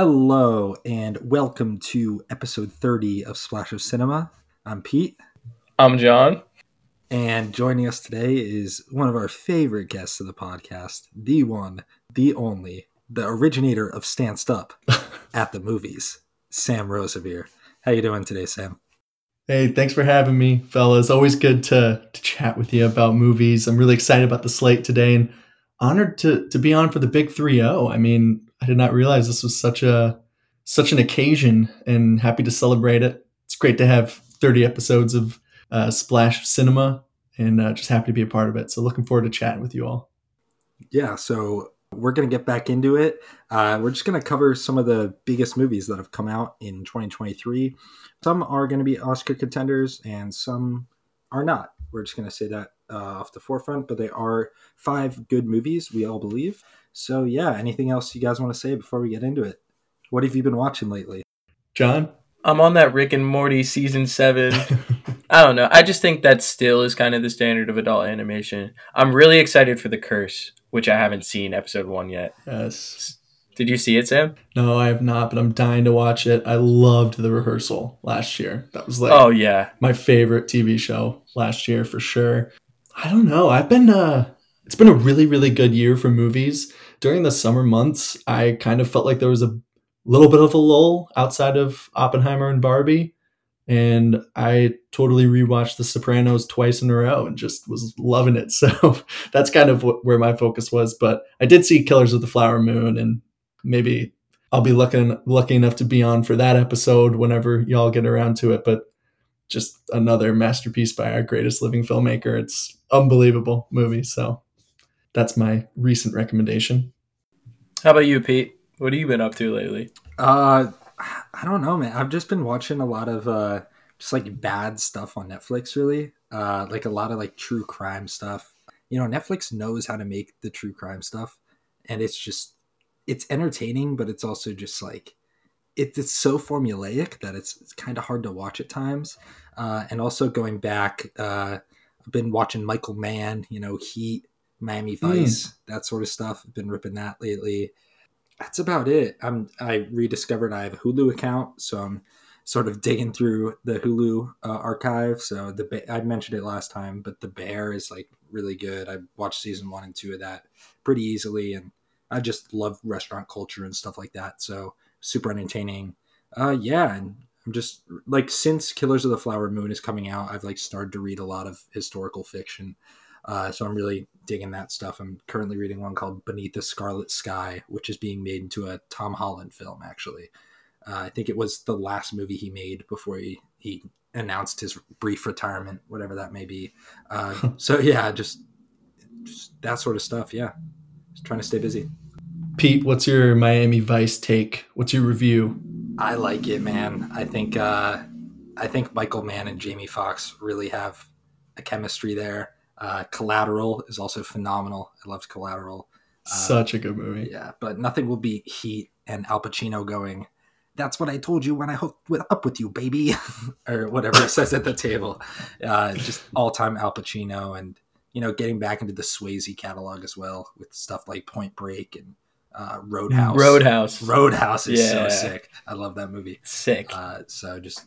Hello, and welcome to episode 30 of Splash of Cinema. I'm Pete, I'm John. and joining us today is one of our favorite guests of the podcast, the one, the only, the originator of Stanced Up at the movies, Sam Rosevear. How you doing today, Sam? Hey, thanks for having me, fellas. Always good to, to chat with you about movies. I'm really excited about the slate today and honored to to be on for the big 3-0. I mean, I did not realize this was such a such an occasion and happy to celebrate it. It's great to have 30 episodes of uh, Splash Cinema and uh, just happy to be a part of it. So looking forward to chatting with you all. Yeah, so we're going to get back into it. Uh, we're just going to cover some of the biggest movies that have come out in 2023. Some are going to be Oscar contenders, and some are not. We're just going to say that uh, off the forefront, but they are five good movies, we all believe. So, yeah, anything else you guys want to say before we get into it? What have you been watching lately? John? I'm on that Rick and Morty season seven. I don't know. I just think that still is kind of the standard of adult animation. I'm really excited for The Curse, which I haven't seen episode one yet. yes. Did you see it, Sam? No, I have not, but I'm dying to watch it. I loved the rehearsal last year. That was like Oh yeah. my favorite TV show last year for sure. I don't know. I've been uh it's been a really really good year for movies. During the summer months, I kind of felt like there was a little bit of a lull outside of Oppenheimer and Barbie, and I totally rewatched The Sopranos twice in a row and just was loving it. So that's kind of where my focus was, but I did see Killers of the Flower Moon and maybe I'll be lucky lucky enough to be on for that episode whenever y'all get around to it, but just another masterpiece by our greatest living filmmaker. It's unbelievable movie. So that's my recent recommendation. How about you, Pete? What have you been up to lately? Uh, I don't know, man. I've just been watching a lot of uh, just like bad stuff on Netflix, really. Uh, like a lot of like true crime stuff. You know, Netflix knows how to make the true crime stuff, and it's just it's entertaining, but it's also just like it, it's so formulaic that it's, it's kind of hard to watch at times. Uh, and also going back, uh, I've been watching Michael Mann, you know, Heat, Miami Vice, that sort of stuff. I've been ripping that lately. That's about it. I'm I rediscovered I have a Hulu account, so I'm sort of digging through the Hulu uh, archive. So the Ba- I mentioned it last time, but the Bear is like really good. I watched season one and two of that pretty easily, and I just love restaurant culture and stuff like that. So super entertaining. Uh, yeah, and I'm just like since Killers of the Flower Moon is coming out, I've like started to read a lot of historical fiction. Uh, so I'm really digging that stuff. I'm currently reading one called Beneath the Scarlet Sky, which is being made into a Tom Holland film. Actually, uh, I think it was the last movie he made before he he announced his brief retirement, whatever that may be. Uh, so yeah, just, just that sort of stuff. Yeah, just trying to stay busy. Pete, what's your Miami Vice take? What's your review? I like it, man. I think uh, I think Michael Mann and Jamie Foxx really have a chemistry there. Uh, Collateral is also phenomenal. I loved Collateral. Such a good movie. Yeah, but nothing will beat Heat and Al Pacino going. That's what I told you when I hooked with, up with you, baby, or whatever it says at the table. Uh, just all time Al Pacino, and you know, getting back into the Swayze catalog as well with stuff like Point Break and uh, Roadhouse. Roadhouse. Roadhouse is so sick. I love that movie. Sick. Uh, so just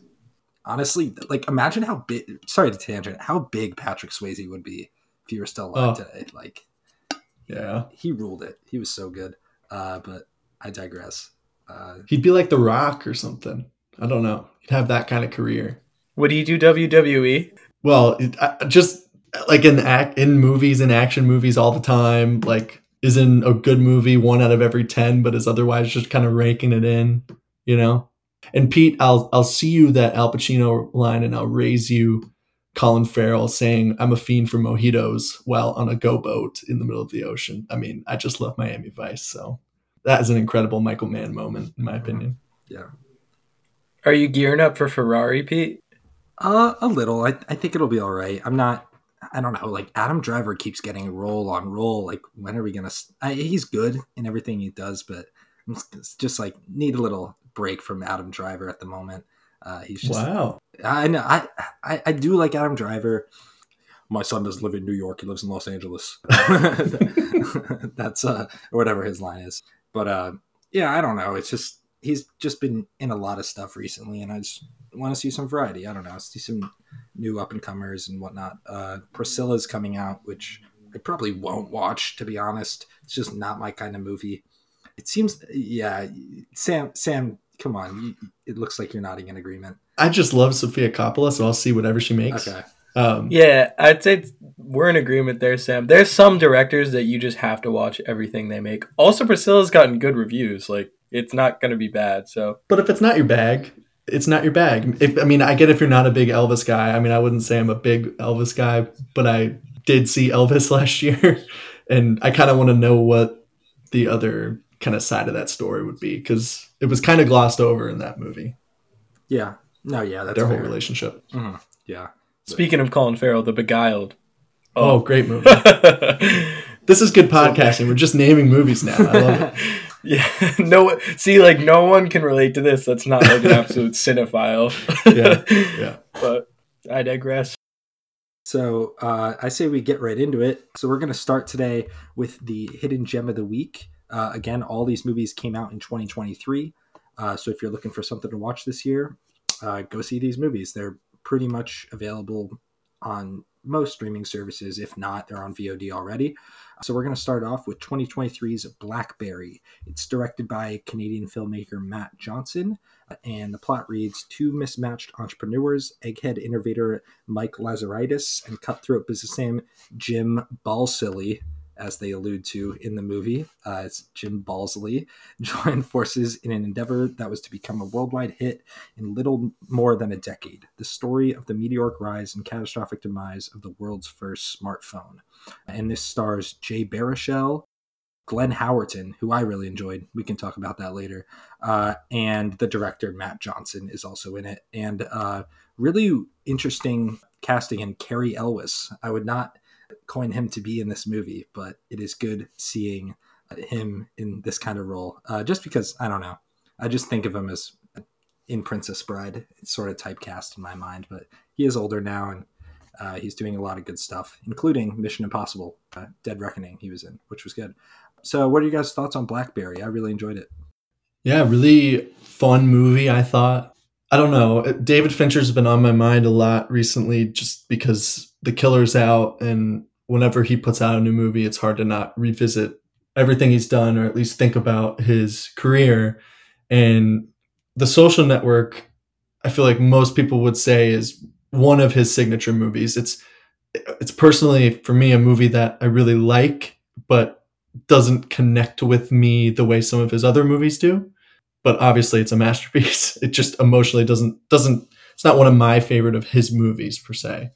honestly, like imagine how big. Sorry to tangent. How big Patrick Swayze would be if he were still alive Oh. today. Like Yeah. he ruled it. He was so good. Uh, but I digress. Uh, He'd be like The Rock or something. I don't know. He'd have that kind of career. Would he do? WWE? Well, it, I, just like in act in movies and action movies all the time, like is in a good movie one out of every 10 but is otherwise just kind of raking it in, you know. And Pete, I'll I'll see you that Al Pacino line and I'll raise you Colin Farrell saying I'm a fiend for mojitos while on a go boat in the middle of the ocean. I mean, I just love Miami Vice, so that is an incredible Michael Mann moment in my opinion. yeah. Are you gearing up for Ferrari, Pete? Uh, a little. I, I think it'll be all right. I'm not. I don't know. Like Adam Driver keeps getting roll on roll. Like when are we gonna? s- I, he's good in everything he does, but it's just like need a little break from Adam Driver at the moment. Uh, he's just. Wow. I know. I, I I do like Adam Driver. My son doesn't live in New York. He lives in Los Angeles. That's uh whatever his line is. But uh, yeah, I don't know. It's just he's just been in a lot of stuff recently, and I just want to see some variety. I don't know, see some new up and comers and whatnot. Uh, Priscilla's coming out, which I probably won't watch to be honest. It's just not my kind of movie. It seems, yeah. Sam, Sam, come on. You, it looks like you're nodding in agreement. I just love Sofia Coppola, so I'll see whatever she makes. Okay. Um, Yeah, I'd say we're in agreement there, Sam. There's some directors that you just have to watch everything they make. Also, Priscilla's gotten good reviews. Like, it's not going to be bad. So, But if it's not your bag, it's not your bag. If I mean, I get if you're not a big Elvis guy. I mean, I wouldn't say I'm a big Elvis guy, but I did see Elvis last year, and I kind of want to know what the other kind of side of that story would be because it was kind of glossed over in that movie. Yeah. No, yeah, that's their whole fair. relationship. Mhm. Yeah. speaking of Colin Farrell, The Beguiled. Oh, great movie! This is good podcasting. We're just naming movies now. I love it. yeah, no. See, like no one can relate to this. That's not like an absolute cinephile. Yeah, yeah. But I digress. So uh, I say we get right into it. So we're going to start today with the hidden gem of the week. Uh, again, all these movies came out in 2023. Uh, so if you're looking for something to watch this year, uh, go see these movies. They're pretty much available on most streaming services. If not, they're on VOD already. So we're going to start off with 2023's Blackberry. It's directed by Canadian filmmaker Matt Johnson, and the plot reads: Two mismatched entrepreneurs, egghead innovator Mike Lazaridis and cutthroat businessman Jim Balsillie, as they allude to in the movie, uh, it's Jim Balsley, joined forces in an endeavor that was to become a worldwide hit in little more than a decade. The story of the meteoric rise and catastrophic demise of the world's first smartphone. And this stars Jay Baruchel, Glenn Howerton, who I really enjoyed. We can talk about that later. Uh, and the director, Matt Johnson, is also in it. And uh, really interesting casting in Cary Elwes. I would not coin him to be in this movie, but it is good seeing him in this kind of role. Uh, just because I don't know, I just think of him as in Princess Bride. It's sort of typecast in my mind, but he is older now and uh, he's doing a lot of good stuff, including Mission Impossible, uh, Dead Reckoning. He was in, which was good. So, what are you guys' thoughts on Blackberry? I really enjoyed it. Yeah, really fun movie. I thought. I don't know. Uh, David Fincher's been on my mind a lot recently, just because The Killer's out, and whenever he puts out a new movie, it's hard to not revisit everything he's done, or at least think about his career. And The Social Network, I feel like most people would say is one of his signature movies. It's it's personally for me a movie that I really like, but doesn't connect with me the way some of his other movies do. But obviously, it's a masterpiece. It just emotionally doesn't doesn't. It's not one of my favorite of his movies per se.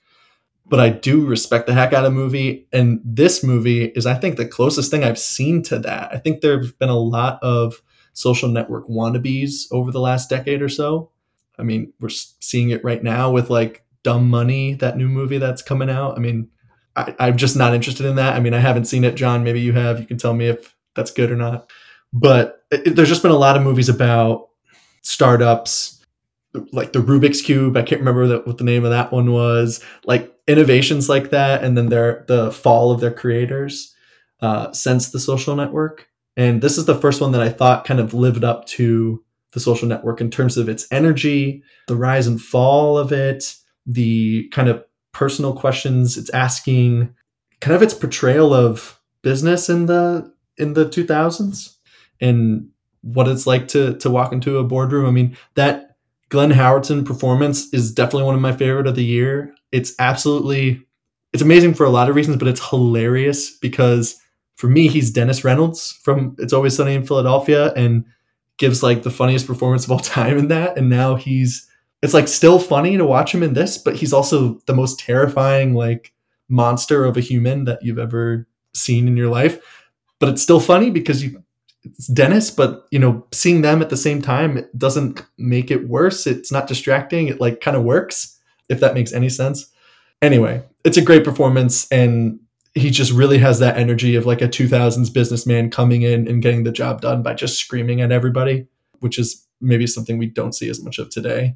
But I do respect the heck out of the movie, and this movie is, I think, the closest thing I've seen to that. I think there have been a lot of social network wannabes over the last decade or so. I mean, we're seeing it right now with like Dumb Money, that new movie that's coming out. I mean, I, I'm just not interested in that. I mean, I haven't seen it, John. Maybe you have. You can tell me if that's good or not. But it, there's just been a lot of movies about startups, like the Rubik's Cube. I can't remember what the name of that one was. Like innovations like that, and then their the fall of their creators uh, since the Social Network. And this is the first one that I thought kind of lived up to the Social Network in terms of its energy, the rise and fall of it, the kind of personal questions it's asking, kind of its portrayal of business in the in the 2000s and what it's like to to walk into a boardroom. I mean, that Glenn Howerton performance is definitely one of my favorite of the year. It's absolutely it's amazing for a lot of reasons, but it's hilarious because for me, he's Dennis Reynolds from It's Always Sunny in Philadelphia and gives like the funniest performance of all time in that. And now he's it's like still funny to watch him in this, but he's also the most terrifying like monster of a human that you've ever seen in your life. But it's still funny because you it's Dennis, but you know, seeing them at the same time it doesn't make it worse. It's not distracting. It like kind of works, if that makes any sense. Anyway, it's a great performance and he just really has that energy of like a 2000s businessman coming in and getting the job done by just screaming at everybody, which is maybe something we don't see as much of today.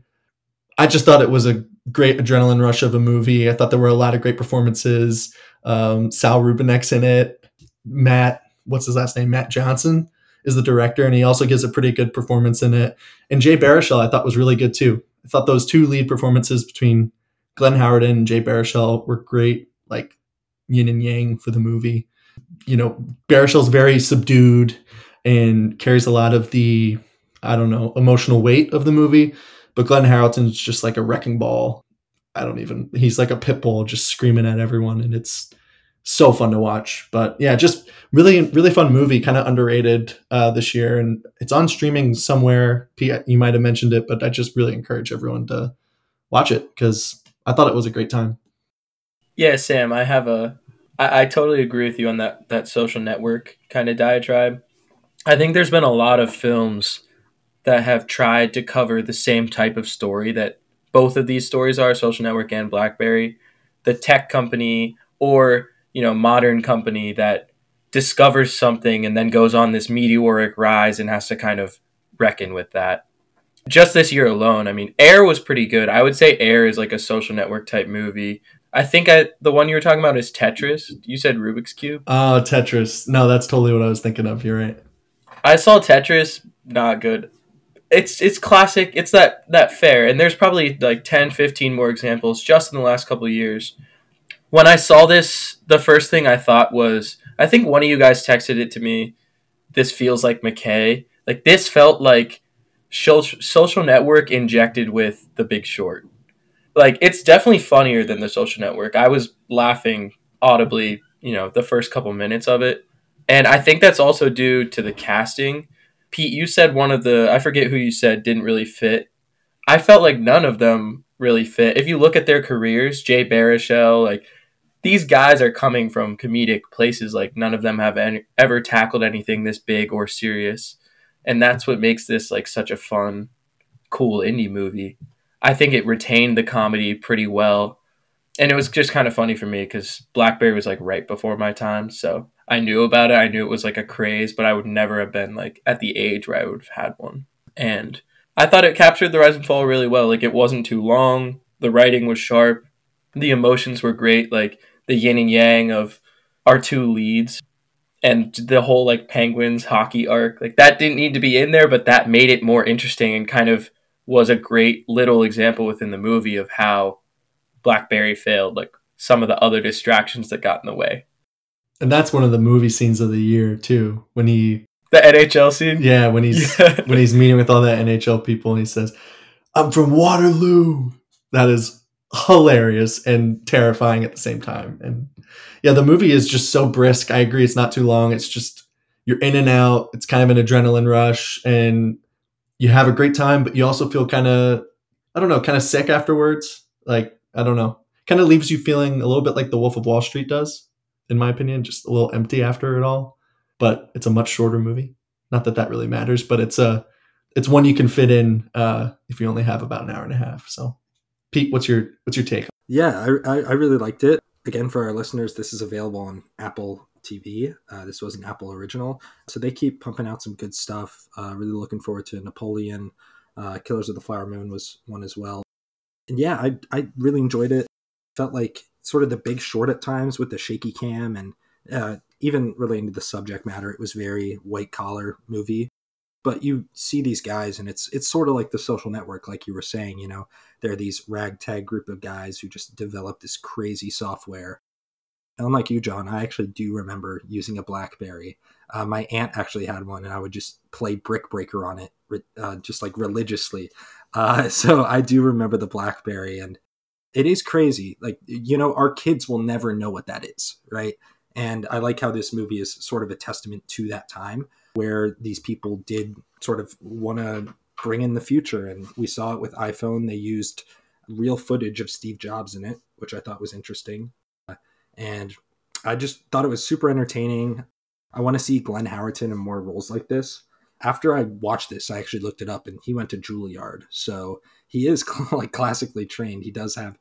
I just thought it was a great adrenaline rush of a movie. I thought there were a lot of great performances. Um, Saul Rubinek's in it. Matt, what's his last name? Matt Johnson is the director, and he also gives a pretty good performance in it. And Jay Baruchel, I thought was really good too. I thought those two lead performances between Glenn Howerton and Jay Baruchel were great, like yin and yang for the movie. You know, Baruchel's very subdued and carries a lot of the, I don't know, emotional weight of the movie. But Glenn Howerton's just like a wrecking ball. I don't even, he's like a pit bull just screaming at everyone. And it's so fun to watch. But yeah, just really, really fun movie, kind of underrated uh, this year. And it's on streaming somewhere. You might have mentioned it, but I just really encourage everyone to watch it because I thought it was a great time. Yeah, Sam, I have a. I, I totally agree with you on that that social network kind of diatribe. I think there's been a lot of films that have tried to cover the same type of story that both of these stories are social network and blackberry the tech company or you know modern company that discovers something and then goes on this meteoric rise and has to kind of reckon with that just this year alone i mean air was pretty good i would say air is like a social network type movie i think I, the one you were talking about is tetris you said rubik's cube Oh, Tetris. No, that's totally what I was thinking of. You're right. I saw Tetris, not good. It's it's classic. It's that that fair, and there's probably like 10, 15 more examples just in the last couple of years. When I saw this, the first thing I thought was, I think one of you guys texted it to me. This feels like McKay. Like this felt like social network injected with The Big Short. Like it's definitely funnier than the Social Network. I was laughing audibly, you know, the first couple minutes of it. And I think that's also due to the casting. Pete, you said one of the, I forget who you said didn't really fit. I felt like none of them really fit. If you look at their careers, Jay Baruchel, like these guys are coming from comedic places. Like none of them have any, ever tackled anything this big or serious. And that's what makes this like such a fun, cool indie movie. I think it retained the comedy pretty well. And it was just kind of funny for me because Blackberry was like right before my time. So I knew about it. I knew it was like a craze, but I would never have been like at the age where I would have had one. And I thought it captured the rise and fall really well. Like it wasn't too long. The writing was sharp. The emotions were great. Like the yin and yang of our two leads and the whole like penguins hockey arc like that didn't need to be in there but that made it more interesting and kind of was a great little example within the movie of how blackberry failed like some of the other distractions that got in the way And that's one of the movie scenes of the year too. When he, the nhl scene yeah, when he's Yeah. when he's meeting with all the NHL people and he says, "I'm from Waterloo." That is hilarious and terrifying at the same time. And yeah, the movie is just so brisk. I agree. It's not too long. It's just you're in and out. It's kind of an adrenaline rush, and you have a great time, but you also feel kind of, I don't know, kind of sick afterwards. Like I don't know, kind of leaves you feeling a little bit like The Wolf of Wall Street does, in my opinion, just a little empty after it all. But it's a much shorter movie. Not that that really matters, but it's a it's one you can fit in uh, if you only have about an hour and a half. So, Pete, what's your what's your take? Yeah, I, I, really liked it. Again, for our listeners, this is available on Apple TV. Uh, this was an Apple original. So they keep pumping out some good stuff. Uh, really looking forward to Napoleon. Uh, Killers of the Flower Moon was one as well. And yeah, I, I really enjoyed it. Felt like sort of the big short at times with the shaky cam and uh, even relating to the subject matter, it was very white collar movie. But you see these guys, and it's it's sort of like the social network, like you were saying. You know, they're these ragtag group of guys who just develop this crazy software. And unlike you, John, I actually do remember using a BlackBerry. Uh, my aunt actually had one, and I would just play Brick Breaker on it, uh, just like religiously. Uh, so I do remember the BlackBerry, and it is crazy. Like you know, our kids will never know what that is, right? And I like how this movie is sort of a testament to that time where these people did sort of want to bring in the future. And we saw it with iPhone. They used real footage of Steve Jobs in it, which I thought was interesting. Uh, and I just thought it was super entertaining. I want to see Glenn Howerton in more roles like this. After I watched this, I actually looked it up and he went to Juilliard. So he is like classically trained. He does have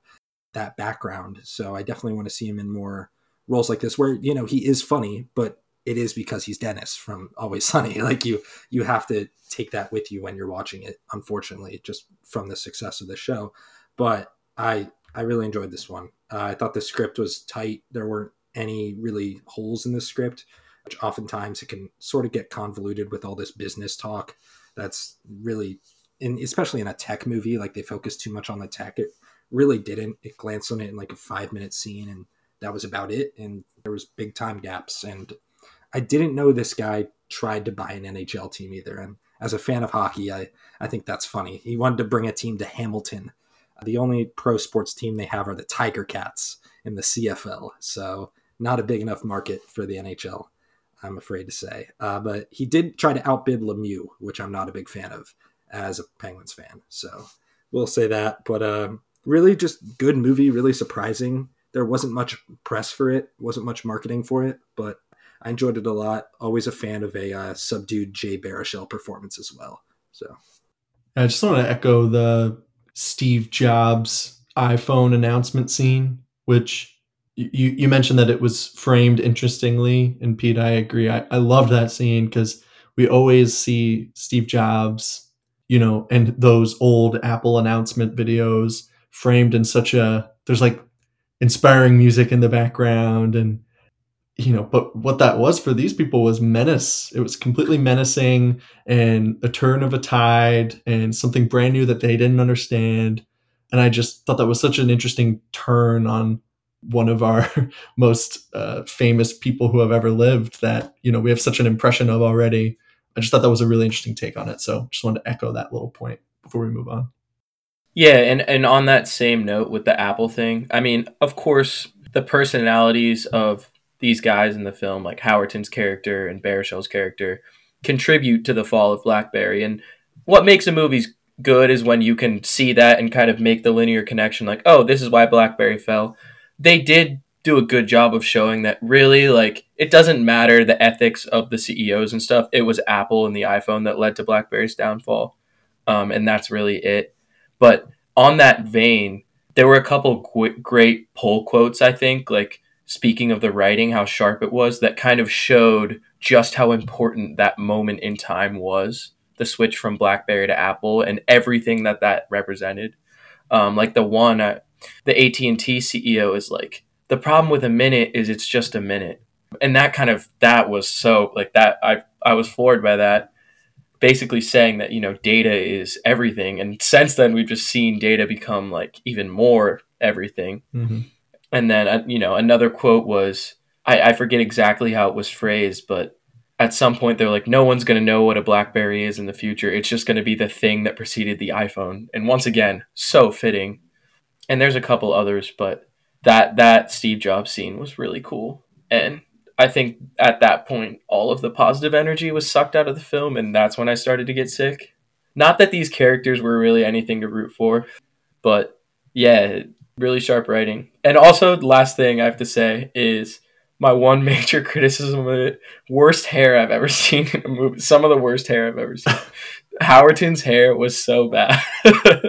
that background. So I definitely want to see him in more roles like this where, you know, he is funny, but it is because he's Dennis from Always Sunny. Like you, you have to take that with you when you're watching it. Unfortunately, just from the success of the show. But I, I really enjoyed this one. Uh, I thought the script was tight. There weren't any really holes in the script. which oftentimes it can sort of get convoluted with all this business talk. That's really, in, especially in a tech movie, like they focus too much on the tech. It really didn't. It glanced on it in like a five minute scene, and that was about it. And there was big time gaps. And I didn't know this guy tried to buy an NHL team either. And as a fan of hockey, I, I think that's funny. He wanted to bring a team to Hamilton. The only pro sports team they have are the Tiger Cats in the CFL. So not a big enough market for the NHL, I'm afraid to say. Uh, but he did try to outbid Lemieux, which I'm not a big fan of as a Penguins fan. So we'll say that. But um, really, just good movie, really surprising. There wasn't much press for it, wasn't much marketing for it, but I enjoyed it a lot. Always a fan of a uh, subdued Jay Baruchel performance as well. So I just want to echo the Steve Jobs iPhone announcement scene, which you you mentioned that it was framed interestingly, and Pete, I agree. I, I loved that scene because we always see Steve Jobs, you know, and those old Apple announcement videos framed in such a there's like inspiring music in the background and you know, but what that was for these people was menace. It was completely menacing and a turn of a tide and something brand new that they didn't understand. And I just thought that was such an interesting turn on one of our most uh, famous people who have ever lived that, you know, we have such an impression of already. I just thought that was a really interesting take on it. So just wanted to echo that little point before we move on. Yeah, and, and on that same note with the Apple thing, I mean, of course, the personalities of these guys in the film, like Howerton's character and Baruchel's character, contribute to the fall of BlackBerry. And what makes a movie good is when you can see that and kind of make the linear connection, like, oh, this is why BlackBerry fell. They did do a good job of showing that really, like, it doesn't matter the ethics of the CEOs and stuff. It was Apple and the iPhone that led to BlackBerry's downfall. Um, and that's really it. But on that vein, there were a couple qu- great pull quotes, I think, like, speaking of the writing, how sharp it was, that kind of showed just how important that moment in time was the switch from BlackBerry to Apple and everything that that represented. Um, like the one, uh, the AT and T CEO is like, the problem with a minute is it's just a minute, and that kind of that was so like that. I I was floored by that. Basically saying that you know data is everything, and since then we've just seen data become like even more everything. Mm-hmm and then uh, you know another quote was I, I forget exactly how it was phrased but at some point they're like no one's going to know what a blackberry is in the future. It's just going to be the thing that preceded the iphone. And once again so fitting. And there's a couple others but that that steve jobs scene was really cool. And i think at that point all of the positive energy was sucked out of the film and that's when i started to get sick. Not that these characters were really anything to root for but yeah really sharp writing. And also, the last thing I have to say is my one major criticism of it: worst hair I've ever seen in a movie. Some of the worst hair I've ever seen. Howerton's hair was so bad.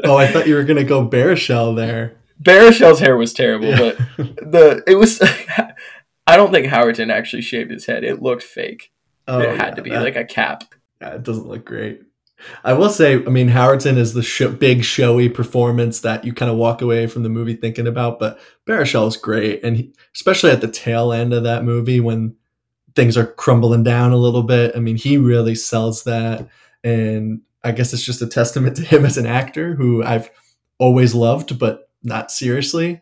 oh, I thought you were gonna go Baruchel there. Baruchel's hair was terrible, yeah. but the it was. I don't think Howerton actually shaved his head. It looked fake. Oh, it had yeah, to be that, like a cap. Yeah, it doesn't look great. I will say, I mean, Howerton is the big showy performance that you kind of walk away from the movie thinking about, but Baruchel is great, and he, especially at the tail end of that movie when things are crumbling down a little bit. I mean, he really sells that, and I guess it's just a testament to him as an actor who I've always loved, but not seriously.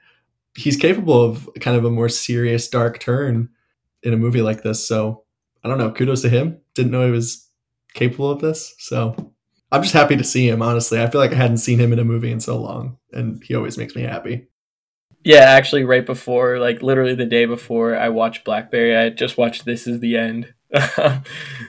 He's capable of kind of a more serious, dark turn in a movie like this. So I don't know. Kudos to him. Didn't know he was capable of this. So I'm just happy to see him, honestly. I feel like I hadn't seen him in a movie in so long, and he always makes me happy. Yeah, actually, right before, like literally the day before I watched Blackberry, I just watched This Is the End.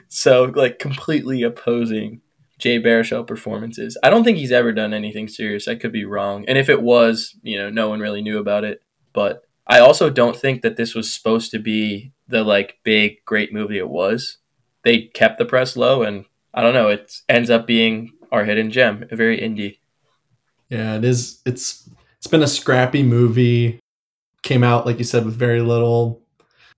so, like, completely opposing Jay Baruchel performances. I don't think he's ever done anything serious. I could be wrong. And if it was, you know, no one really knew about it. But I also don't think that this was supposed to be the, like, big, great movie it was they kept the press low, and I don't know. It ends up being our hidden gem, a very indie. Yeah, it is. It's it's been a scrappy movie. Came out like you said with very little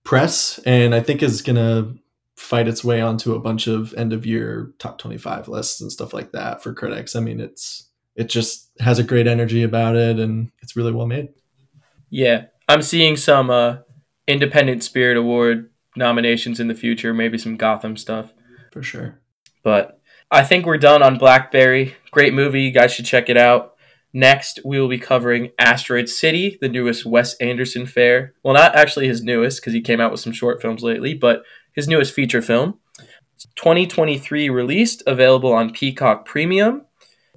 press, and I think is gonna fight its way onto a bunch of end of year top 25 lists and stuff like that for critics. I mean, it's it just has a great energy about it and it's really well made. Yeah. I'm seeing some uh independent spirit award nominations in the future, maybe some Gotham stuff. For sure. But I think we're done on Blackberry. Great movie. You guys should check it out. Next, we will be covering Asteroid City, the newest Wes Anderson fare. Well, not actually his newest, because he came out with some short films lately, but his newest feature film. 2023 released, available on Peacock Premium.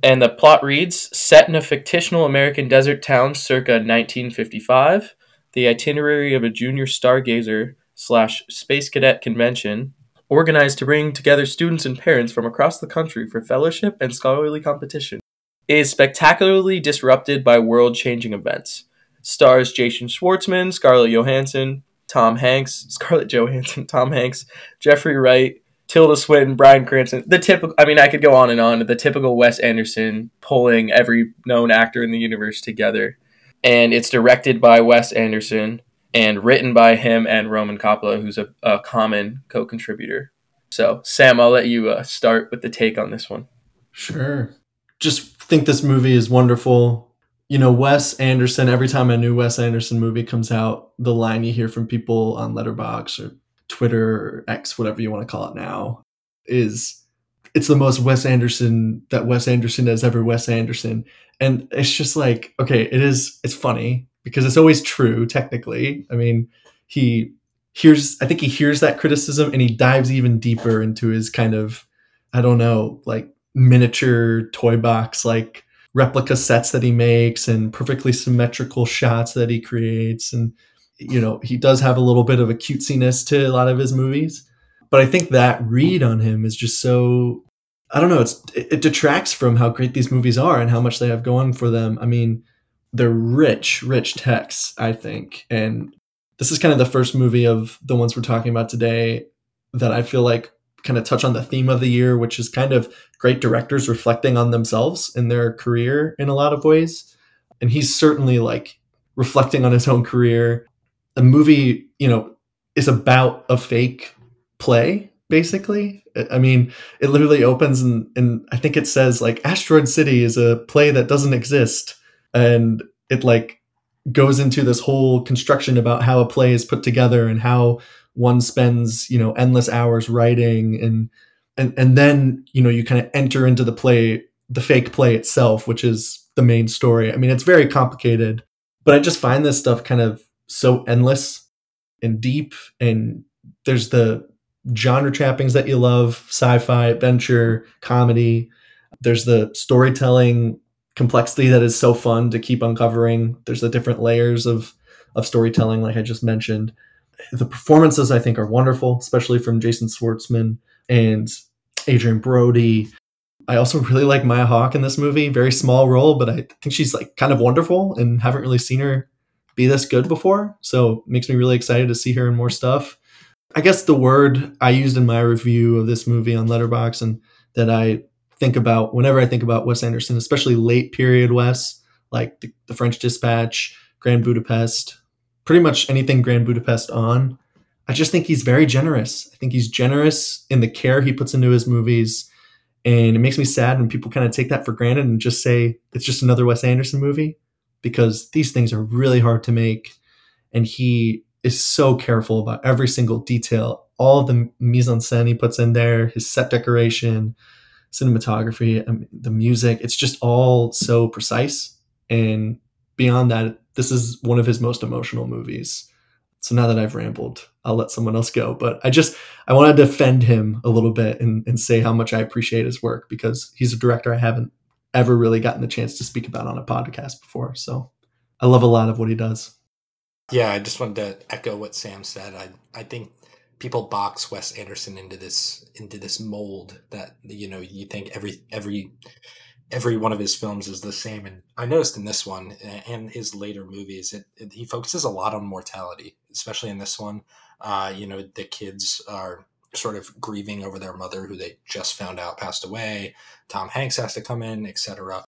And the plot reads Set in a fictional American desert town circa 1955, the itinerary of a junior stargazer slash space cadet convention organized to bring together students and parents from across the country for fellowship and scholarly competition is spectacularly disrupted by world changing events. Stars Jason Schwartzman, Scarlett Johansson, Tom Hanks, Scarlett Johansson, Tom Hanks, Jeffrey Wright, Tilda Swinton, Bryan Cranston. The typical, I mean, I could go on and on. The typical Wes Anderson pulling every known actor in the universe together. And it's directed by Wes Anderson and written by him and Roman Coppola, who's a, a common co contributor. So, Sam, I'll let you uh, start with the take on this one. Sure. Just think this movie is wonderful. You know, Wes Anderson, every time a new Wes Anderson movie comes out, the line you hear from people on Letterboxd or Twitter or X, whatever you want to call it now, is it's the most Wes Anderson that Wes Anderson has ever Wes Anderson. And it's just like, okay, it is, it's funny because it's always true, technically. I mean, he hears, I think he hears that criticism and he dives even deeper into his kind of, I don't know, like miniature toy box, like replica sets that he makes and perfectly symmetrical shots that he creates. And you know, he does have a little bit of a cutesiness to a lot of his movies. But I think that read on him is just so I don't know, it's it, detracts from how great these movies are and how much they have going for them. I mean, they're rich, rich texts, I think. And this is kind of the first movie of the ones we're talking about today that I feel like kind of touch on the theme of the year, which is kind of great directors reflecting on themselves in their career in a lot of ways. And he's certainly like reflecting on his own career a movie, you know, is about a fake play, basically. I mean, it literally opens and, and I think it says like Asteroid City is a play that doesn't exist. And it like goes into this whole construction about how a play is put together and how one spends, you know, endless hours writing and and and then, you know, you kind of enter into the play, the fake play itself, which is the main story. I mean, it's very complicated, but I just find this stuff kind of so endless and deep and there's the genre trappings that you love sci-fi adventure comedy there's the storytelling complexity that is so fun to keep uncovering there's the different layers of of storytelling like i just mentioned the performances i think are wonderful especially from jason schwartzman and Adrien brody i also really like maya hawke in this movie very small role but i think she's like kind of wonderful and haven't really seen her be this good before. So makes me really excited to see her in more stuff. I guess the word I used in my review of this movie on Letterboxd and that I think about whenever I think about Wes Anderson, especially late period Wes, like the, the French Dispatch, Grand Budapest, pretty much anything Grand Budapest on. I just think he's very generous. I think he's generous in the care he puts into his movies. And it makes me sad when people kind of take that for granted and just say it's just another Wes Anderson movie because these things are really hard to make. And he is so careful about every single detail, all the mise en scène he puts in there, his set decoration, cinematography, the music. It's just all so precise. And beyond that, this is one of his most emotional movies. So now that I've rambled, I'll let someone else go. But I just I want to defend him a little bit and, and say how much I appreciate his work because he's a director I haven't ever really gotten the chance to speak about on a podcast before. So I love a lot of what he does. Yeah, I just wanted to echo what Sam said. I I think people box Wes Anderson into this into this mold that you know you think every every every one of his films is the same and i noticed in this one and his later movies it, it, he focuses a lot on mortality especially in this one uh, you know the kids are sort of grieving over their mother who they just found out passed away. Tom Hanks has to come in, etc.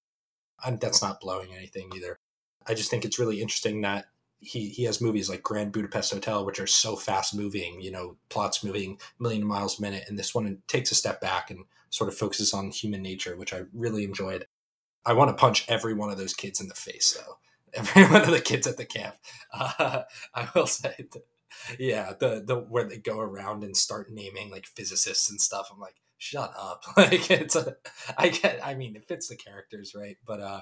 That's not blowing anything either. I just think it's really interesting that he he has movies like Grand Budapest Hotel, which are so fast moving, you know, plots moving million miles a minute, and this one takes a step back and sort of focuses on human nature, which I really enjoyed. I want to punch every one of those kids in the face, though. Every one of the kids at the camp. Uh, I will say, that yeah, the the where they go around and start naming like physicists and stuff. I'm like, shut up. Like it's a I get I mean it fits the characters, right? But uh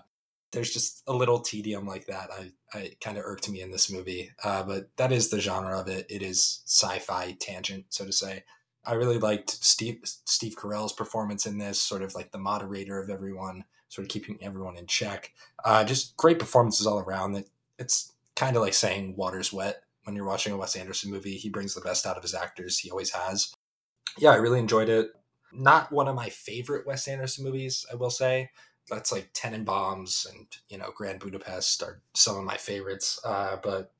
there's just a little tedium like that. I, I kind of irked me in this movie. Uh, but that is the genre of it. It is sci-fi tangent, so to say. I really liked Steve Steve Carell's performance in this, sort of like the moderator of everyone, sort of keeping everyone in check. Uh, just great performances all around. That it's kind of like saying water's wet when you're watching a Wes Anderson movie. He brings the best out of his actors. He always has. Yeah, I really enjoyed it. Not one of my favorite Wes Anderson movies, I will say. That's like Tenenbaums and you know Grand Budapest are some of my favorites. Uh, but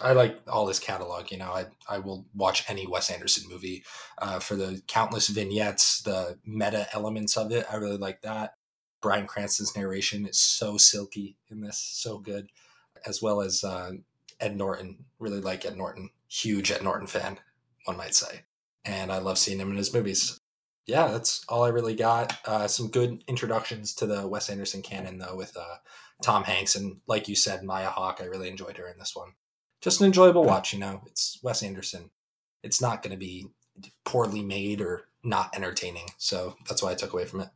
I like all this catalog. You know, I I will watch any Wes Anderson movie uh, for the countless vignettes, the meta elements of it. I really like that. Bryan Cranston's narration is so silky in this, so good, as well as uh, Ed Norton. Really like Ed Norton. Huge Ed Norton fan, one might say. And I love seeing him in his movies. Yeah, that's all I really got. Uh, some good introductions to the Wes Anderson canon, though, with uh, Tom Hanks. And like you said, Maya Hawke, I really enjoyed her in this one. Just an enjoyable watch, you know. It's Wes Anderson. It's not going to be poorly made or not entertaining. So that's why I took away from it.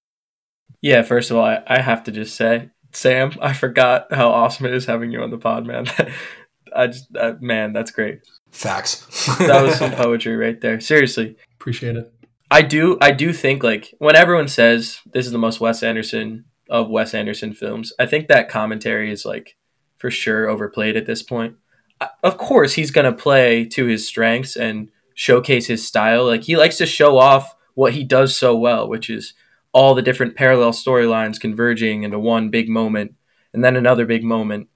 Yeah, first of all, I, I have to just say, Sam, I forgot how awesome it is having you on the pod, man. I just, uh, man, that's great. Facts. that was some poetry right there. Seriously, appreciate it. I do, I do think like when everyone says this is the most Wes Anderson of Wes Anderson films, I think that commentary is like for sure overplayed at this point. Of course, he's gonna play to his strengths and showcase his style. Like he likes to show off what he does so well, which is all the different parallel storylines converging into one big moment and then another big moment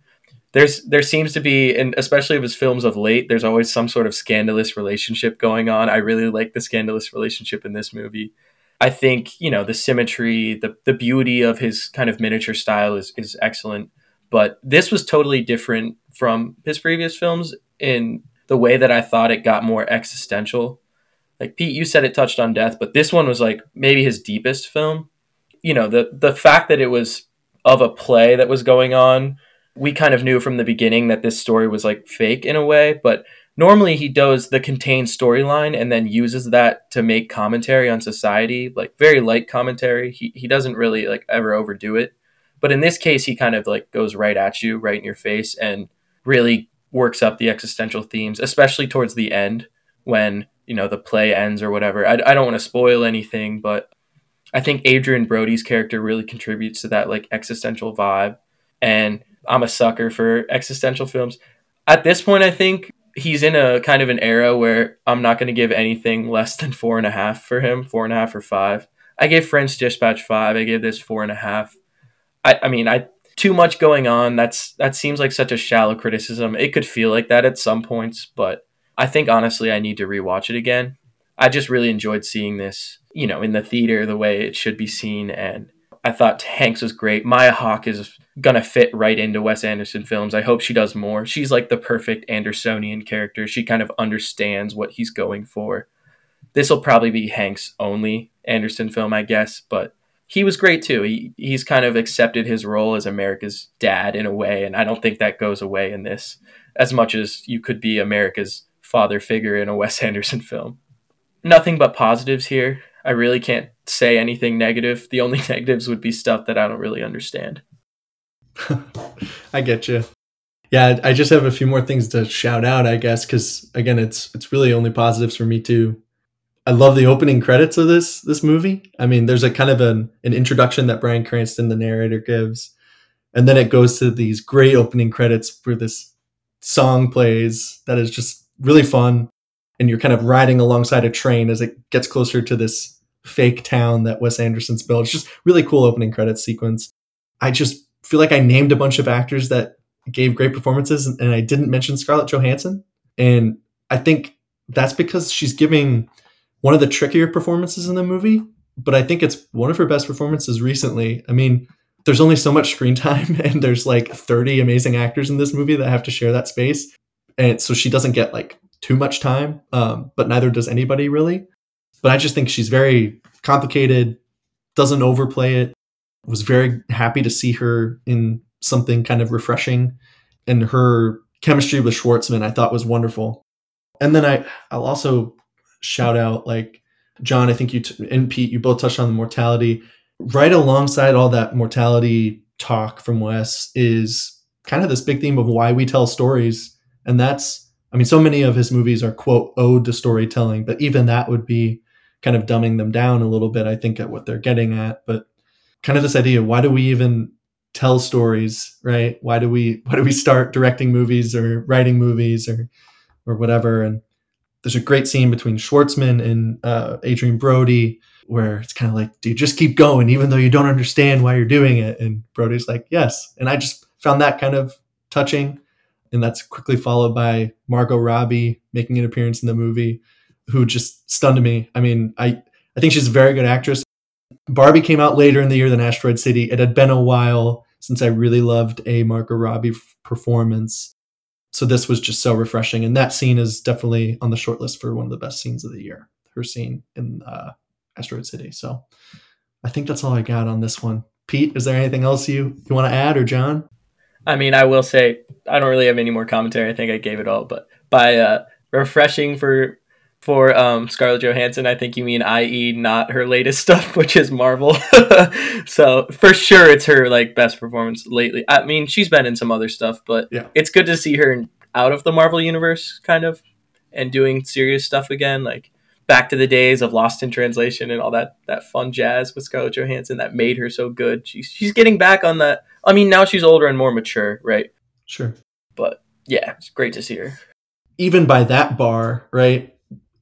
there's there seems to be and especially with his films of late there's always some sort of scandalous relationship going on. I really like the scandalous relationship in this movie. I think you know the symmetry the, the beauty of his kind of miniature style is, is excellent. But this was totally different from his previous films in the way that i thought it got more existential. Like pete you said it touched on death but this one was like maybe his deepest film. You know the the fact that it was of a play that was going on we kind of knew from the beginning that this story was like fake in a way, but normally he does the contained storyline and then uses that to make commentary on society, like very light commentary. He he doesn't really like ever overdo it. But in this case he kind of like goes right at you, right in your face and really works up the existential themes, especially towards the end when, you know, the play ends or whatever. I, I don't want to spoil anything, but I think Adrien Brody's character really contributes to that like existential vibe. And I'm a sucker for existential films. At this point, I think he's in a kind of an era where I'm not going to give anything less than four and a half for him, four and a half or five. I gave French Dispatch five. I gave this four and a half. I, I mean, I too much going on. That's that seems like such a shallow criticism. It could feel like that at some points, but I think honestly, I need to rewatch it again. I just really enjoyed seeing this, you know, in the theater the way it should be seen, and I thought Hanks was great. Maya Hawke is gonna fit right into Wes Anderson films. I hope she does more. She's like the perfect Andersonian character. She kind of understands what he's going for. This will probably be Hank's only Anderson film, I guess, but he was great too. He he's kind of accepted his role as America's dad in a way, and I don't think that goes away in this as much as you could be America's father figure in a Wes Anderson film. Nothing but positives here. I really can't say anything negative. The only negatives would be stuff that I don't really understand. I get you. Yeah, I just have a few more things to shout out, I guess, because again, it's it's really only positives for me too. I love the opening credits of this this movie. I mean, there's a kind of an, an introduction that Bryan Cranston, the narrator, gives, and then it goes to these great opening credits where this song plays that is just really fun, and you're kind of riding alongside a train as it gets closer to this fake town that Wes Anderson's built. It's just really cool opening credits sequence. I just feel like I named a bunch of actors that gave great performances and I didn't mention Scarlett Johansson. And I think that's because she's giving one of the trickier performances in the movie, but I think it's one of her best performances recently. I mean, there's only so much screen time and there's like 30 amazing actors in this movie that have to share that space. And so she doesn't get like too much time, um, but neither does anybody really. But I just think she's very complicated, doesn't overplay it. Was very happy to see her in something kind of refreshing. And her chemistry with Schwartzman, I thought was wonderful. And then I I'll also shout out like John. I think you t- and Pete, you both touched on the mortality. Right alongside all that mortality talk from Wes is kind of this big theme of why we tell stories, and that's I mean, so many of his movies are quote ode to storytelling, but even that would be kind of dumbing them down a little bit. I think at what they're getting at, but kind of this idea: why do we even tell stories, right? Why do we why do we start directing movies or writing movies or or whatever? And there's a great scene between Schwartzman and uh, Adrien Brody where it's kind of like, dude, just keep going, even though you don't understand why you're doing it. And Brody's like, yes. And I just found that kind of touching. And that's quickly followed by Margot Robbie making an appearance in the movie, who just stunned me. I mean, I, I think she's a very good actress. Barbie came out later in the year than Asteroid City. It had been a while since I really loved a Margot Robbie performance. So this was just so refreshing. And that scene is definitely on the short list for one of the best scenes of the year. Her scene in uh, Asteroid City. So I think that's all I got on this one. Pete, is there anything else you, you want to add or John? I mean, I will say I don't really have any more commentary. I think I gave it all, but by uh, refreshing for for um, Scarlett Johansson, I think you mean i.e. not her latest stuff, which is Marvel. so for sure, it's her like best performance lately. I mean, she's been in some other stuff, but Yeah. it's good to see her out of the Marvel universe, kind of, and doing serious stuff again, like back to the days of Lost in Translation and all that that fun jazz with Scarlett Johansson that made her so good. She's she's getting back on that. I mean, now she's older and more mature, right? Sure. But yeah, it's great to see her. Even by that bar, right?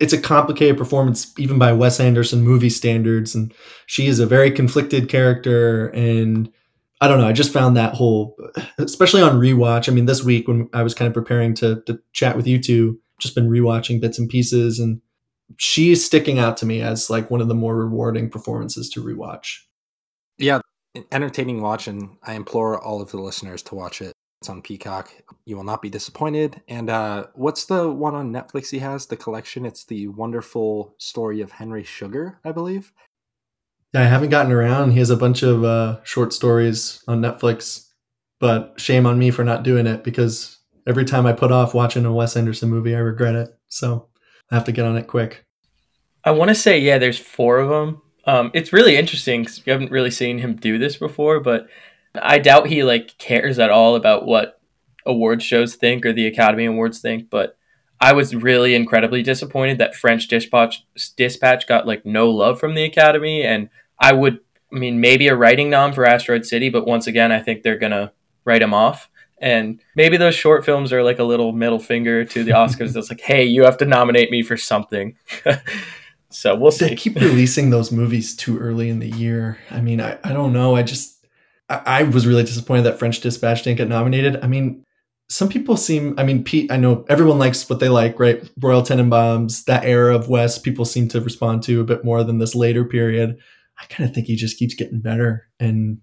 It's a complicated performance, even by Wes Anderson movie standards. And she is a very conflicted character. And I don't know. I just found that whole, especially on rewatch. I mean, this week when I was kind of preparing to, to chat with you two, just been rewatching bits and pieces. And she's sticking out to me as like one of the more rewarding performances to rewatch. Yeah, entertaining watch, and I implore all of the listeners to watch it. It's on Peacock. You will not be disappointed. And uh, what's the one on Netflix he has? The collection. It's the wonderful story of Henry Sugar, I believe. Yeah, I haven't gotten around. He has a bunch of uh, short stories on Netflix, but shame on me for not doing it because every time I put off watching a Wes Anderson movie, I regret it. So I have to get on it quick. I want to say, yeah, there's four of them. Um, it's really interesting because you haven't really seen him do this before, but I doubt he like cares at all about what award shows think or the Academy Awards think. But I was really incredibly disappointed that French Dispatch Dispatch got like no love from the Academy, and I would, I mean, maybe a writing nom for Asteroid City, but once again, I think they're gonna write him off. And maybe those short films are like a little middle finger to the Oscars. that's like, hey, you have to nominate me for something. so we'll see. They keep releasing those movies too early in the year. I mean, I, I don't know. I just, I, was really disappointed that French Dispatch didn't get nominated. I mean, some people seem, I mean, Pete, I know everyone likes what they like, right? Royal Tenenbaums, that era of Wes, people seem to respond to a bit more than this later period. I kind of think he just keeps getting better. And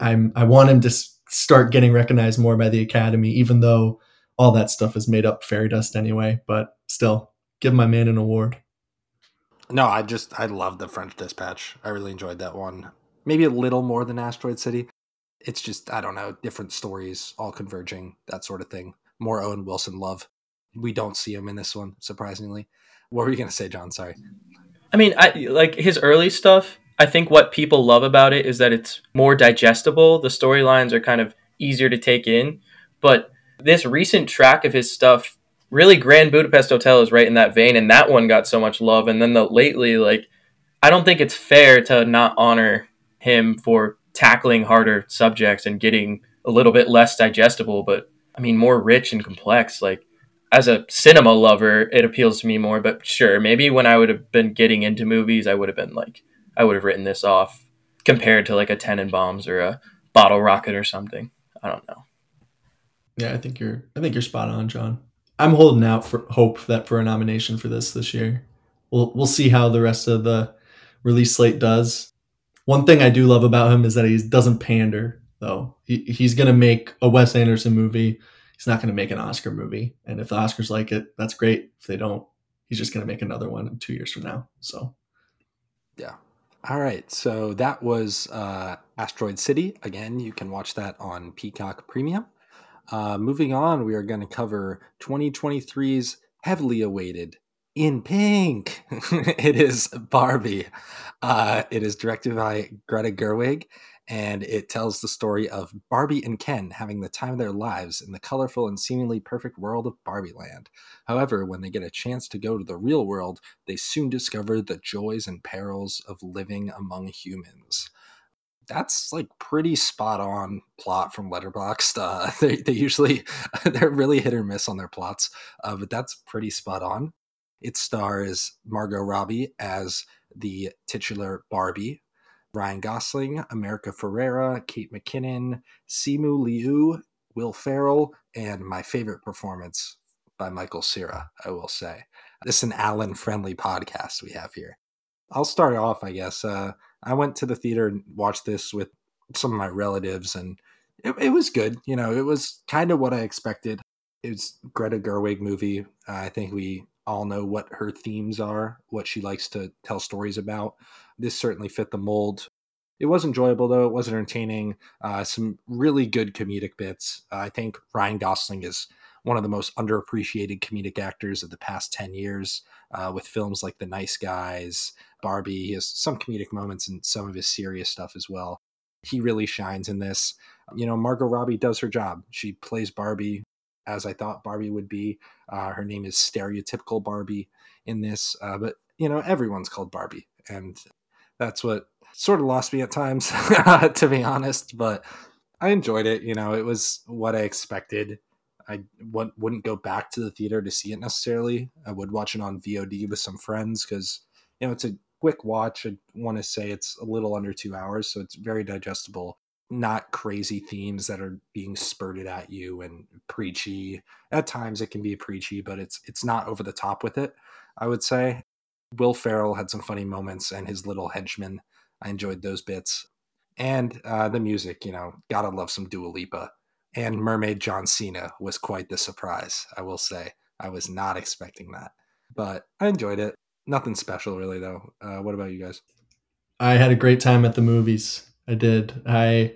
I'm, I want him to start getting recognized more by the Academy, even though all that stuff is made up fairy dust anyway. But still, give my man an award. No, I just I love the French Dispatch. I really enjoyed that one. Maybe a little more than Asteroid City. It's just I don't know, different stories all converging, that sort of thing. More Owen Wilson love. We don't see him in this one, surprisingly. What were you gonna say, John? Sorry. I mean, I like his early stuff. I think what people love about it is that it's more digestible. The storylines are kind of easier to take in. But this recent track of his stuff, really Grand Budapest Hotel is right in that vein, and that one got so much love. And then the lately, like, I don't think it's fair to not honor him for tackling harder subjects and getting a little bit less digestible, but I mean more rich and complex. Like as a cinema lover, it appeals to me more. But sure, maybe when I would have been getting into movies, I would have been like, I would have written this off compared to like a Tenenbaums or a Bottle Rocket or something. I don't know. Yeah, I think you're. I think you're spot on, John. I'm holding out for hope that for a nomination for this this year. We'll we'll see how the rest of the release slate does. One thing I do love about him is that he doesn't pander. Though he, he's gonna make a Wes Anderson movie. He's not gonna make an Oscar movie. And if the Oscars like it, that's great. If they don't, he's just gonna make another one in two years from now. So Yeah. All right. So that was uh, Asteroid City. Again, you can watch that on Peacock Premium. Uh, moving on, we are going to cover 2023's heavily awaited in pink. it is Barbie. Uh, it is directed by Greta Gerwig, and it tells the story of Barbie and Ken having the time of their lives in the colorful and seemingly perfect world of Barbie Land. However, when they get a chance to go to the real world, they soon discover the joys and perils of living among humans that's like pretty spot on plot from Letterboxd. Uh, they they usually they're really hit or miss on their plots, uh, but that's pretty spot on. It stars Margot Robbie as the titular Barbie, Ryan Gosling, America Ferrera, Kate McKinnon, Simu Liu, Will Ferrell, and my favorite performance by Michael Cera. I will say this is an Alan friendly podcast we have here. I'll start off, I guess. Uh, I went to the theater and watched this with some of my relatives, and it, it was good. You know, it was kind of what I expected. It was Greta Gerwig movie. Uh, I think we all know what her themes are, what she likes to tell stories about. This certainly fit the mold. It was enjoyable though. It was entertaining. Uh, some really good comedic bits. Uh, I think Ryan Gosling is one of the most underappreciated comedic actors of the past 10 years uh, with films like The Nice Guys, Barbie. He has some comedic moments and some of his serious stuff as well. He really shines in this. You know, Margot Robbie does her job. She plays Barbie as I thought Barbie would be. Uh, her name is stereotypical Barbie in this, uh, but you know, everyone's called Barbie. And that's what sort of lost me at times, to be honest. But I enjoyed it. You know, it was what I expected. I w- wouldn't go back to the theater to see it necessarily. I would watch it on VOD with some friends because you know it's a quick watch. I want to say it's a little under two hours, so it's very digestible. Not crazy themes that are being spurted at you and preachy. At times it can be preachy, but it's it's not over the top with it. I would say. Will Ferrell had some funny moments, and his little henchman. I enjoyed those bits, and uh, the music. You know, gotta love some Dua Lipa and Mermaid John Cena was quite the surprise, I will say. I was not expecting that, but I enjoyed it. Nothing special, really, though. Uh, what about you guys? I had a great time at the movies. I did. I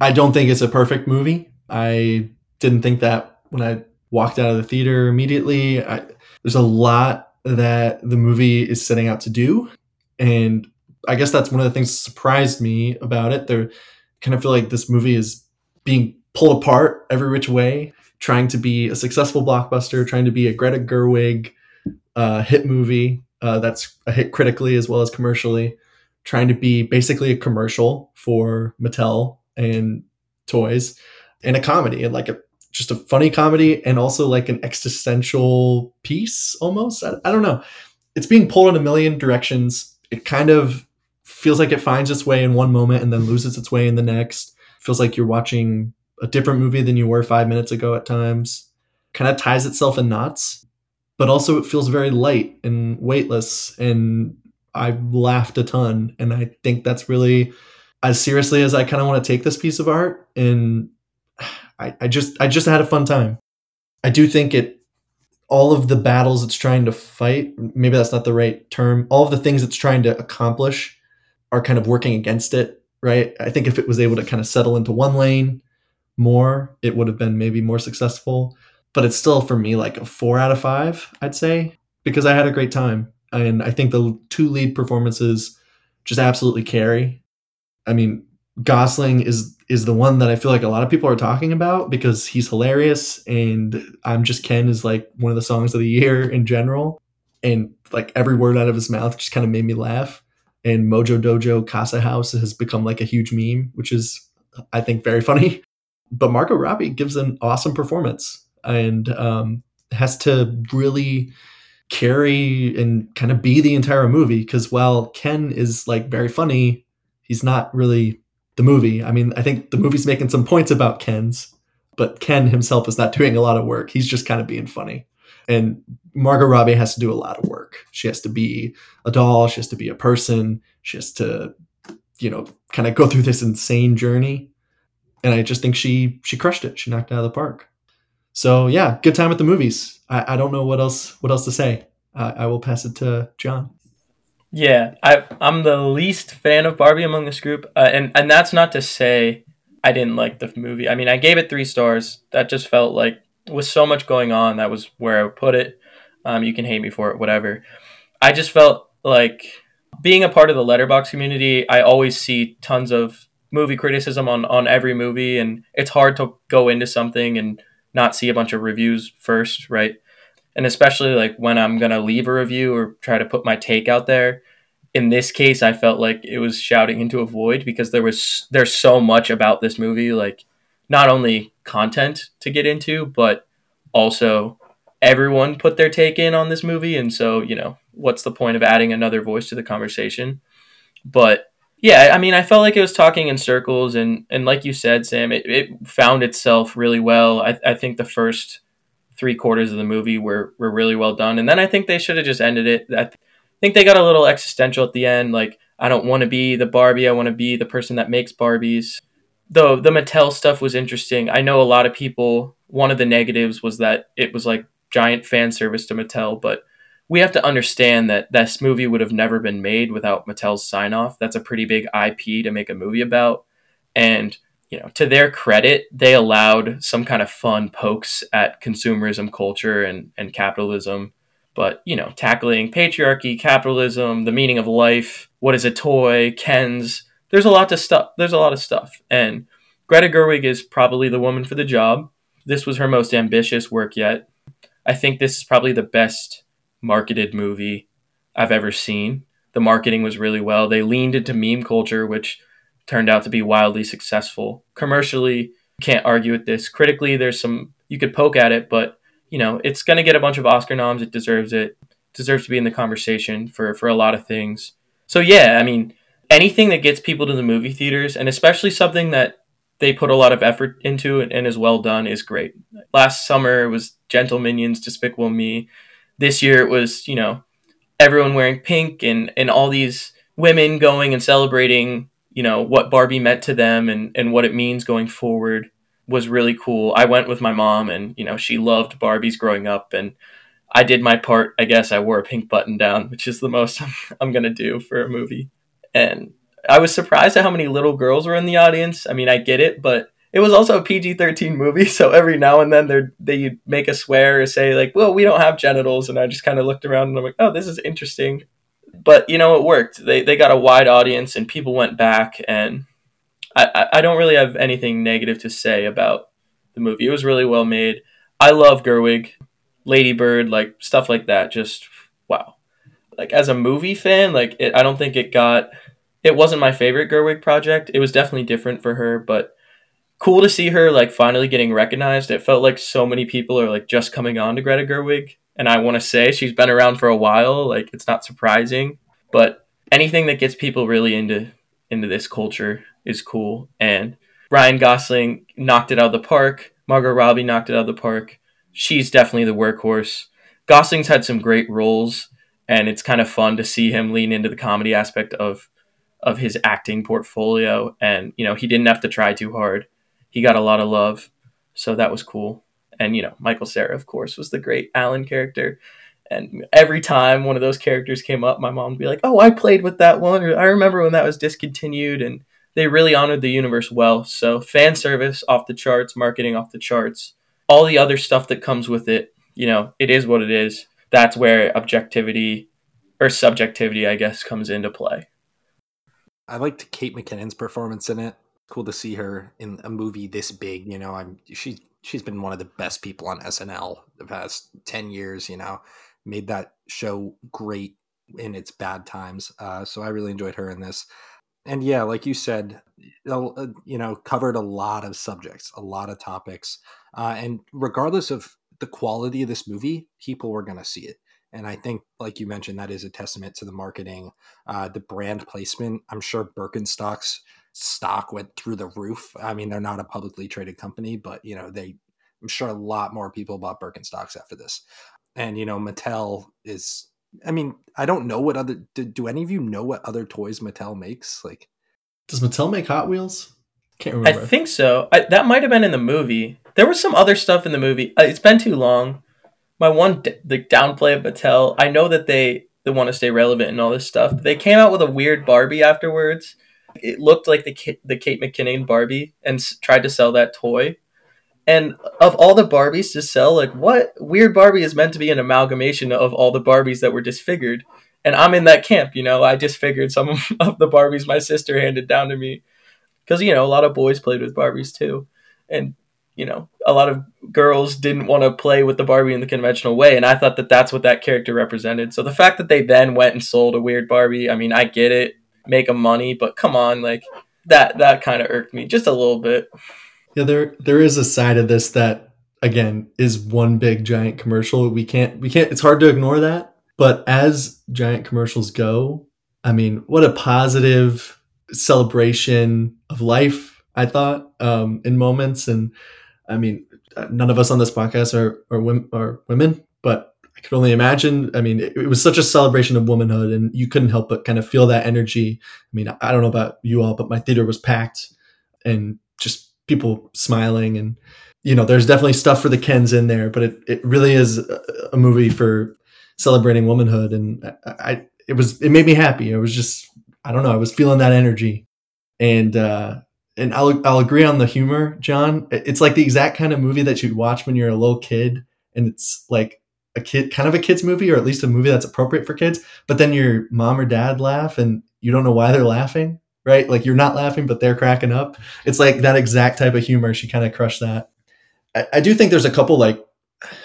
I don't think it's a perfect movie. I didn't think that when I walked out of the theater immediately. I, there's a lot that the movie is setting out to do, and I guess that's one of the things that surprised me about it. There, kind of feel like this movie is being pulled apart every which way, trying to be a successful blockbuster, trying to be a Greta Gerwig uh, hit movie uh, that's a hit critically as well as commercially, trying to be basically a commercial for Mattel and toys, and a comedy and like a just a funny comedy and also like an existential piece almost. I, I don't know. It's being pulled in a million directions. It kind of feels like it finds its way in one moment and then loses its way in the next. Feels like you're watching a different movie than you were five minutes ago at times. Kind of ties itself in knots, but also it feels very light and weightless. And I laughed a ton. And I think that's really as seriously as I kind of want to take this piece of art. And I, I just I just had a fun time. I do think it all of the battles it's trying to fight, maybe that's not the right term, all of the things it's trying to accomplish are kind of working against it, right? I think if it was able to kind of settle into one lane more, it would have been maybe more successful. But it's still for me like a four out of five, I'd say, because I had a great time. And I think the two lead performances just absolutely carry. I mean, Gosling is is the one that I feel like a lot of people are talking about because he's hilarious and I'm just Ken is like one of the songs of the year in general. And like every word out of his mouth just kind of made me laugh. And Mojo Dojo Casa House has become like a huge meme, which is I think very funny but Margot Robbie gives an awesome performance and um, has to really carry and kind of be the entire movie because while Ken is like very funny, he's not really the movie. I mean, I think the movie's making some points about Ken's, but Ken himself is not doing a lot of work. He's just kind of being funny. And Margot Robbie has to do a lot of work. She has to be a doll, she has to be a person, she has to, you know, kind of go through this insane journey and I just think she she crushed it. She knocked it out of the park. So yeah, good time at the movies. I, I don't know what else what else to say. Uh, I will pass it to John. Yeah, I I'm the least fan of Barbie among this group, uh, and and that's not to say I didn't like the movie. I mean, I gave it three stars. That just felt like with so much going on, that was where I would put it. Um, you can hate me for it, whatever. I just felt like being a part of the Letterboxd community, I always see tons of movie criticism on on every movie, and it's hard to go into something and not see a bunch of reviews first, right? And especially like when I'm gonna leave a review or try to put my take out there. In this case, I felt like it was shouting into a void because there was there's so much about this movie, like not only content to get into, but also everyone put their take in on this movie, and so you know what's the point of adding another voice to the conversation? But yeah, I mean, I felt like it was talking in circles, and and like you said, Sam, it, it found itself really well. I, I think the first three quarters of the movie were were really well done, and then I think they should have just ended it. I think they got a little existential at the end, like I don't want to be the Barbie, I want to be the person that makes Barbies. Though the Mattel stuff was interesting. I know a lot of people. One of the negatives was that it was like giant fan service to Mattel, but we have to understand that this movie would have never been made without Mattel's sign off. That's a pretty big IP to make a movie about. And, you know, to their credit, they allowed some kind of fun pokes at consumerism culture and, and capitalism. But, you know, tackling patriarchy, capitalism, the meaning of life, what is a toy, Ken's, there's a lot of stuff. There's a lot of stuff. And Greta Gerwig is probably the woman for the job. This was her most ambitious work yet. I think this is probably the best marketed movie I've ever seen. The marketing was really well. They leaned into meme culture, which turned out to be wildly successful. Commercially, can't argue with this. Critically, there's some you could poke at it, but you know, it's going to get a bunch of Oscar noms. It deserves it. Deserves to be in the conversation for for a lot of things. So yeah, I mean, anything that gets people to the movie theaters, and especially something that they put a lot of effort into and is well done, is great. Last summer was Gentleminions, Despicable Me this year it was you know everyone wearing pink and and all these women going and celebrating you know what Barbie meant to them and and what it means going forward was really cool. I went with my mom and you know she loved Barbies growing up and I did my part. I guess I wore a pink button down, which is the most I'm, I'm going to do for a movie. And I was surprised at how many little girls were in the audience. I mean, I get it, but it was also a PG thirteen movie, so every now and then they they make a swear or say like, "Well, we don't have genitals," and I just kind of looked around and I'm like, "Oh, this is interesting." But you know, it worked. They they got a wide audience and people went back, and I I don't really have anything negative to say about the movie. It was really well made. I love Gerwig, Lady Bird, like stuff like that. Just wow. Like as a movie fan, like it, I don't think it got. It wasn't my favorite Gerwig project. It was definitely different for her, but cool to see her like finally getting recognized. It felt like so many people are like just coming on to Greta Gerwig, and I want to say she's been around for a while. Like it's not surprising, but anything that gets people really into into this culture is cool. And Ryan Gosling knocked it out of the park. Margot Robbie knocked it out of the park. She's definitely the workhorse. Gosling's had some great roles, and it's kind of fun to see him lean into the comedy aspect of of his acting portfolio. And you know, he didn't have to try too hard he got a lot of love, so that was cool. And you know, Michael Cera, of course, was the great Alan character. And every time one of those characters came up, my mom would be like, "Oh, I played with that one," or "I remember when that was discontinued." And they really honored the universe well. So fan service off the charts, marketing off the charts, all the other stuff that comes with it. You know, it is what it is. That's where objectivity or subjectivity, I guess, comes into play. I liked Kate McKinnon's performance in it cool to see her in a movie this big. You know, I'm she she's been one of the best people on SNL the past ten years. You know, made that show great in its bad times. Uh, so I really enjoyed her in this. And yeah, like you said, you know, covered a lot of subjects, a lot of topics, uh, and regardless of the quality of this movie, people were going to see it. And I think, like you mentioned, that is a testament to the marketing, uh, the brand placement. I'm sure Birkenstocks stock went through the roof. I mean, they're not a publicly traded company, but you know, they I'm sure a lot more people bought Birkenstocks after this. And you know, Mattel is I mean, I don't know what other do, do any of you know what other toys Mattel makes? Like Does Mattel make Hot Wheels? Can't remember. I think so. I, that might have been in the movie. There was some other stuff in the movie. Uh, it's been too long. My one the downplay of Mattel. I know that they they want to stay relevant and all this stuff. But they came out with a weird Barbie afterwards it looked like the the Kate McKinnon Barbie and tried to sell that toy. And of all the Barbies to sell, like what weird Barbie is meant to be an amalgamation of all the Barbies that were disfigured? And I'm in that camp, you know. I disfigured some of the Barbies my sister handed down to me because you know a lot of boys played with Barbies too, and you know a lot of girls didn't want to play with the Barbie in the conventional way, and I thought that that's what that character represented. So the fact that they then went and sold a weird Barbie, I mean, I get it, make them money, but come on, like that that kind of irked me just a little bit. Yeah, there there is a side of this that again is one big giant commercial. We can't we can't. It's hard to ignore that but as giant commercials go, I mean, what a positive celebration of life, I thought, um, in moments. And I mean, none of us on this podcast are, are, women, are women, but could only imagine. I mean, it, it, was such a celebration of womanhood, and you couldn't help but kind of feel that energy. I mean, I don't know about you all, but my theater was packed and just people smiling. And, you know, there's definitely stuff for the Kens in there, but it, it really is a, a movie for celebrating womanhood, and I, I it was it made me happy. It was just I don't know. I was feeling that energy, and uh, and I'll I'll agree on the humor, John. It's like the exact kind of movie that you'd watch when you're a little kid, and it's like a kid kind of a kids movie, or at least a movie that's appropriate for kids. But then your mom or dad laugh, and you don't know why they're laughing, right? Like you're not laughing, but they're cracking up. It's like that exact type of humor. She kind of crushed that. I, I do think there's a couple like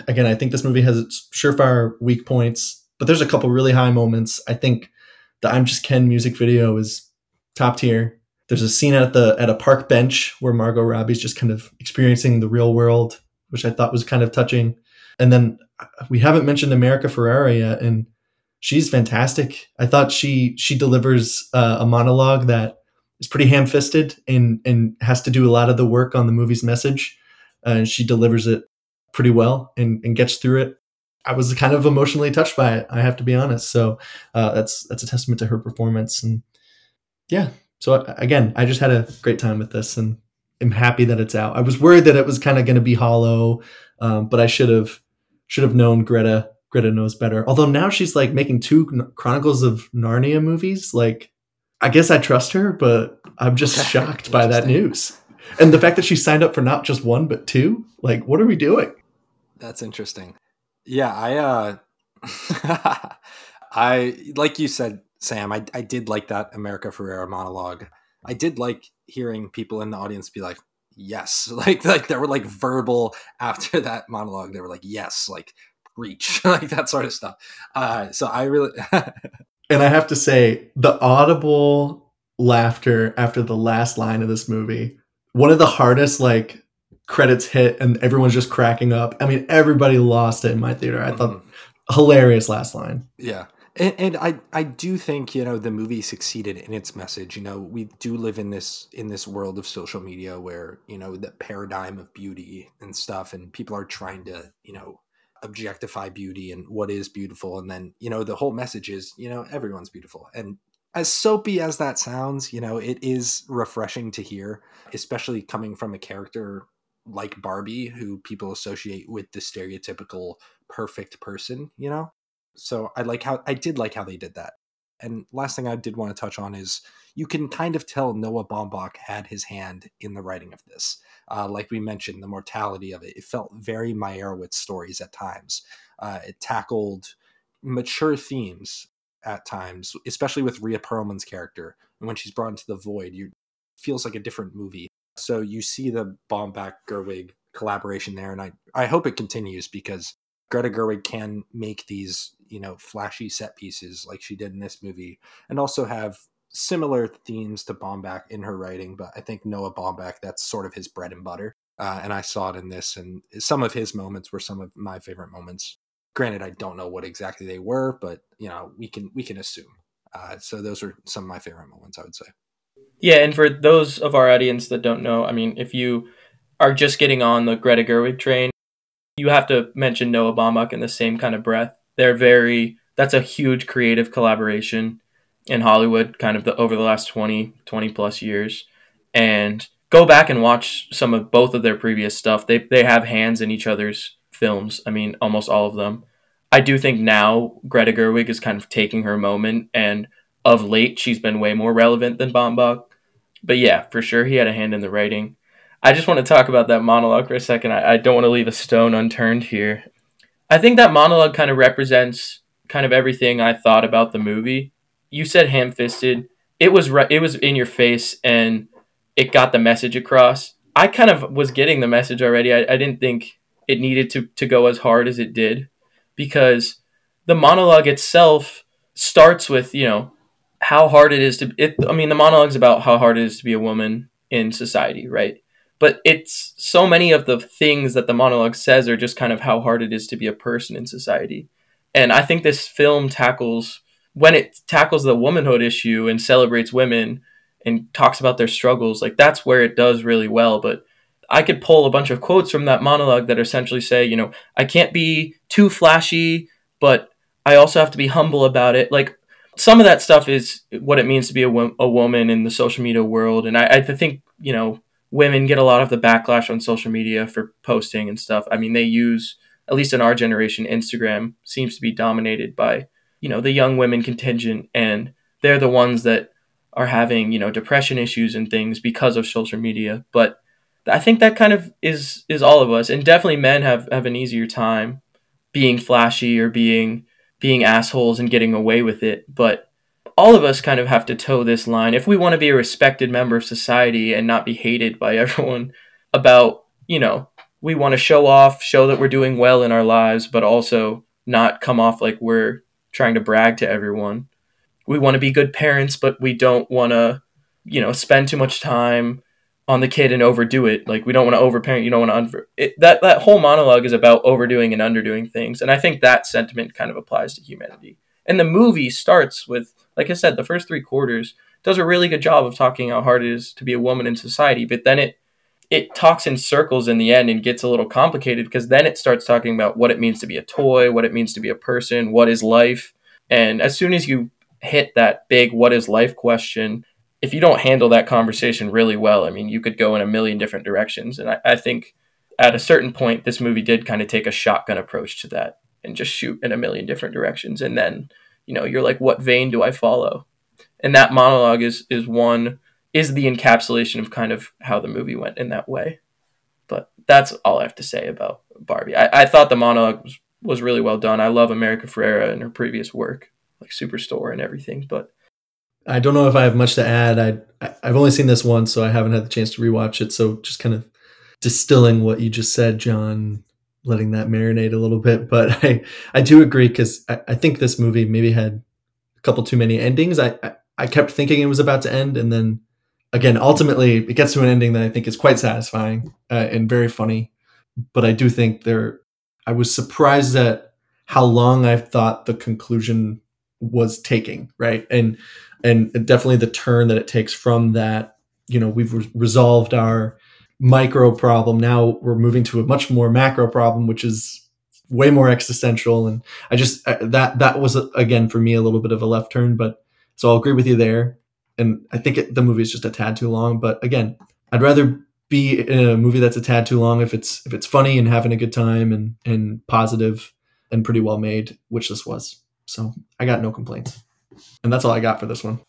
again, I think this movie has its surefire weak points, but there's a couple really high moments. I think the "I'm Just Ken" music video is top tier. There's a scene at the at a park bench where Margot Robbie's just kind of experiencing the real world, which I thought was kind of touching. And then we haven't mentioned America Ferrera yet, and she's fantastic. I thought she she delivers uh, a monologue that is pretty ham fisted and and has to do a lot of the work on the movie's message. And uh, she delivers it pretty well and, and gets through it. I was kind of emotionally touched by it. I have to be honest. So uh, that's that's a testament to her performance. And yeah, so uh, again, I just had a great time with this, and am happy that it's out. I was worried that it was kind of going to be hollow, um, but I should have should have known Greta. Greta knows better. Although now she's like making two Chronicles of Narnia movies. Like, I guess I trust her, but I'm just shocked by that news. And the fact that she signed up for not just one but two. Like, what are we doing? That's interesting. Yeah, I uh I like you said, Sam, I I did like that America Ferrera monologue. I did like hearing people in the audience be like, yes. Like like there were like verbal after that monologue, they were like, yes, like preach, like that sort of stuff. Uh so I really And I have to say, the audible laughter after the last line of this movie, one of the hardest like credits hit and everyone's just cracking up. I mean, everybody lost it in my theater. I mm-hmm. thought hilarious last line. Yeah. And, and, I, I do think you know the movie succeeded in its message. You know we do live in this in this world of social media where you know the paradigm of beauty and stuff, and people are trying to you know objectify beauty and what is beautiful, and then you know the whole message is you know everyone's beautiful, and as soapy as that sounds, you know it is refreshing to hear, especially coming from a character like Barbie, who people associate with the stereotypical perfect person, you know? So I like how I did like how they did that. And last thing I did want to touch on is you can kind of tell Noah Baumbach had his hand in the writing of this. Uh, like we mentioned, the mortality of it. It felt very Meyerowitz stories at times. Uh, it tackled mature themes at times, especially with Rhea Perlman's character. And when she's brought into the void, you feels like a different movie. So you see the Baumbach Gerwig collaboration there, and I I hope it continues because Greta Gerwig can make these you know flashy set pieces like she did in this movie, and also have similar themes to Baumbach in her writing. But I think Noah Baumbach that's sort of his bread and butter, uh, and I saw it in this, and some of his moments were some of my favorite moments. Granted, I don't know what exactly they were, but you know we can we can assume. Uh, so those are some of my favorite moments, I would say. Yeah, and for those of our audience that don't know, I mean, if you are just getting on the Greta Gerwig train, you have to mention Noah Baumbach in the same kind of breath. They're very that's a huge creative collaboration in Hollywood kind of the over the last 20 20 plus years and go back and watch some of both of their previous stuff. They they have hands in each other's films. I mean, almost all of them. I do think now Greta Gerwig is kind of taking her moment and of late she's been way more relevant than Baumbach but yeah, for sure he had a hand in the writing. I just want to talk about that monologue for a second. I, I don't want to leave a stone unturned here. I think that monologue kind of represents kind of everything I thought about the movie. You said ham fisted. It was re- it was in your face and it got the message across. I kind of was getting the message already. I, I didn't think it needed to, to go as hard as it did because the monologue itself starts with, you know, how hard it is to it I mean the monologue is about how hard it is to be a woman in society, right? But it's so many of the things that the monologue says are just kind of how hard it is to be a person in society. And I think this film tackles when it tackles the womanhood issue and celebrates women and talks about their struggles, like that's where it does really well. But I could pull a bunch of quotes from that monologue that essentially say, you know, I can't be too flashy, but I also have to be humble about it. Like some of that stuff is what it means to be a, a woman in the social media world. And I, I think, you know, women get a lot of the backlash on social media for posting and stuff. I mean, they use, at least in our generation, Instagram seems to be dominated by, you know, the young women contingent. And they're the ones that are having, you know, depression issues and things because of social media. But I think that kind of is is all of us, and definitely men have have an easier time being flashy or being being assholes and getting away with it. But all of us kind of have to toe this line if we want to be a respected member of society and not be hated by everyone about you know we want to show off, show that we're doing well in our lives, but also not come off like we're trying to brag to everyone. We want to be good parents, but we don't want to, you know, spend too much time on the kid and overdo it. Like we don't want to overparent. You don't want to under it, that that whole monologue is about overdoing and underdoing things, and I think that sentiment kind of applies to humanity. And the movie starts with, like I said, the first three quarters does a really good job of talking how hard it is to be a woman in society, but then it it talks in circles in the end and gets a little complicated because then it starts talking about what it means to be a toy, what it means to be a person, what is life. And as soon as you hit that big what is life question, if you don't handle that conversation really well, I mean, you could go in a million different directions. And I, I think at a certain point, this movie did kind of take a shotgun approach to that and just shoot in a million different directions. And then, you know, you're like, what vein do I follow? And that monologue is is one is the encapsulation of kind of how the movie went in that way. But that's all I have to say about Barbie. I, I thought the monologue was, was really well done. I love America Ferrera and her previous work, like Superstore and everything. But I don't know if I have much to add. I I've only seen this once, so I haven't had the chance to rewatch it. So just kind of distilling what you just said, John, letting that marinate a little bit. But I I do agree because I, I think this movie maybe had a couple too many endings. I, I I kept thinking it was about to end, and then again, ultimately, it gets to an ending that I think is quite satisfying uh, and very funny. But I do think there, I was surprised at how long I thought the conclusion was taking, right? And and definitely the turn that it takes from that you know we've re- resolved our micro problem. Now we're moving to a much more macro problem which is way more existential. And i just uh, that that was again for me a little bit of a left turn but so i'll agree with you there. And i think it, the movie is just a tad too long but again i'd rather be in a movie that's a tad too long if it's if it's funny and having a good time and and positive and pretty well made which this was. So i got no complaints. And that's all I got for this one.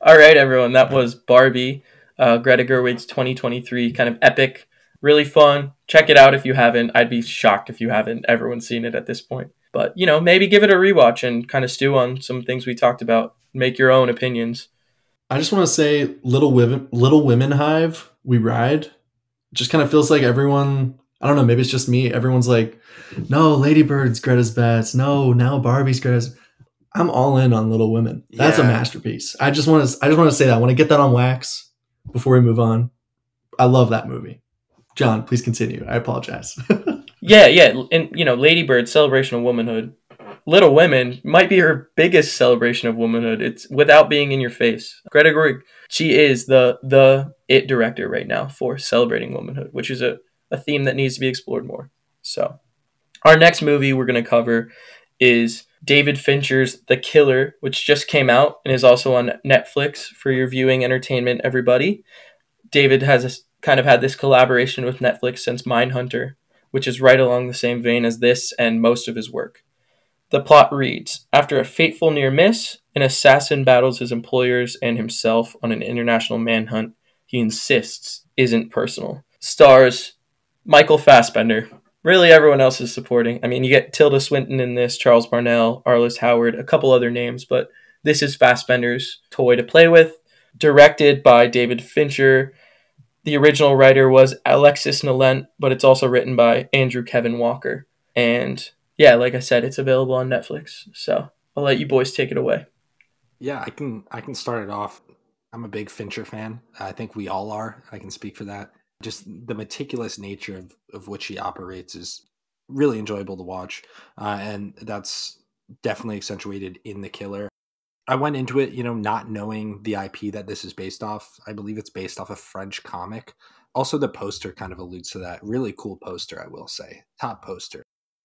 All right, everyone. That was Barbie, uh, Greta Gerwig's 2023 kind of epic. Really fun. Check it out if you haven't. I'd be shocked if you haven't. Everyone's seen it at this point. But, you know, maybe give it a rewatch and kind of stew on some things we talked about. Make your own opinions. I just want to say, Little Women, Little Women Hive, we ride. Just kind of feels like everyone. I don't know. Maybe it's just me. Everyone's like, "No, Ladybird's Greta's best. No, now Barbie's Greta's." I'm all in on Little Women. That's yeah. a masterpiece. I just want to I just want to say that. I want to get that on wax before we move on. I love that movie. John, please continue. I apologize. yeah, yeah, and you know, Lady Bird celebration of womanhood. Little Women might be her biggest celebration of womanhood. It's without being in your face. Greta Gerwig, she is the the it director right now for celebrating womanhood, which is a, a theme that needs to be explored more. So, our next movie we're going to cover is David Fincher's The Killer, which just came out and is also on Netflix for your viewing entertainment, everybody. David has a, kind of had this collaboration with Netflix since Mindhunter, which is right along the same vein as this and most of his work. The plot reads After a fateful near miss, an assassin battles his employers and himself on an international manhunt he insists isn't personal. stars Michael Fassbender. Really, everyone else is supporting. I mean, you get Tilda Swinton in this, Charles Parnell, Arliss Howard, a couple other names, but this is Fassbender's toy to play with. Directed by David Fincher. The original writer was Alexis Nolent, but it's also written by Andrew Kevin Walker. And yeah, like I said, it's available on Netflix. So I'll let you boys take it away. Yeah, I can I can start it off. I'm a big Fincher fan. I think we all are. I can speak for that. Just the meticulous nature of, of which he operates is really enjoyable to watch. Uh, and that's definitely accentuated in The Killer. I went into it, you know, not knowing the IP that this is based off. I believe it's based off a French comic. Also, the poster kind of alludes to that. Really cool poster, I will say. Top poster.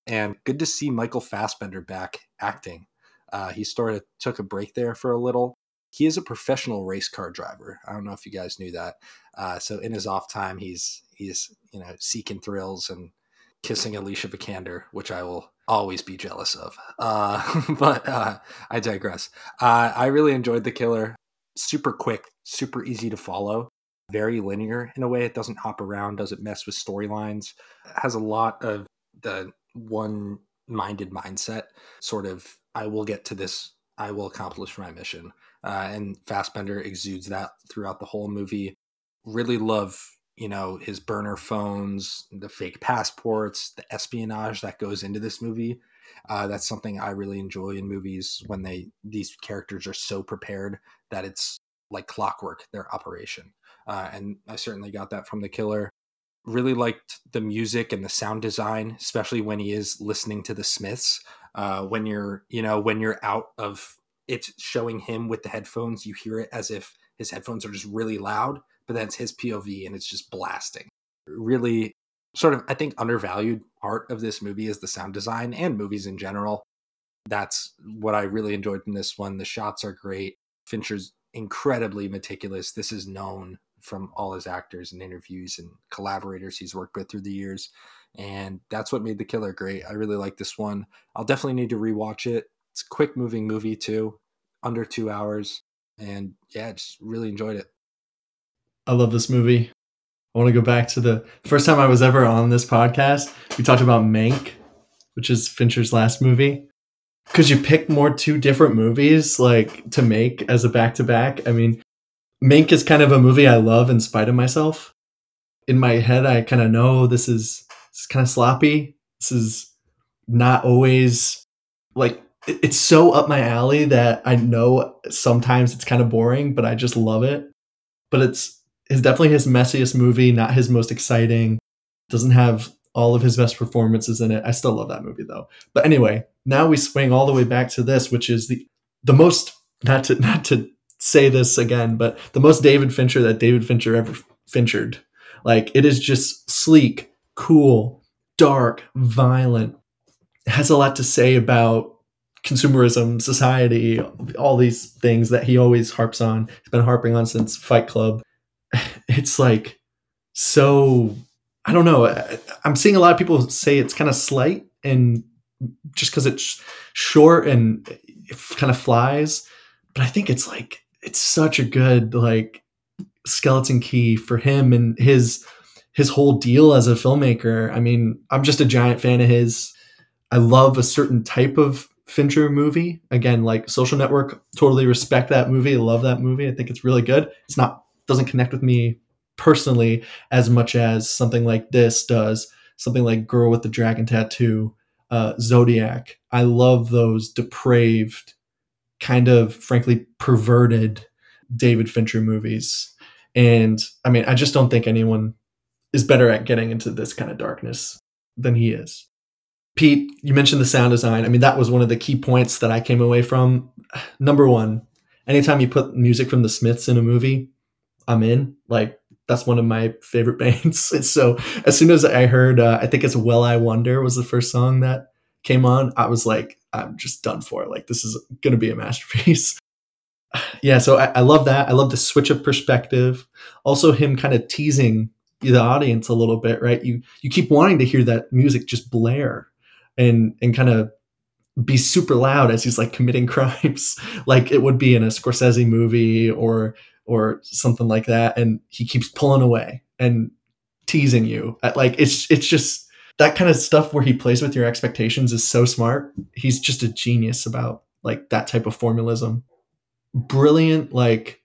And good to see Michael Fassbender back acting. Uh, he sort of took a break there for a little. He is a professional race car driver. I don't know if you guys knew that. Uh, so in his off time, he's he's you know seeking thrills and kissing Alicia Vikander, which I will always be jealous of. Uh, but uh, I digress. Uh, I really enjoyed The Killer. Super quick, super easy to follow, very linear in a way. It doesn't hop around, doesn't mess with storylines. Has a lot of the one minded mindset, sort of, I will get to this, I will accomplish my mission. Uh, and Fassbender exudes that throughout the whole movie. Really love you know his burner phones the fake passports the espionage that goes into this movie. Uh, that's something i really enjoy in movies when they these characters are so prepared that it's like clockwork their operation. Uh, and i certainly got that from the killer. Really liked the music and the sound design especially when he is listening to the smiths. Uh, when you're you know when you're out of it's showing him with the headphones you hear it as if his headphones are just really loud but then it's his POV and it's just blasting. Really, sort of, I think, undervalued part of this movie is the sound design and movies in general. That's what I really enjoyed from this one. The shots are great. Fincher's incredibly meticulous. This is known from all his actors and interviews and collaborators he's worked with through the years. And that's what made The Killer great. I really like this one. I'll definitely need to rewatch it. It's a quick moving movie, too, under two hours. And yeah, just really enjoyed it. I love this movie. I want to go back to the first time I was ever on this podcast. We talked about Mank, which is Fincher's last movie. Could you pick more two different movies like to make as a back to back? I mean, Mank is kind of a movie I love in spite of myself. In my head, I kind of know this is, this is kind of sloppy. This is not always like it's so up my alley that I know sometimes it's kind of boring, but I just love it. But it's is definitely his messiest movie, not his most exciting. Doesn't have all of his best performances in it. I still love that movie though. But anyway, now we swing all the way back to this, which is the the most not to not to say this again, but the most David Fincher that David Fincher ever finchered. Like it is just sleek, cool, dark, violent. It has a lot to say about consumerism, society, all these things that he always harps on. He's been harping on since Fight Club it's like so I don't know. I'm seeing a lot of people say it's kind of slight and just because it's short and it kind of flies, but I think it's like it's such a good like skeleton key for him and his his whole deal as a filmmaker. I mean, I'm just a giant fan of his. I love a certain type of Fincher movie. Again, like Social Network, totally respect that movie. Love that movie. I think it's really good. It's not doesn't connect with me personally as much as something like this does. Something like Girl with the Dragon Tattoo, uh, Zodiac. I love those depraved, kind of frankly perverted David Fincher movies. And I mean, I just don't think anyone is better at getting into this kind of darkness than he is. Pete, you mentioned the sound design. I mean, that was one of the key points that I came away from. Number one, anytime you put music from the Smiths in a movie, I'm in. Like that's one of my favorite bands. And so as soon as I heard, uh, I think it's "Well I Wonder" was the first song that came on. I was like, I'm just done for. Like this is gonna be a masterpiece. yeah, so I, I love that. I love the switch of perspective. Also, him kind of teasing the audience a little bit, right? You you keep wanting to hear that music just blare and and kind of be super loud as he's like committing crimes, like it would be in a Scorsese movie or or something like that and he keeps pulling away and teasing you. Uh, like it's it's just that kind of stuff where he plays with your expectations is so smart. He's just a genius about like that type of formalism. Brilliant like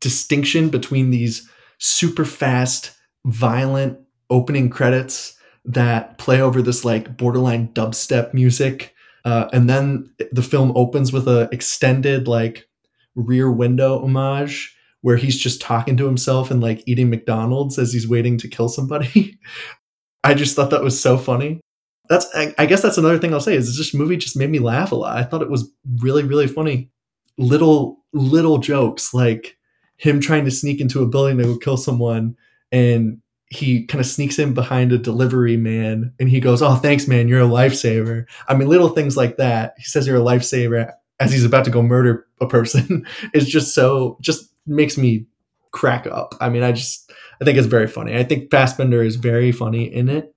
distinction between these super fast, violent opening credits that play over this like borderline dubstep music. Uh, and then the film opens with a extended like rear window homage where he's just talking to himself and like eating McDonald's as he's waiting to kill somebody. I just thought that was so funny. That's I, I, guess that's another thing I'll say is this movie just made me laugh a lot. I thought it was really really funny. Little little jokes like him trying to sneak into a building to go kill someone and he kind of sneaks in behind a delivery man and he goes, "Oh, thanks man, you're a lifesaver." I mean little things like that. He says you're a lifesaver as he's about to go murder a person is just so just makes me crack up. I mean, I just I think it's very funny. I think Fassbender is very funny in it.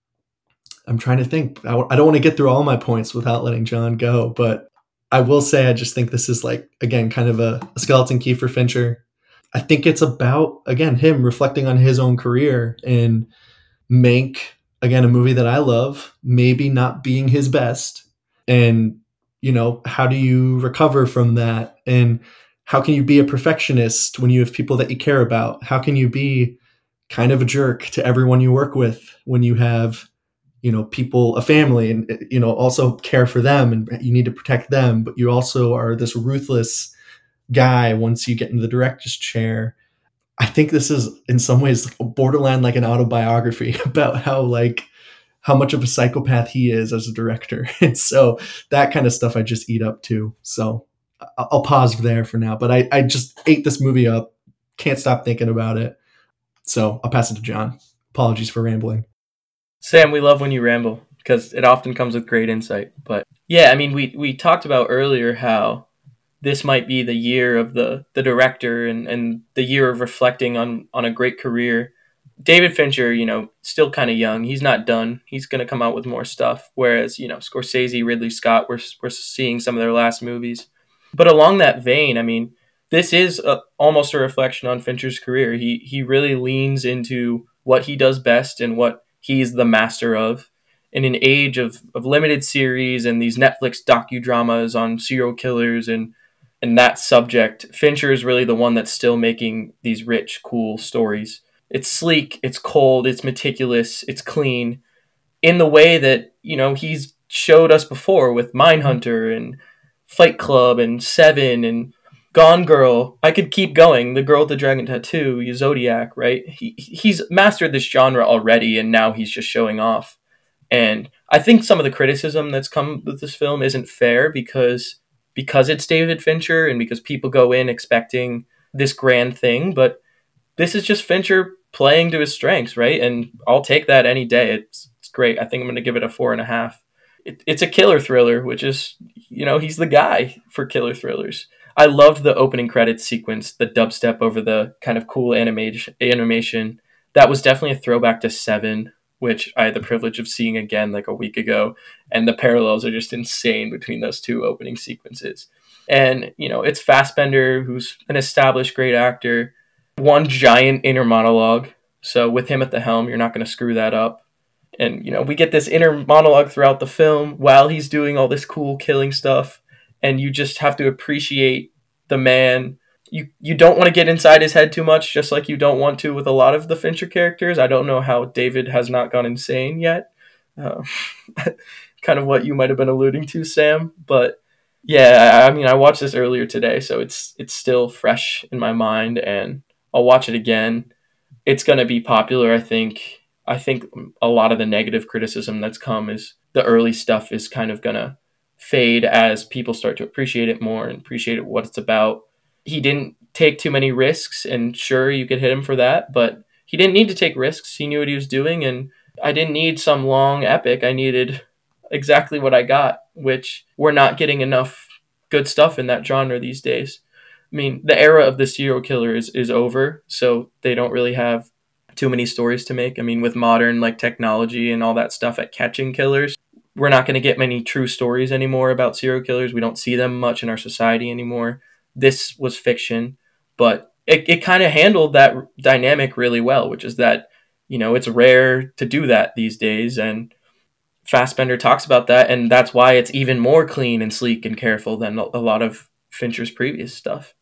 I'm trying to think. I w- I don't want to get through all my points without letting John go, but I will say I just think this is like again kind of a, a skeleton key for Fincher. I think it's about again him reflecting on his own career and Mank again a movie that I love, maybe not being his best, and you know how do you recover from that and how can you be a perfectionist when you have people that you care about? How can you be kind of a jerk to everyone you work with when you have, you know, people, a family, and, you know, also care for them and you need to protect them, but you also are this ruthless guy once you get into the director's chair. I think this is in some ways borderline like an autobiography about how like how much of a psychopath he is as a director. And so that kind of stuff I just eat up too. So I'll pause there for now. But I, I just ate this movie up. Can't stop thinking about it. So I'll pass it to John. Apologies for rambling. Sam, we love when you ramble because it often comes with great insight. But yeah, I mean, we we talked about earlier how this might be the year of the the director and and the year of reflecting on on a great career. David Fincher, you know, still kind of young. He's not done. He's going to come out with more stuff. Whereas, you know, Scorsese, Ridley Scott, we're, we're seeing some of their last movies. But along that vein, I mean, this is a, almost a reflection on Fincher's career. He he really leans into what he does best and what he's the master of. In an age of, of limited series and these Netflix docudramas on serial killers and and that subject, Fincher is really the one that's still making these rich, cool stories. It's sleek, it's cold, it's meticulous, it's clean, in the way that you know he's showed us before with Mindhunter and Fight Club and Seven and Gone Girl. I could keep going. The Girl with the Dragon Tattoo, Zodiac, right? He he's mastered this genre already, and now he's just showing off. And I think some of the criticism that's come with this film isn't fair because because it's David Fincher and because people go in expecting this grand thing, but this is just Fincher playing to his strengths, right? And I'll take that any day. It's, it's great. I think I'm going to give it a four and a half it, it's a killer thriller, which is you know he's the guy for killer thrillers. I loved the opening credits sequence, the dubstep over the kind of cool animation. Animation that was definitely a throwback to Seven, which I had the privilege of seeing again like a week ago, and the parallels are just insane between those two opening sequences. And you know, it's Fassbender, who's an established great actor. One giant inner monologue. So with him at the helm, you're not going to screw that up and you know we get this inner monologue throughout the film while he's doing all this cool killing stuff and you just have to appreciate the man you you don't want to get inside his head too much just like you don't want to with a lot of the fincher characters. I don't know how david has not gone insane yet. Uh, kind of what you might have been alluding to sam but yeah I, mean i watched this earlier today so it's it's still fresh in my mind and i'll watch it again. It's to be popular i think. I think a lot of the negative criticism that's come is the early stuff is kind of to fade as people start to appreciate it more and appreciate what it's about. He didn't take too many risks, and sure, you could hit him for that, but he didn't need to take risks. He knew what he was doing, and I didn't need some long epic. I needed exactly what I got, which we're not getting enough good stuff in that genre these days. I mean, the era of the serial killer is, is over, so they don't really have too many stories to make. I mean, with modern like technology and all that stuff at catching killers, we're not going to get many true stories anymore about serial killers. We don't see them much in our society anymore. This was fiction, but it, it kind of handled that dynamic really well, which is that You know, it's rare to do that these days, and Fassbender talks about that, and that's why it's even more clean and sleek and careful than a lot of Fincher's previous stuff.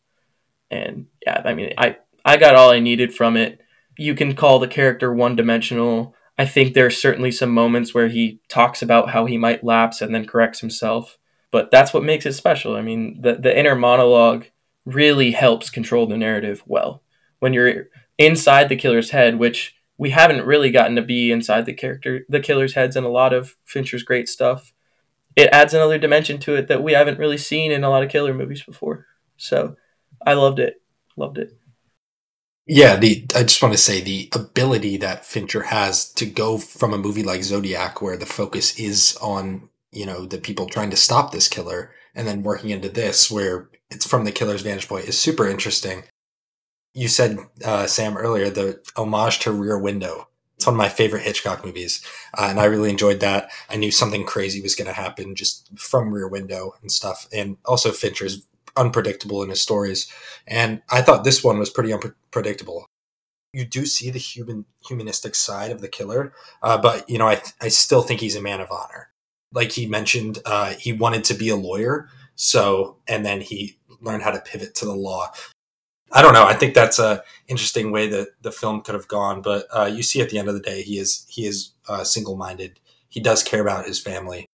And yeah, I mean, I I got all I needed from it. You can call the character one dimensional. I think there are certainly some moments where he talks about how he might lapse and then corrects himself, but that's what makes it special. I mean, the the inner monologue really helps control the narrative well. When you're inside the killer's head, which we haven't really gotten to be inside the character the killer's heads in a lot of Fincher's great stuff. It adds another dimension to it that we haven't really seen in a lot of killer movies before. So I loved it. Loved it. Yeah, the I just want to say the ability that Fincher has to go from a movie like Zodiac where the focus is on, you know, the people trying to stop this killer and then working into this where it's from the killer's vantage point is super interesting. You said, uh, Sam, earlier, the homage to Rear Window. It's one of my favorite Hitchcock movies, uh, and I really enjoyed that. I knew something crazy was going to happen just from Rear Window and stuff. And also, Fincher's unpredictable in his stories. And I thought this one was pretty unpredictable. You do see the human humanistic side of the killer, uh, but you know I I still think he's a man of honor. Like he mentioned, uh, he wanted to be a lawyer, so and then he learned how to pivot to the law. I don't know. I think that's a interesting way that the film could have gone. But uh, you see, at the end of the day, he is he is uh, single minded. He does care about his family,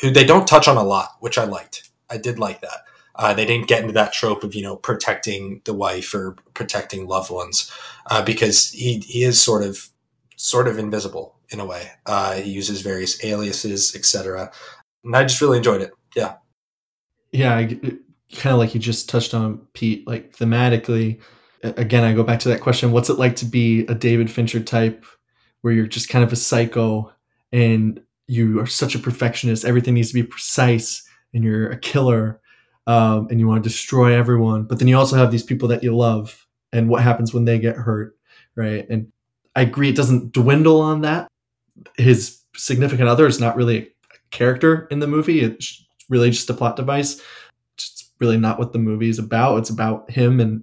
who they don't touch on a lot, which I liked. I did like that. Uh, they didn't get into that trope of you know protecting the wife or protecting loved ones uh, because he he is sort of sort of invisible in a way. Uh, he uses various aliases, etc. And I just really enjoyed it. Yeah. Yeah, kind of like you just touched on, Pete. Like thematically, again, I go back to that question: What's it like to be a David Fincher type, where you're just kind of a psycho and you are such a perfectionist? Everything needs to be precise, and you're a killer um, and you want to destroy everyone. But then you also have these people that you love, and what happens when they get hurt, right? And I agree, it doesn't dwindle on that. His significant other is not really a character in the movie; it's really just a plot device. It's really not what the movie is about. It's about him and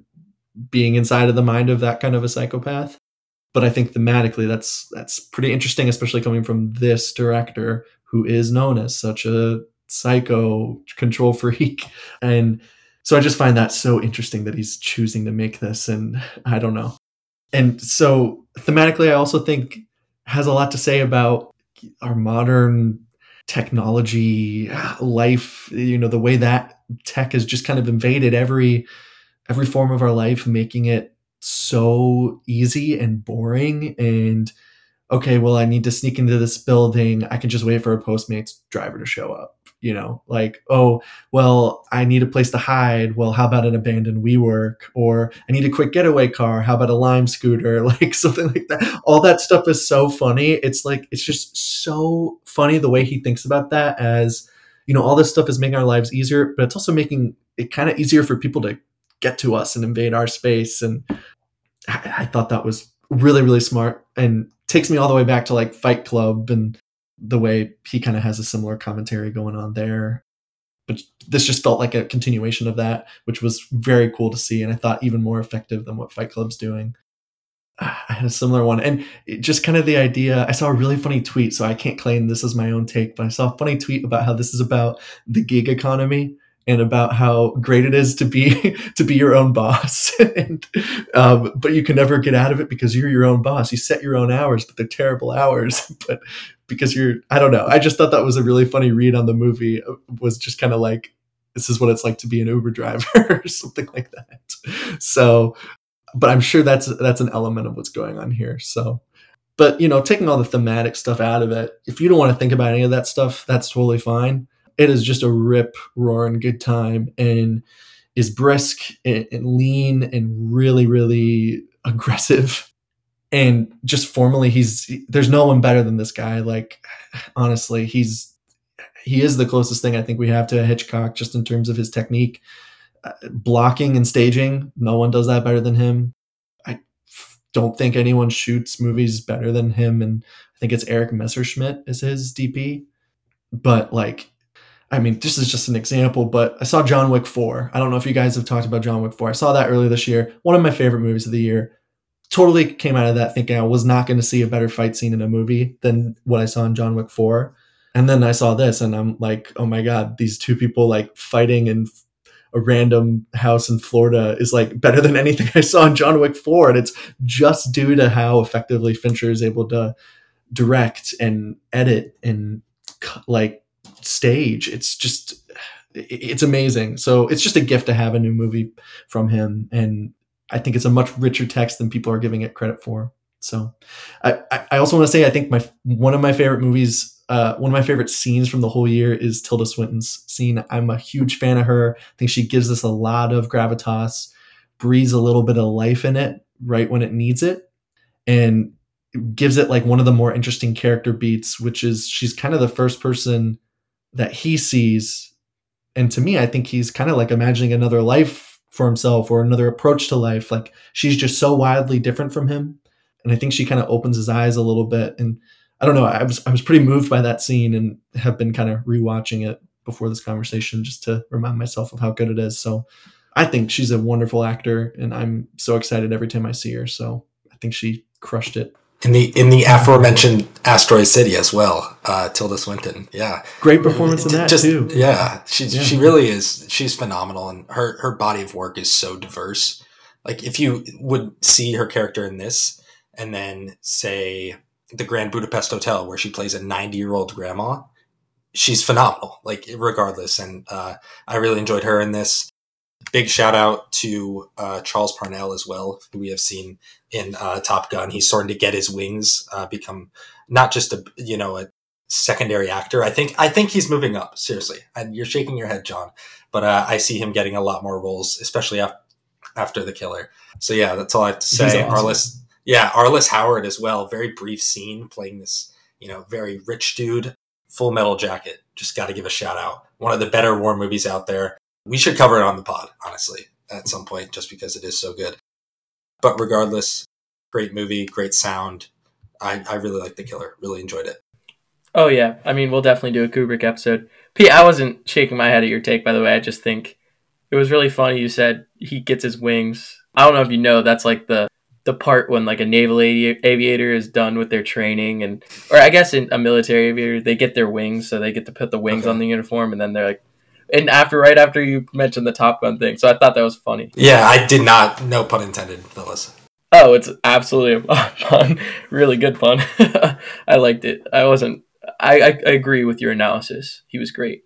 being inside of the mind of that kind of a psychopath. But I think thematically, that's that's pretty interesting, especially coming from this director who is known as such a psycho control freak and so i just find that so interesting that he's choosing to make this and i don't know and so thematically i also think has a lot to say about our modern technology life you know the way that tech has just kind of invaded every every form of our life making it so easy and boring and okay well i need to sneak into this building. I can just wait for a postmates driver to show up you know like oh well i need a place to hide. Well how about an abandoned WeWork? Or i need a quick getaway car. How about a lime scooter? Like something like that. All that stuff is so funny. It's like it's just so funny the way he thinks about that as you know all this stuff is making our lives easier but it's also making it kind of easier for people to get to us and invade our space. And I, I thought that was really really smart and takes me all the way back to like fight club and the way he kind of has a similar commentary going on there. But this just felt like a continuation of that, which was very cool to see, and I thought even more effective than what Fight Club's doing. I had a similar one, and just kind of the idea. I saw a really funny tweet, so I can't claim this is my own take, but I saw a funny tweet about how this is about the gig economy and about how great it is to be to be your own boss and um, but you can never get out of it because you're your own boss you set your own hours but they're terrible hours but because you're i don't know. I just thought that was a really funny read on the movie. Was just kind of like this is what it's like to be an uber driver or something like that. So but i'm sure that's that's an element of what's going on here so. But you know taking all the thematic stuff out of it if you don't want to think about any of that stuff that's totally fine. It is just a rip roaring good time and is brisk and, and lean and really really aggressive and just formally he's there's no one better than this guy like honestly he's he is the closest thing i think we have to hitchcock just in terms of his technique uh, blocking and staging no one does that better than him i don't think anyone shoots movies better than him and i think it's erik messerschmidt is his dp but like I mean, this is just an example, but I saw John Wick 4. I don't know if you guys have talked about John Wick 4. I saw that earlier this year. One of my favorite movies of the year. Totally came out of that thinking I was not going to see a better fight scene in a movie than what I saw in John Wick 4. And then I saw this and I'm like, oh my God, these two people like fighting in a random house in Florida is like better than anything I saw in John Wick 4. And it's just due to how effectively Fincher is able to direct and edit and like stage. It's just, it's amazing. So it's just a gift to have a new movie from him. And I think it's a much richer text than people are giving it credit for. So I, I also want to say I think my one of my favorite movies, uh, one of my favorite scenes from the whole year is Tilda Swinton's scene. I'm a huge fan of her. I think she gives us a lot of gravitas, breathes a little bit of life in it right when it needs it, and gives it like one of the more interesting character beats, which is she's kind of the first person that he sees. And to me, I think he's kind of like imagining another life for himself or another approach to life. Like she's just so wildly different from him. And I think she kind of opens his eyes a little bit. And I don't know, I was I was pretty moved by that scene and have been kind of rewatching it before this conversation just to remind myself of how good it is. So I think she's a wonderful actor and I'm so excited every time I see her. So I think she crushed it in the in the aforementioned Asteroid City as well. Uh, Tilda Swinton, yeah, great performance in that Just, too. Yeah, she yeah. she really is. She's phenomenal, and her her body of work is so diverse. Like if you would see her character in this, and then say the Grand Budapest Hotel, where she plays a ninety year old grandma, she's phenomenal. Like regardless, and uh, I really enjoyed her in this big shout out to uh, Charles Parnell as well, who we have seen in uh, Top Gun. He's starting to get his wings, uh, become not just a you know a secondary actor. I think I think he's moving up. Seriously, and you're shaking your head, John, but uh, I see him getting a lot more roles, especially after, after the Killer. So yeah, that's all I have to say. Awesome. Arliss, yeah, Arliss Howard as well. Very brief scene playing this you know very rich dude. Full Metal Jacket. Just got to give a shout out. One of the better war movies out there we should cover it on the pod, honestly, at some point, just because it is so good. But regardless, great movie, great sound. I, I really like The Killer. Really enjoyed it. Oh yeah, I mean we'll definitely do a Kubrick episode. Pete, I wasn't shaking my head at your take, by the way. I just think it was really funny. You said he gets his wings. I don't know if you know that's like the the part when like a naval avi- aviator is done with their training and or I guess in a military aviator they get their wings so they get to put the wings okay. on the uniform and then they're like and after right after you mentioned the Top Gun thing, so I thought that was funny. Yeah, I did not. No pun intended, Phyllis. Oh, it's absolutely a pun. really good pun. I liked it. I wasn't. I, I, I agree with your analysis. He was great,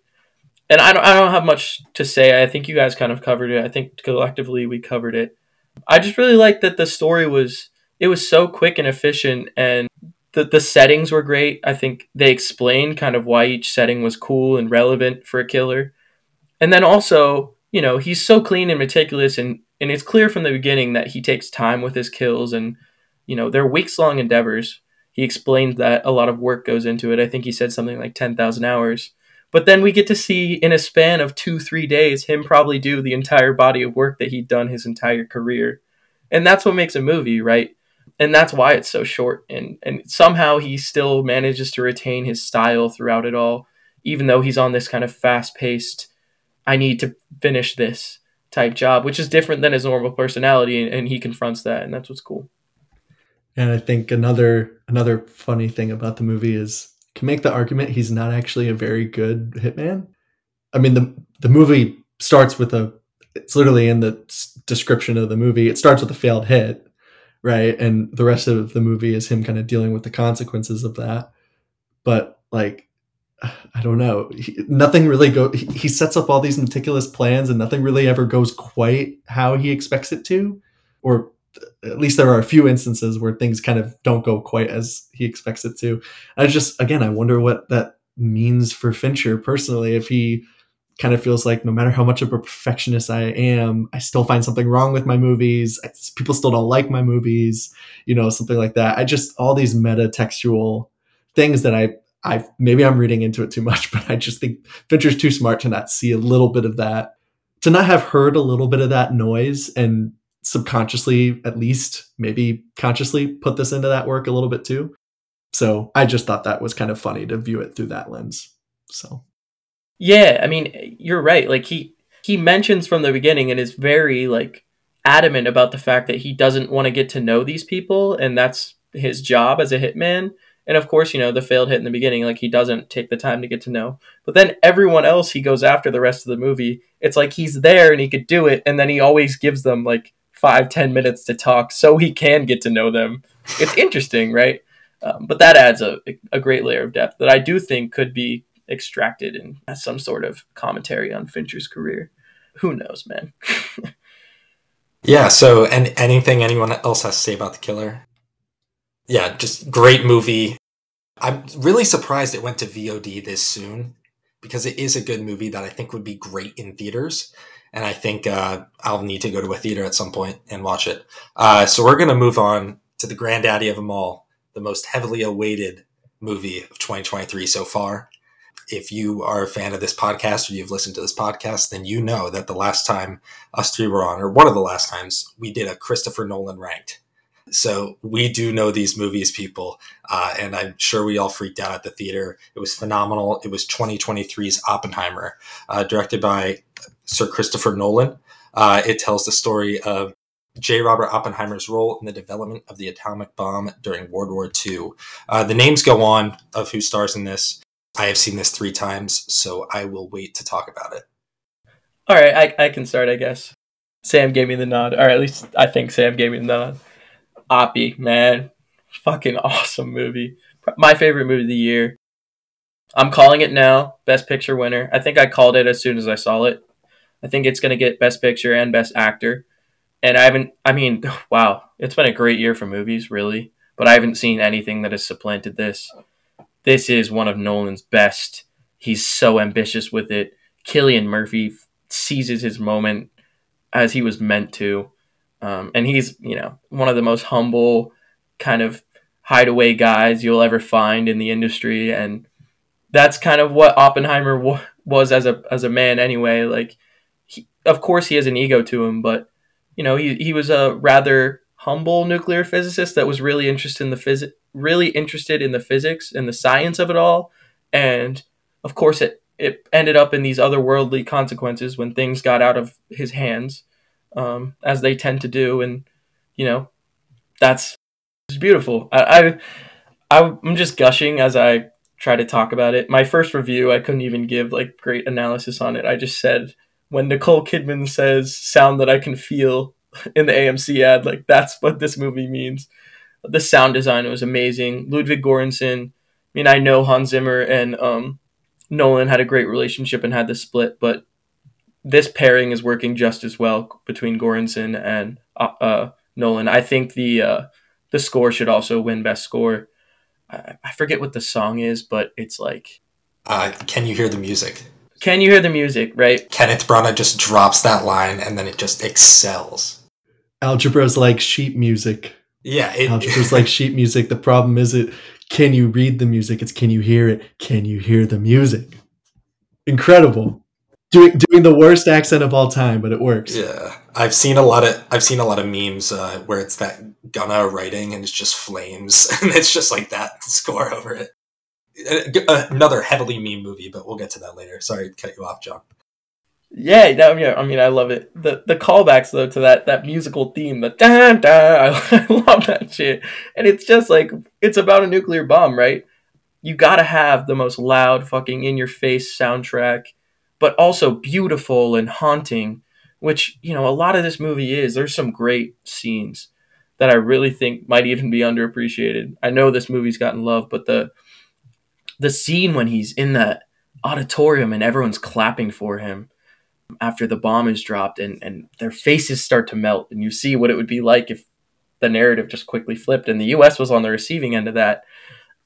and I don't. I don't have much to say. I think you guys kind of covered it. I think collectively we covered it. I just really liked that the story was. It was so quick and efficient, and the, the settings were great. I think they explained kind of why each setting was cool and relevant for a killer. And then also, you know, he's so clean and meticulous and and it's clear from the beginning that he takes time with his kills and you know, they're weeks long endeavors. He explained that a lot of work goes into it. I think he said something like 10,000 hours. But then we get to see in a span of 2-3 days him probably do the entire body of work that he'd done his entire career. And that's what makes a movie, right? And that's why it's so short and and somehow he still manages to retain his style throughout it all even though he's on this kind of fast-paced I need to finish this type job, which is different than his normal personality, and he confronts that, and that's what's cool. And I think another another funny thing about the movie is can make the argument he's not actually a very good hitman. I mean the the movie starts with a it's literally in the description of the movie. It starts with a failed hit, right? And the rest of the movie is him kind of dealing with the consequences of that. But like I don't know. He, nothing really go. He, he sets up all these meticulous plans, and nothing really ever goes quite how he expects it to, or at least there are a few instances where things kind of don't go quite as he expects it to. I just, again, I wonder what that means for Fincher personally. If he kind of feels like no matter how much of a perfectionist I am, I still find something wrong with my movies. People still don't like my movies, you know, something like that. I just all these meta textual things that I I maybe I'm reading into it too much, but I just think Fincher's too smart to not see a little bit of that, to not have heard a little bit of that noise and subconsciously, at least maybe consciously, put this into that work a little bit too. So I just thought that was kind of funny to view it through that lens. So yeah, I mean, you're right. Like he he mentions from the beginning and is very like adamant about the fact that he doesn't want to get to know these people and that's his job as a hitman and of course you know the failed hit in the beginning like he doesn't take the time to get to know. But then everyone else he goes after the rest of the movie. It's like he's there and he could do it and then he always gives them like five ten minutes to talk so he can get to know them. It's interesting right? Um, but that adds a, a great layer of depth that i do think could be extracted in some sort of commentary on fincher's career. Who knows man? Yeah. So, and anything anyone else has to say about the killer? Yeah, just great movie. I'm really surprised it went to VOD this soon because it is a good movie that I think would be great in theaters. And I think uh, I'll need to go to a theater at some point and watch it. Uh, so we're going to move on to the granddaddy of them all, the most heavily awaited movie of 2023 so far if you are a fan of this podcast or you've listened to this podcast, then you know that the last time us three were on, or one of the last times, we did a Christopher Nolan ranked. So we do know these movies, people, uh, and I'm sure we all freaked out at the theater. It was phenomenal. It was 2023's Oppenheimer, uh, directed by Sir Christopher Nolan. Uh, it tells the story of J. Robert Oppenheimer's role in the development of the atomic bomb during World War II. Uh, the names go on of who stars in this. I have seen this three times, so I will wait to talk about it. All right, I, I can start, I guess. Sam gave me the nod, or at least I think Sam gave me the nod. Oppie, man, fucking awesome movie. My favorite movie of the year. I'm calling it now, Best Picture winner. I think I called it as soon as I saw it. I think it's going to get Best Picture and Best Actor. And I haven't, I mean, wow, it's been a great year for movies, really. But I haven't seen anything that has supplanted this this is one of Nolan's best. He's so ambitious with it. Cillian Murphy seizes his moment as he was meant to. Um, and he's, you know, one of the most humble kind of hideaway guys you'll ever find in the industry. And that's kind of what Oppenheimer w- was as a, as a man anyway. Like, he, of course he has an ego to him, but, you know, he, he was a rather humble nuclear physicist that was really interested in the phys- really interested in the physics and the science of it all. And of course, it, it ended up in these otherworldly consequences when things got out of his hands, um, as they tend to do. And, you know, that's it's beautiful. I, I, I'm just gushing as I try to talk about it. My first review, I couldn't even give like great analysis on it. I just said, when Nicole Kidman says sound that I can feel in the AMC ad, like that's what this movie means the sound design was amazing. Ludwig Göransson. I mean, I know Hans Zimmer and um, Nolan had a great relationship and had the split, but this pairing is working just as well between Göransson and uh, uh, Nolan. I think the uh, the score should also win best score. I, I forget what the song is, but it's like. Uh, can you hear the music? Can you hear the music? Right. Kenneth Branagh just drops that line, and then it just excels. Algebra is like sheet music. Yeah, it, algebra's like sheet music. The problem is it can you read the music? It's can you hear it? Can you hear the music? Incredible. Doing doing the worst accent of all time, but it works. Yeah, I've seen a lot of I've seen a lot of memes uh, where it's that Gunna writing and it's just flames, and it's just like that score over it. Uh, another heavily meme movie, but we'll get to that later. Sorry to cut you off, John. Yeah, no, yeah, I mean, I love it. The the callbacks though to that that musical theme, the da da, I, I love that shit. And it's just like it's about a nuclear bomb, right? You gotta have the most loud, fucking in your face soundtrack, but also beautiful and haunting. Which you know, a lot of this movie is. There's some great scenes that I really think might even be underappreciated. I know this movie's gotten love, but the the scene when he's in that auditorium and everyone's clapping for him after the bomb is dropped and, and their faces start to melt and you see what it would be like if the narrative just quickly flipped and the us was on the receiving end of that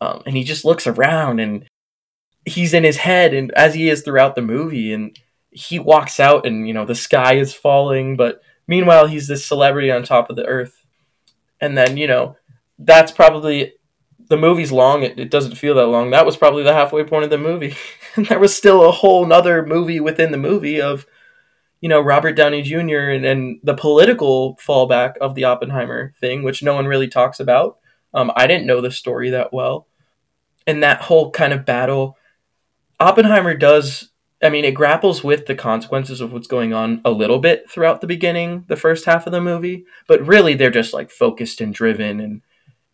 um, and he just looks around and he's in his head and as he is throughout the movie and he walks out and you know the sky is falling but meanwhile he's this celebrity on top of the earth and then you know that's probably the movie's long it, it doesn't feel that long that was probably the halfway point of the movie and there was still a whole nother movie within the movie of you know Robert Downey Jr. and, and the political fallback of the Oppenheimer thing, which no one really talks about. Um, I didn't know the story that well, and that whole kind of battle. Oppenheimer does I mean, it grapples with the consequences of what's going on a little bit throughout the beginning, the first half of the movie, but really they're just like focused and driven and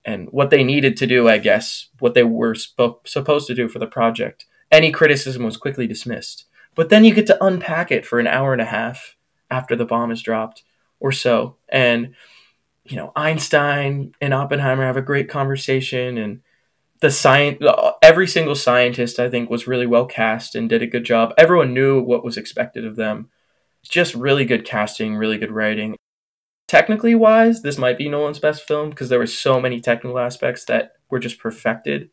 and what they needed to do, I guess, what they were spo- supposed to do for the project. Any criticism was quickly dismissed. But then you get to unpack it for an hour and a half after the bomb is dropped or so. And you know, Einstein and Oppenheimer have a great conversation and the science every single scientist I think was really well cast and did a good job. Everyone knew what was expected of them. Just really good casting, really good writing. Technically wise, this might be Nolan's best film because there were so many technical aspects that were just perfected.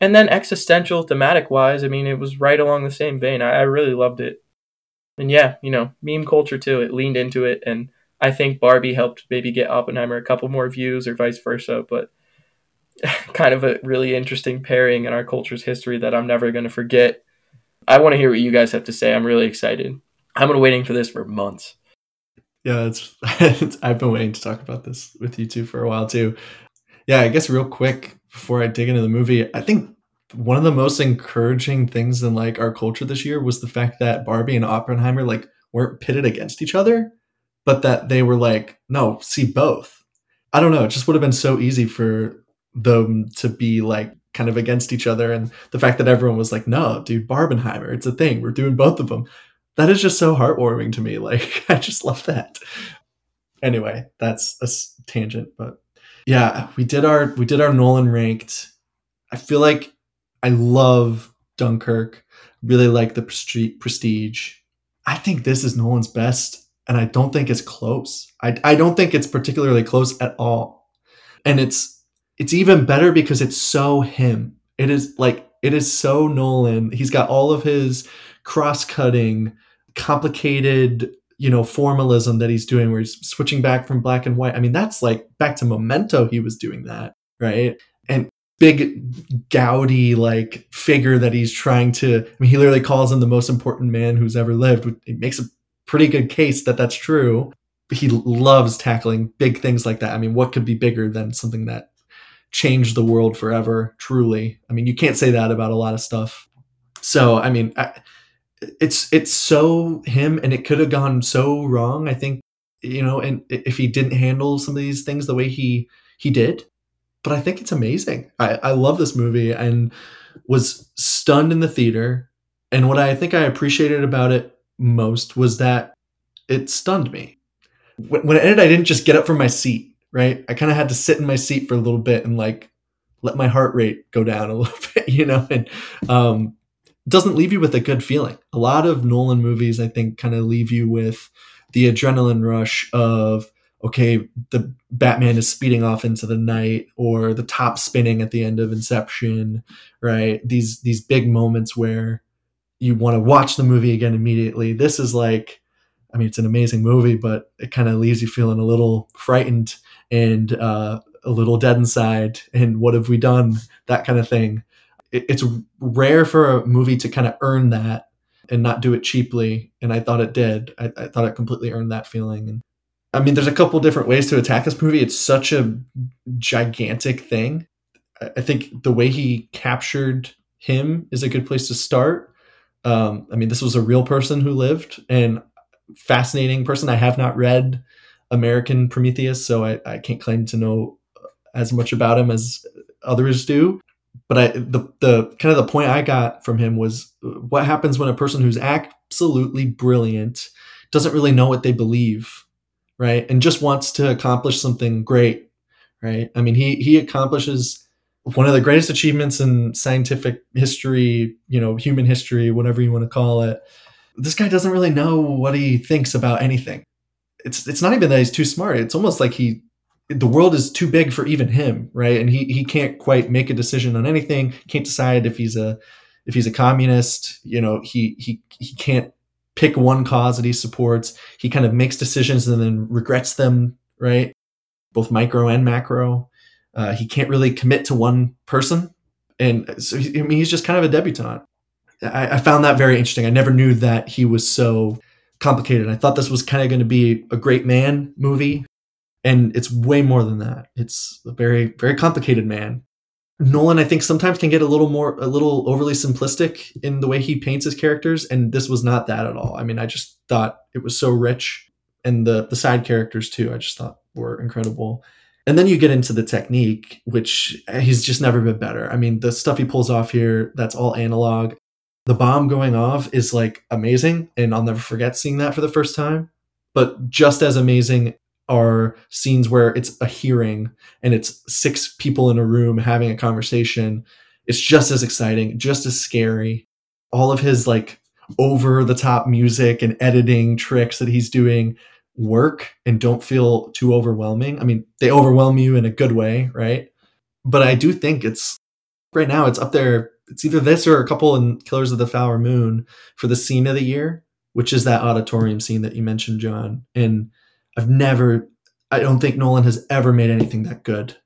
And then existential, thematic wise, I mean, it was right along the same vein. I, I really loved it. And yeah, you know, meme culture too. It leaned into it, and I think Barbie helped maybe get Oppenheimer a couple more views or vice versa. But kind of a really interesting pairing in our culture's history that I'm never going to forget. I want to hear what you guys have to say. I'm really excited. I've been waiting for this for months. Yeah, it's, I've been waiting to talk about this with you two for a while too. Yeah, I guess real quick before I dig into the movie, I think one of the most encouraging things in like our culture this year was the fact that Barbie and Oppenheimer like weren't pitted against each other, but that they were like, no, see both. I don't know, it just would have been so easy for them to be like kind of against each other and the fact that everyone was like no dude barbenheimer it's a thing we're doing both of them that is just so heartwarming to me like i just love that. Anyway that's a tangent but yeah we did our we did our nolan ranked. I feel like i love dunkirk really like the prestige. I think this is nolan's best and i don't think it's close. I, I don't think it's particularly close at all. And it's it's even better because it's so him. It is like it is so Nolan. He's got all of his cross-cutting, complicated, you know, formalism that he's doing where he's switching back from black and white. I mean, that's like back to Memento he was doing that, right? And big gaudy like figure that he's trying to I mean, he literally calls him the most important man who's ever lived. It makes a pretty good case that that's true. He loves tackling big things like that. I mean, what could be bigger than something that changed the world forever truly. I mean you can't say that about a lot of stuff. So i mean I, it's it's so him and it could have gone so wrong i think you know and if he didn't handle some of these things the way he he did. But i think it's amazing. I i love this movie and was stunned in the theater. And what i think i appreciated about it most was that it stunned me. When it ended i didn't just get up from my seat right? I kind of had to sit in my seat for a little bit and like let my heart rate go down a little bit, you know, and um, doesn't leave you with a good feeling. A lot of Nolan movies, I think, kind of leave you with the adrenaline rush of okay, the Batman is speeding off into the night, or the top spinning at the end of Inception, right? These these big moments where you want to watch the movie again immediately. This is like, I mean, it's an amazing movie, but it kind of leaves you feeling a little frightened and uh, a little dead inside and what have we done? That kind of thing. It, it's rare for a movie to kind of earn that and not do it cheaply and i thought it did. I, I thought it completely earned that feeling and i mean there's a couple different ways to attack this movie. It's such a gigantic thing. I think the way he captured him is a good place to start. Um, i mean this was a real person who lived and fascinating person. I have not read American Prometheus, so I, I can't claim to know as much about him as others do. But I the the kind of the point I got from him was uh, what happens when a person who's absolutely brilliant doesn't really know what they believe, right? And just wants to accomplish something great, right? I mean, he he accomplishes one of the greatest achievements in scientific history, you know, human history, whatever you want to call it. This guy doesn't really know what he thinks about anything it's it's not even that he's too smart. It's almost like he the world is too big for even him, right? And he he can't quite make a decision on anything. Can't decide if he's a if he's a communist. You know, he he he can't pick one cause that he supports. He kind of makes decisions and then regrets them, right? Both micro and macro. Uh, he can't really commit to one person, and so he, I mean, he's just kind of a debutante. I, I found that very interesting. I never knew that he was so complicated. I thought this was kind of going to be a great man movie, and it's way more than that. It's a very, very complicated man. Nolan, I think, sometimes can get a little more, a little overly simplistic in the way he paints his characters, and this was not that at all. I mean, I just thought it was so rich, and the the side characters too. I just thought were incredible. And then you get into the technique, which eh, he's just never been better. I mean, the stuff he pulls off here, that's all analog. The bomb going off is like amazing, and I'll never forget seeing that for the first time. But just as amazing are scenes where it's a hearing and it's six people in a room having a conversation. It's just as exciting, just as scary. All of his like over the top music and editing tricks that he's doing work and don't feel too overwhelming. I mean, they overwhelm you in a good way, right? But I do think it's right now it's up there. It's either this or a couple in Killers of the Flower Moon for the scene of the year, which is that auditorium scene that you mentioned, John. And I've never, I don't think Nolan has ever made anything that good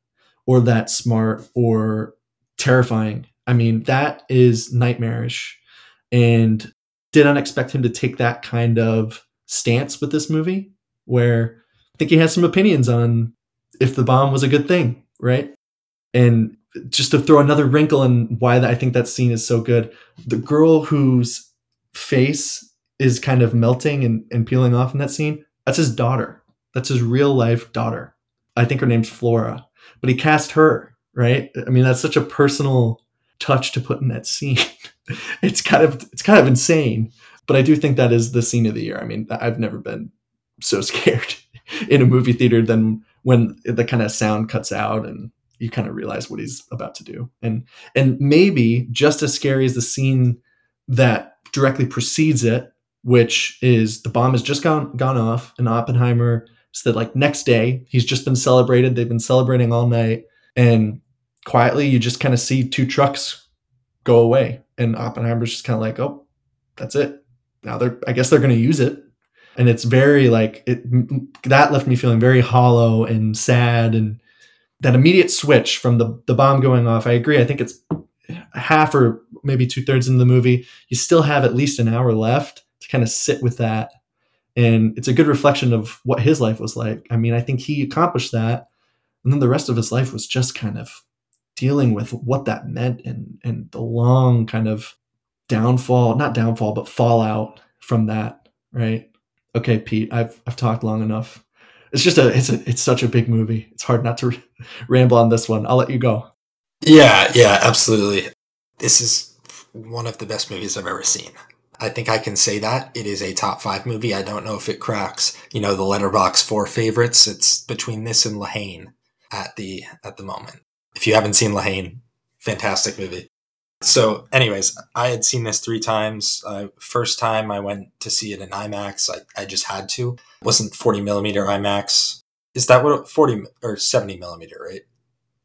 or that smart or terrifying. I mean, that is nightmarish. And did not expect him to take that kind of stance with this movie, where I think he has some opinions on if the bomb was a good thing, right? And just to throw another wrinkle in why I think that scene is so good, the girl whose face is kind of melting and, and peeling off in that scene, that's his daughter. That's his real life daughter. I think her name's Flora, but he cast her, right? I mean, that's such a personal touch to put in that scene. it's kind of it's kind of insane, but I do think that is the scene of the year. I mean, I've never been so scared in a movie theater than when the kind of sound cuts out and you kind of realize what he's about to do. And and maybe just as scary as the scene that directly precedes it which is the bomb has just gone gone off, and Oppenheimer said like next day he's just been celebrated. They've been celebrating all night, and quietly you just kind of see two trucks go away, and Oppenheimer's just kind of like, oh, that's it. Now they're I guess they're going to use it, and it's very like it that left me feeling very hollow and sad and that immediate switch from the the bomb going off. I agree. I think it's half or maybe two thirds in the movie. You still have at least an hour left to kind of sit with that. And it's a good reflection of what his life was like. I mean, I think he accomplished that. And then the rest of his life was just kind of dealing with what that meant and, and the long kind of downfall, not downfall, but fallout from that. Right. Okay, Pete, I've, I've talked long enough. It's just a, it's a, it's such a big movie. It's hard not to ramble on this one. I'll let you go. Yeah, yeah, absolutely. This is one of the best movies I've ever seen. I think I can say that it is a top five movie. I don't know if it cracks, you know, the Letterboxd four favorites. It's between this and La Haine at the at the moment. If you haven't seen La Haine, fantastic movie. So, anyways, I had seen this three times. Uh, first time I went to see it in IMAX. I, I just had to. It wasn't 40 millimeter IMAX. Is that what 40 or 70 millimeter, right?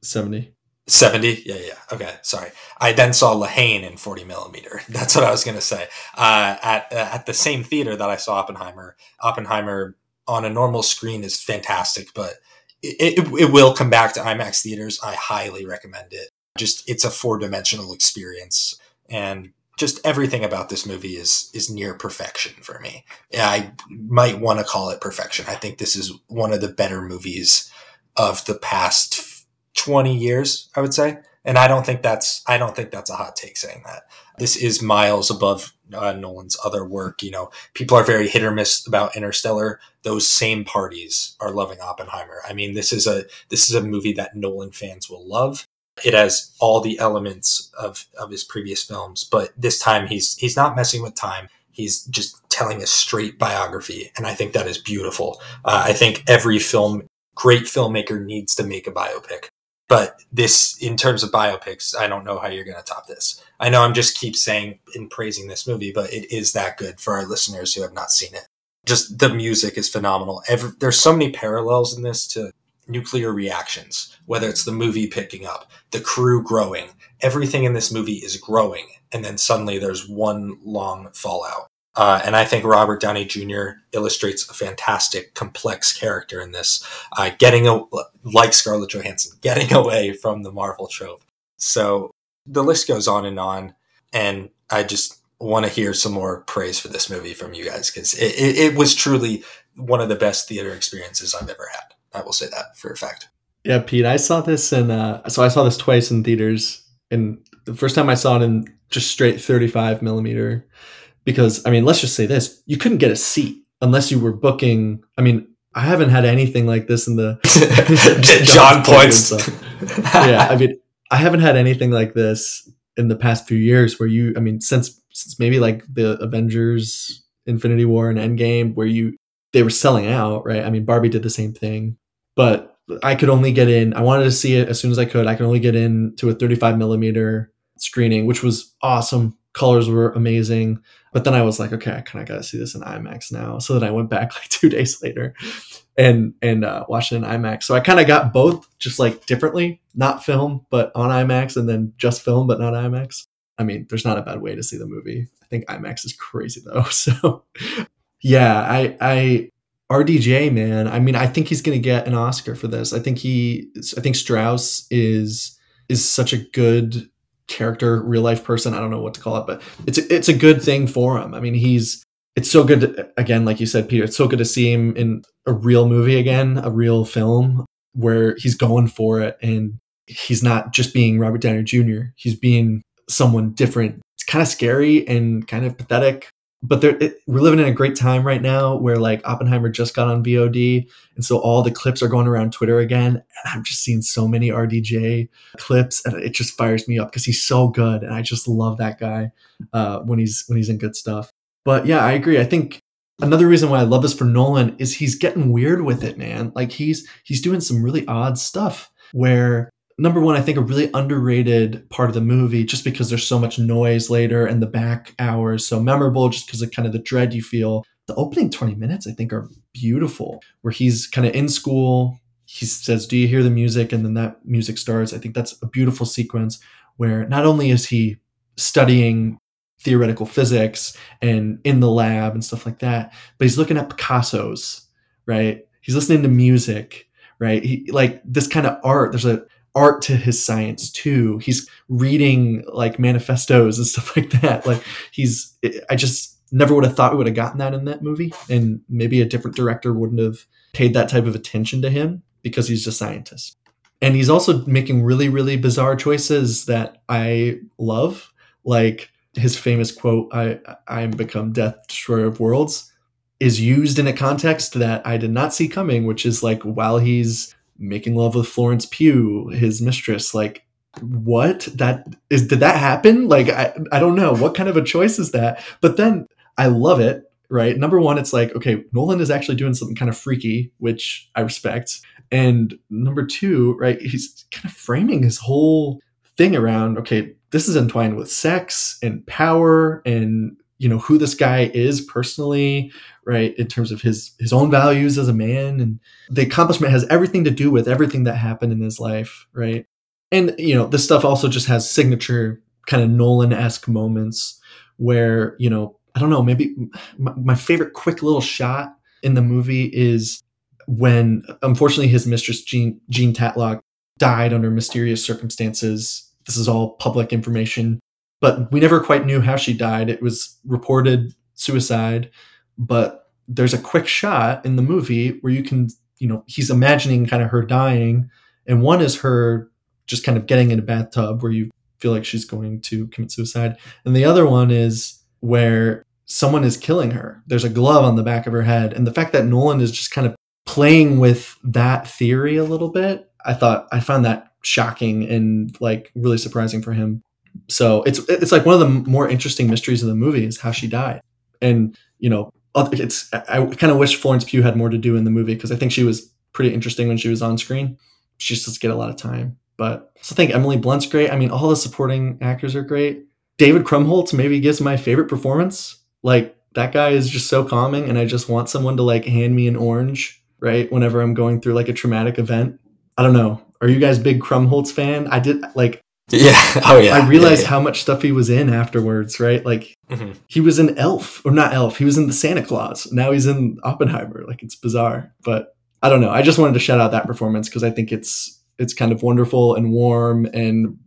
70. 70 yeah yeah okay sorry i then saw La Haine in 40 millimeter that's what i was going to say uh, at uh, at the same theater that i saw oppenheimer oppenheimer on a normal screen is fantastic but it, it, it will come back to imax theaters i highly recommend it just it's a four-dimensional experience and just everything about this movie is is near perfection for me i might want to call it perfection i think this is one of the better movies of the past 20 years, I would say. And I don't think that's I don't think that's a hot take saying that. This is miles above uh, Nolan's other work. You know, people are very hit or miss about Interstellar. Those same parties are loving Oppenheimer. I mean, this is a this is a movie that Nolan fans will love. It has all the elements of of his previous films, but this time he's he's not messing with time. He's just telling a straight biography, and I think that is beautiful. Uh, I think every film, great filmmaker needs to make a biopic. But this, in terms of biopics, I don't know how you're going to top this. I know I'm just keep saying and praising this movie, but it is that good for our listeners who have not seen it. Just the music is phenomenal. Every, there's so many parallels in this to nuclear reactions, whether it's the movie picking up, the crew growing, everything in this movie is growing. And then suddenly there's one long fallout. Uh, and I think Robert Downey Jr. illustrates a fantastic, complex character in this, uh, getting a, like Scarlett Johansson, getting away from the Marvel trope. So the list goes on and on, and I just want to hear some more praise for this movie from you guys because it, it, it was truly one of the best theater experiences I've ever had. I will say that for a fact. Yeah, Pete, I saw this in uh so I saw this twice in theaters and the first time I saw it in just straight 35 millimeter because I mean, let's just say this, you couldn't get a seat unless you were booking I mean, I haven't had anything like this in the John points. yeah, I mean, I haven't had anything like this in the past few years where you I mean, since since maybe like the Avengers Infinity War and Endgame where you they were selling out, right? I mean, Barbie did the same thing, but I could only get in. I wanted to see it as soon as I could. I could only get in to a 35 millimeter screening, which was awesome. Colors were amazing. But then I was like, okay, I kind of got to see this in IMAX now. So then I went back like two days later and and uh, watched it in IMAX. So I kind of got both, just like differently, not film, but on IMAX, and then just film, but not IMAX. I mean, there's not a bad way to see the movie. I think IMAX is crazy though. So yeah, I I RDJ, man. I mean, I think he's going to get an Oscar for this. I think he, I think Strauss is is such a good character, real life person. I don't know what to call it, but it's a, it's a good thing for him. I mean, he's it's so good. To, again, like you said, Peter, it's so good to see him in a real movie again, a real film where he's going for it, and he's not just being Robert Downey Jr. He's being someone different. It's kind of scary and kind of pathetic, but there, it, we're living in a great time right now where like Oppenheimer just got on VOD, and so all the clips are going around Twitter again. And I'm just seeing so many RDJ clips, and it just fires me up because he's so good, and I just love that guy uh, when he's when he's in good stuff. But yeah, I agree. I think another reason why I love this for Nolan is he's getting weird with it, man. Like he's he's doing some really odd stuff where number one, I think a really underrated part of the movie, just because there's so much noise later and the back hours so memorable, just because of kind of the dread you feel. The opening 20 minutes, I think, are beautiful, where he's kind of in school. He says, Do you hear the music? And then that music starts. I think that's a beautiful sequence where not only is he studying theoretical physics and in the lab and stuff like that, but he's looking at Picasso's, right? He's listening to music, right? He like this kind of art. There's a art to his science too. He's reading like manifestos and stuff like that. Like he's, I just never would have thought we would have gotten that in that movie. And maybe a different director wouldn't have paid that type of attention to him because he's a scientist. And he's also making really, really bizarre choices that I love. Like his famous quote, I, I am become death, destroyer of worlds is used in a context that I did not see coming, which is like while he's making love with Florence Pugh, his mistress. Like, what? That is did that happen? Like, I, I don't know. What kind of a choice is that? But then I love it, right? Number one, it's like, okay, Nolan is actually doing something kind of freaky, which I respect. And number two, right, he's kind of framing his whole thing around, okay, this is entwined with sex and power and you know who this guy is personally right in terms of his his own values as a man. And the accomplishment has everything to do with everything that happened in his life right? And you know this stuff also just has signature kind of nolan-esque moments where you know i don't know maybe my, my favorite quick little shot in the movie is when unfortunately his mistress jean jean tatlock died under mysterious circumstances. This is all public information but we never quite knew how she died. It was reported suicide, but there's a quick shot in the movie where you can, you know, he's imagining kind of her dying, and one is her just kind of getting in a bathtub where you feel like she's going to commit suicide, and the other one is where someone is killing her. There's a glove on the back of her head, and the fact that Nolan is just kind of playing with that theory a little bit, I thought I found that shocking and like really surprising for him so it's it's like one of the more interesting mysteries of the movie is how she died and you know it's i kind of wish florence pugh had more to do in the movie because i think she was pretty interesting when she was on screen. She just doesn't get a lot of time but I think emily blunt's great. I mean all the supporting actors are great. David krumholtz maybe gives my favorite performance. Like that guy is just so calming and i just want someone to like hand me an orange right whenever i'm going through like a traumatic event. I don't know. Are you guys big krumholtz fan? I did like yeah. Oh yeah. I realized yeah, yeah. how much stuff he was in afterwards, right? Like Mm-hmm. he was an Elf or not Elf. He was in the Santa Claus. Now he's in Oppenheimer. Like it's bizarre, but I don't know. I just wanted to shout out that performance because I think it's it's kind of wonderful and warm and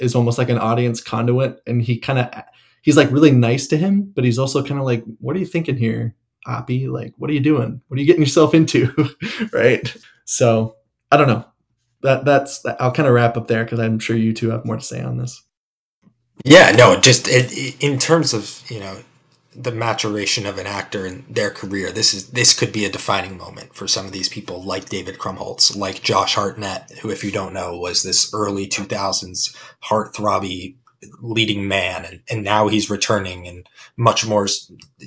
is almost like an audience conduit. And he kind of he's like really nice to him, but he's also kind of like, "What are you thinking here, Oppie? Like, what are you doing? What are you getting yourself into?" right? So I don't know. That that's I'll kind of wrap up there because I'm sure you two have more to say on this. Yeah, no, just it, in terms of you know the maturation of an actor in their career, this is this could be a defining moment for some of these people, like David Krumholtz, like Josh Hartnett, who, if you don't know, was this early two thousands heartthrobby leading man, and, and now he's returning in much more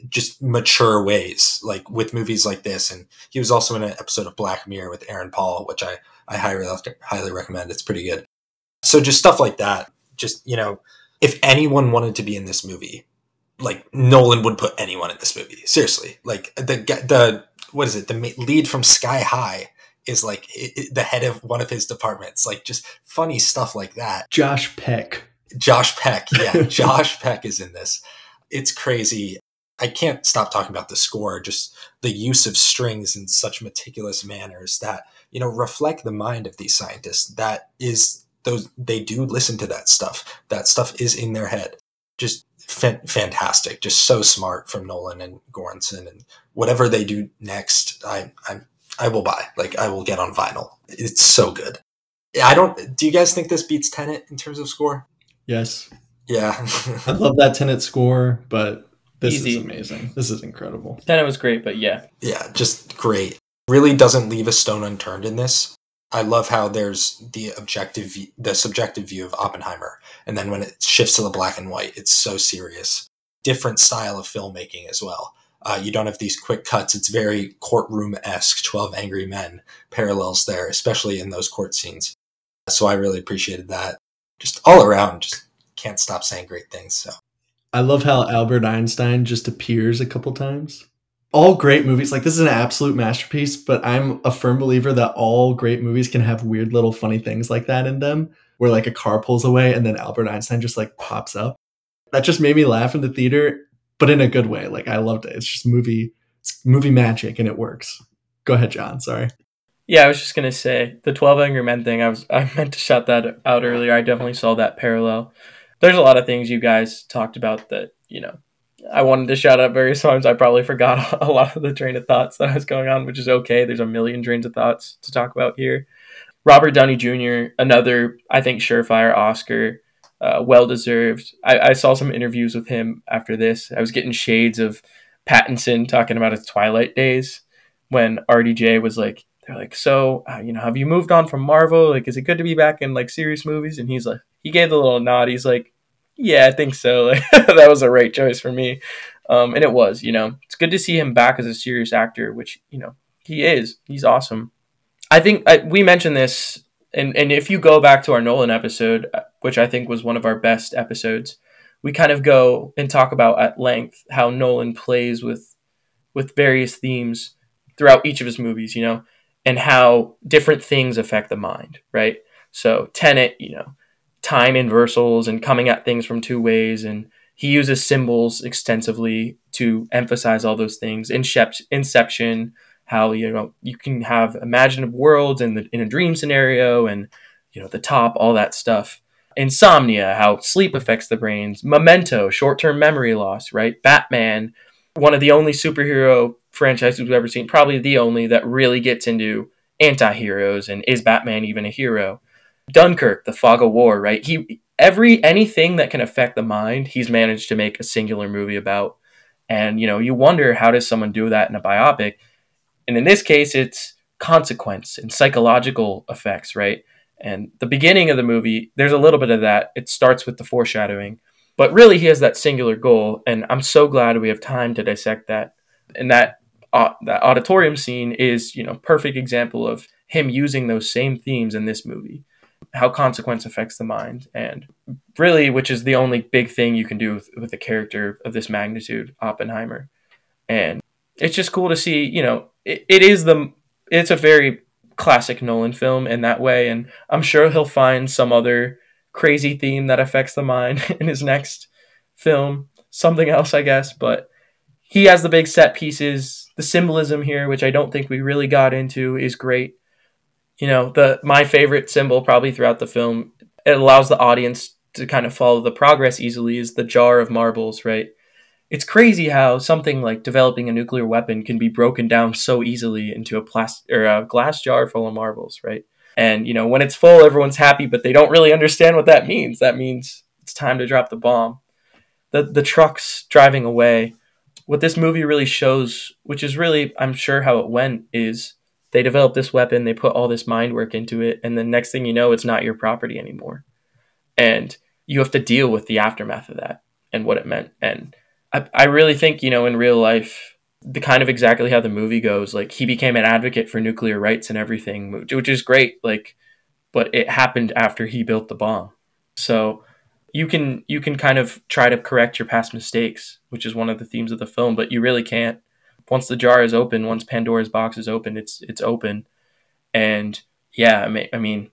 just mature ways, like with movies like this. And he was also in an episode of Black Mirror with Aaron Paul, which I I highly highly recommend. It's pretty good. So just stuff like that. Just you know, if anyone wanted to be in this movie, like Nolan would put anyone in this movie. Seriously, like the the what is it? The lead from Sky High is like the head of one of his departments. Like just funny stuff like that. Josh Peck. Josh Peck. Yeah, Josh Peck is in this. It's crazy. I can't stop talking about the score. Just the use of strings in such meticulous manners that you know reflect the mind of these scientists. That is those they do listen to that stuff. That stuff is in their head. Just fantastic, just so smart from Nolan and Göransson and whatever they do next, I I I will buy. Like I will get on vinyl. It's so good. I don't. Do you guys think this beats Tenet in terms of score? Yes. Yeah. I love that Tenet score, but this Easy. is amazing. This is incredible. Tenet was great, but yeah. Yeah, just great. Really doesn't leave a stone unturned in this. I love how there's the objective, the subjective view of Oppenheimer, and then when it shifts to the black and white, it's so serious. Different style of filmmaking as well. Uh, you don't have these quick cuts. It's very courtroom esque. Twelve Angry Men parallels there, especially in those court scenes. So I really appreciated that. Just all around, just can't stop saying great things. So I love how Albert Einstein just appears a couple times all great movies. Like this is an absolute masterpiece but i'm a firm believer that all great movies can have weird little funny things like that in them where like a car pulls away and then albert einstein just like pops up. That just made me laugh in the theater but in a good way. Like i loved it. It's just movie it's movie magic and it works. Go ahead john. Sorry. Yeah i was just gonna say the 12 angry men thing i was i meant to shout that out earlier. I definitely saw that parallel. There's a lot of things you guys talked about that you know I wanted to shout out various times. I probably forgot a lot of the train of thoughts that was going on, which is okay. There's a million trains of thoughts to talk about here. Robert Downey Jr., another, I think, surefire Oscar, uh, well deserved. I, I, saw some interviews with him after this. I was getting shades of Pattinson talking about his Twilight days when RDJ was like, they're like, so, uh, you know, have you moved on from Marvel? Like, is it good to be back in like serious movies? And he's like, he gave the little nod. He's like, yeah, I think so. That was a right choice for me. Um, and it was, you know, it's good to see him back as a serious actor, which, you know, he is. He's awesome. I think I, we mentioned this, and, and if you go back to our Nolan episode, uh, which I think was one of our best episodes, we kind of go and talk about at length how Nolan plays with with various themes throughout each of his movies, you know, and how different things affect the mind, right? So Tenet, you know, time inversals and coming at things from two ways and he uses symbols extensively to emphasize all those things. Inception how you know you can have imaginative worlds in the in a dream scenario and you know the top all that stuff. Insomnia how sleep affects the brains. Memento short-term memory loss right? Batman one of the only superhero franchises we've ever seen probably the only that really gets into anti-heroes and is batman even a hero Dunkirk, the fog of war, right? He every anything that can affect the mind, he's managed to make a singular movie about. And you know, you wonder how does someone do that in a biopic? And in this case, it's consequence and psychological effects, right? And the beginning of the movie, there's a little bit of that. It starts with the foreshadowing, but really he has that singular goal, and I'm so glad we have time to dissect that. And that uh, that auditorium scene is, you know, perfect example of him using those same themes in this movie how consequence affects the mind. And really which is the only big thing you can do with, with a character of this magnitude oppenheimer. And it's just cool to see you know it, it is the it's a very classic nolan film in that way. And i'm sure he'll find some other crazy theme that affects the mind in his next film. Something else i guess. But he has the big set pieces. The symbolism here which i don't think we really got into is great you know the my favorite symbol probably throughout the film it allows the audience to kind of follow the progress easily is the jar of marbles right it's crazy how something like developing a nuclear weapon can be broken down so easily into a plastic or a glass jar full of marbles right And, you know, when it's full, everyone's happy, but they don't really understand what that means. That means it's time to drop the bomb. The, the trucks driving away. What this movie really shows, which is really, I'm sure, how it went, is they developed this weapon, they put all this mind work into it, and the next thing you know, it's not your property anymore. And you have to deal with the aftermath of that and what it meant. And I, I really think, you know, in real life, the kind of exactly how the movie goes, like he became an advocate for nuclear rights and everything, which is great. Like, but it happened after he built the bomb. So you can you can kind of try to correct your past mistakes, which is one of the themes of the film, but you really can't. Once the jar is open, once Pandora's box is open, it's it's open. And yeah, I mean, I mean,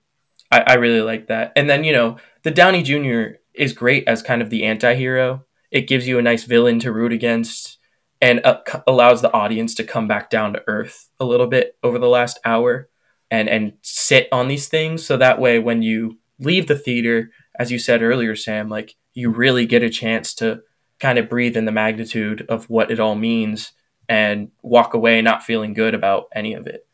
I, I really like that. And then you know, the Downey Jr. is great as kind of the anti-hero. It gives you a nice villain to root against and uh, allows the audience to come back down to earth a little bit over the last hour and and sit on these things so that way when you leave the theater as you said earlier Sam like you really get a chance to kind of breathe in the magnitude of what it all means and walk away not feeling good about any of it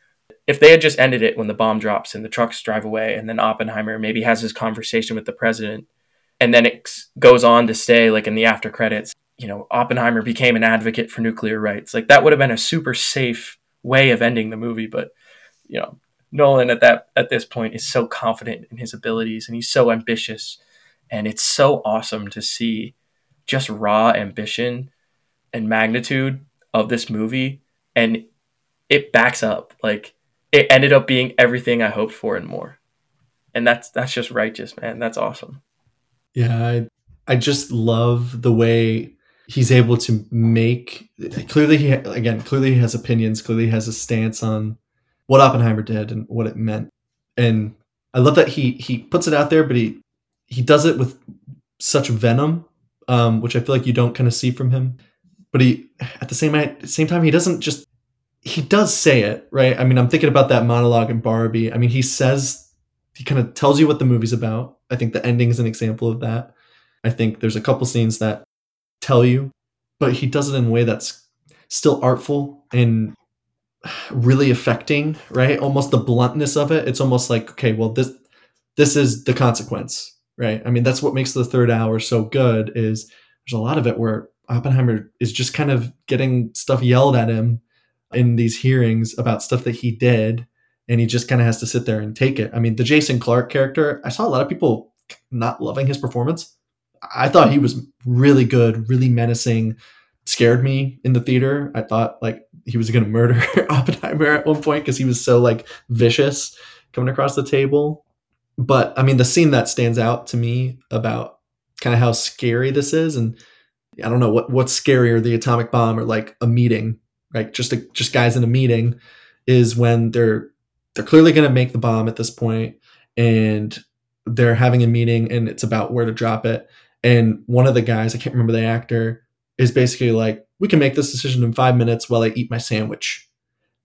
if they had just ended it when the bomb drops and the trucks drive away and then Oppenheimer maybe has his conversation with the president and then it goes on to stay like in the after credits you know, Oppenheimer became an advocate for nuclear rights. Like that would have been a super safe way of ending the movie, but you know, Nolan at that at this point is so confident in his abilities and he's so ambitious and it's so awesome to see just raw ambition and magnitude of this movie and it backs up like it ended up being everything I hoped for and more. And that's that's just righteous, man. That's awesome. Yeah, I I just love the way he's able to make clearly he again clearly he has opinions clearly he has a stance on what oppenheimer did and what it meant and i love that he he puts it out there but he he does it with such venom um, which i feel like you don't kind of see from him but he at the same at the same time he doesn't just he does say it right i mean i'm thinking about that monologue in barbie i mean he says he kind of tells you what the movie's about i think the ending is an example of that i think there's a couple scenes that tell you, but he does it in a way that's still artful and really affecting, right? Almost the bluntness of it. It's almost like, okay, well this this is the consequence, right? I mean, that's what makes the third hour so good is there's a lot of it where Oppenheimer is just kind of getting stuff yelled at him in these hearings about stuff that he did and he just kind of has to sit there and take it. I mean, the Jason Clarke character, I saw a lot of people not loving his performance. I thought he was really good, really menacing. Scared me in the theater. I thought like he was going to murder Oppenheimer at one point because he was so like vicious coming across the table. But I mean, the scene that stands out to me about kind of how scary this is, and I don't know what what's scarier, the atomic bomb or like a meeting, right? Just a, just guys in a meeting, is when they're they're clearly going to make the bomb at this point, and they're having a meeting, and it's about where to drop it, and one of the guys, I can't remember the actor, is basically like, we can make this decision in five minutes while I eat my sandwich.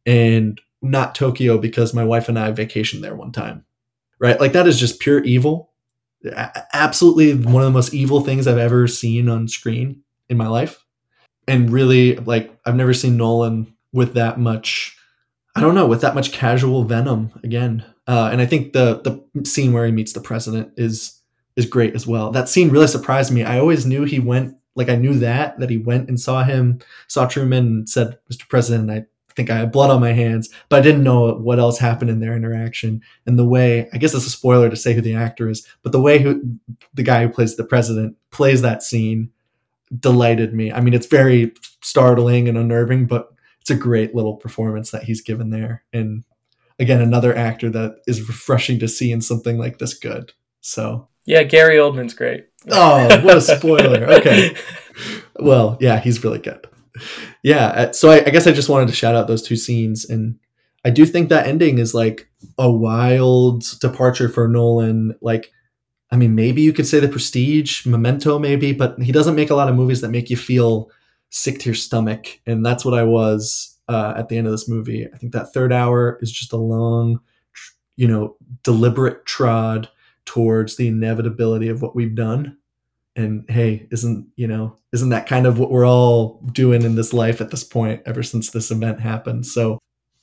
And not Tokyo because my wife and I vacationed there one time. Right? Like that is just pure evil. Absolutely one of the most evil things I've ever seen on screen in my life. And really, like, I've never seen Nolan with that much, I don't know, with that much casual venom again. Uh, and I think the the scene where he meets the president is is great as well. That scene really surprised me. I always knew he went like I knew that that he went and saw him, saw Truman, and said, "Mr. President, and I think I had blood on my hands," but I didn't know what else happened in their interaction. And the way I guess it's a spoiler to say who the actor is, but the way who the guy who plays the president plays that scene delighted me. I mean, it's very startling and unnerving, but it's a great little performance that he's given there. And again, another actor that is refreshing to see in something like this good. So yeah, Gary Oldman's great. Oh, what a spoiler. Okay. well, yeah, he's really good. Yeah, uh, so I, I, guess I just wanted to shout out those two scenes, and I do think that ending is like a wild departure for Nolan. Like, I mean, maybe you could say The Prestige, Memento, maybe, but he doesn't make a lot of movies that make you feel sick to your stomach, and that's what I was uh, at the end of this movie. I think that third hour is just a long, you know, deliberate trod towards the inevitability of what we've done and hey isn't you know isn't that kind of what we're all doing in this life at this point ever since this event happened so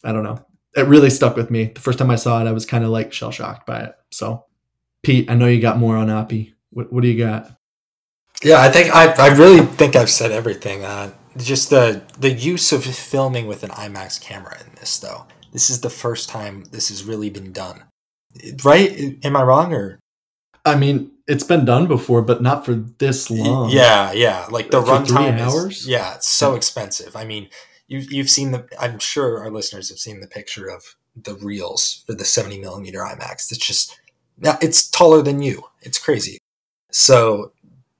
i don't know it really stuck with me. The first time I saw it, I was kind of like shell shocked by it. So, Pete, I know you got more on Oppie. What, what do you got? Yeah, I think I I really think I've said everything. Uh, just the the use of filming with an IMAX camera in this, though. This is the first time this has really been done. Right? Am I wrong or? I mean, it's been done before, but not for this long. Yeah, yeah. Like the runtime hours? is yeah, it's so Yeah. expensive. I mean, you you've seen the. I'm sure our listeners have seen the picture of the reels for the 70 millimeter IMAX. It's just, it's taller than you. It's crazy. So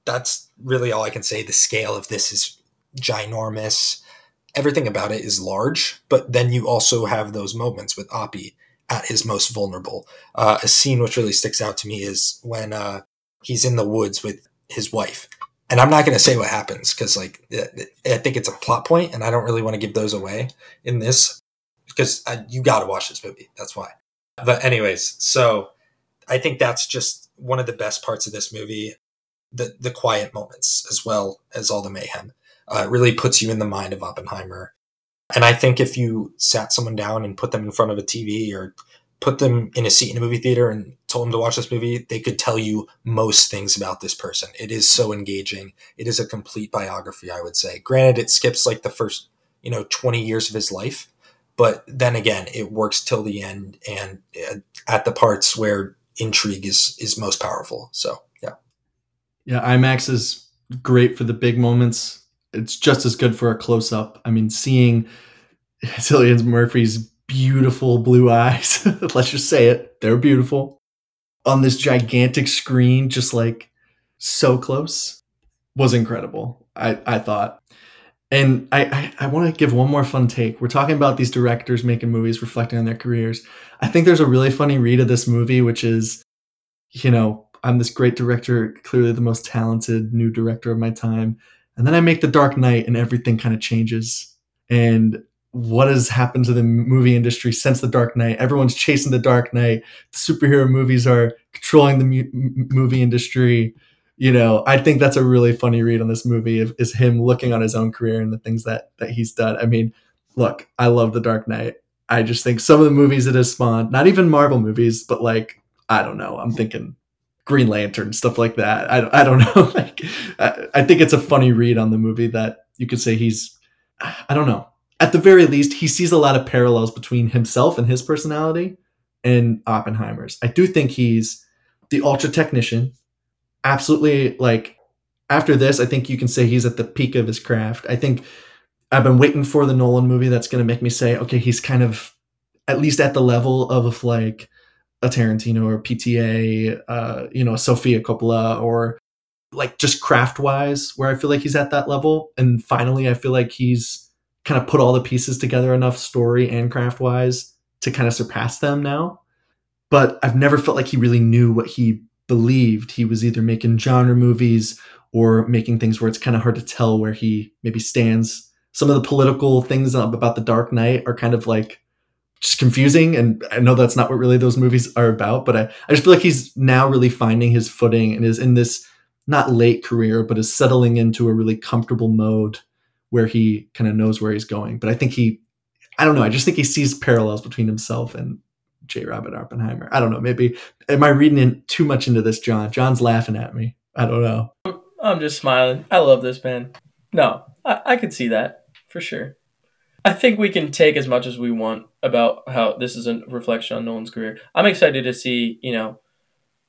that's really all I can say. The scale of this is ginormous. Everything about it is large, but then you also have those moments with Oppie at his most vulnerable. Uh, a scene which really sticks out to me is when uh, he's in the woods with his wife. And I'm not going to say what happens because, like, I think it's a plot point, and I don't really want to give those away in this because I, you got to watch this movie. That's why. But, anyways, so I think that's just one of the best parts of this movie the, the quiet moments as well as all the mayhem. Uh, it really puts you in the mind of Oppenheimer. And I think if you sat someone down and put them in front of a TV or put them in a seat in a movie theater and told them to watch this movie, they could tell you most things about this person. It is so engaging. It is a complete biography, I would say. Granted, it skips like the first, you know, 20 years of his life, but then again, it works till the end and uh, at the parts where intrigue is is most powerful. So, yeah. Yeah, IMAX is great for the big moments. It's just as good for a close up. I mean, seeing Cillian Murphy's beautiful blue eyes, let's just say it, they're beautiful, on this gigantic screen, just like so close, was incredible. I, I thought. And I, I, I want to give one more fun take. We're talking about these directors making movies, reflecting on their careers. I think there's a really funny read of this movie, which is, you know, I'm this great director, clearly the most talented new director of my time. And then I make The Dark Knight and everything kind of changes. And what has happened to the movie industry since The Dark Knight? Everyone's chasing The Dark Knight. The superhero movies are controlling the mu- movie industry. You know, I think that's a really funny read on this movie is, is him looking on his own career and the things that that he's done. I mean, look, I love The Dark Knight. I just think some of the movies it has spawned, not even Marvel movies, but like I don't know. I'm thinking Green Lantern, stuff like that. I, I don't know. like, I, I think it's a funny read on the movie that you could say he's, I don't know. At the very least, he sees a lot of parallels between himself and his personality and Oppenheimer's. I do think he's the ultra technician. Absolutely, like, after this, I think you can say he's at the peak of his craft. I think I've been waiting for the Nolan movie that's going to make me say, okay, he's kind of at least at the level of like a Tarantino or PTA, uh, you know, Sofia Coppola, or like just craft wise, where I feel like he's at that level. And finally, I feel like he's kind of put all the pieces together enough, story and craft wise, to kind of surpass them now. But I've never felt like he really knew what he believed. He was either making genre movies or making things where it's kind of hard to tell where he maybe stands. Some of the political things about the Dark Knight are kind of like just confusing and i know that's not what really those movies are about but i, I just feel like he's now really finding his footing and is in this not late career but is settling into a really comfortable mode where he kind of knows where he's going but i think he i don't know i just think he sees parallels between himself and j robert oppenheimer i don't know maybe am i reading in too much into this john john's laughing at me i don't know I'm just smiling. I love this man. No, I, I could see that for sure. I think we can take as much as we want about how this is a reflection on Nolan's career. I'm excited to see, you know,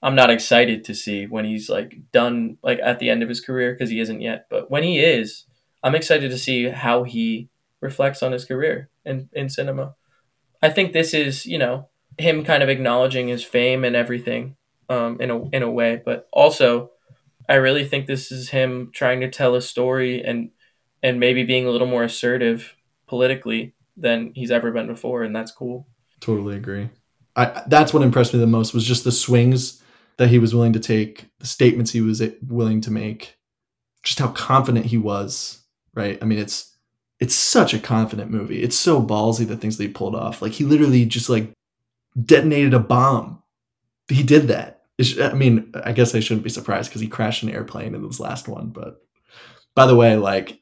I'm not excited to see when he's like done like at the end of his career because he isn't yet, but when he is, I'm excited to see how he reflects on his career in, in cinema. I think this is, you know, him kind of acknowledging his fame and everything um, in a in a way, but also I really think this is him trying to tell a story and and maybe being a little more assertive politically than he's ever been before, and that's cool. Totally agree. I, that's what impressed me the most was just the swings that he was willing to take, the statements he was willing to make, just how confident he was. Right? I mean, it's it's such a confident movie. It's so ballsy the things that he pulled off. Like he literally just like detonated a bomb. He did that. It's, I mean, I guess I shouldn't be surprised because he crashed an airplane in this last one. But by the way, like,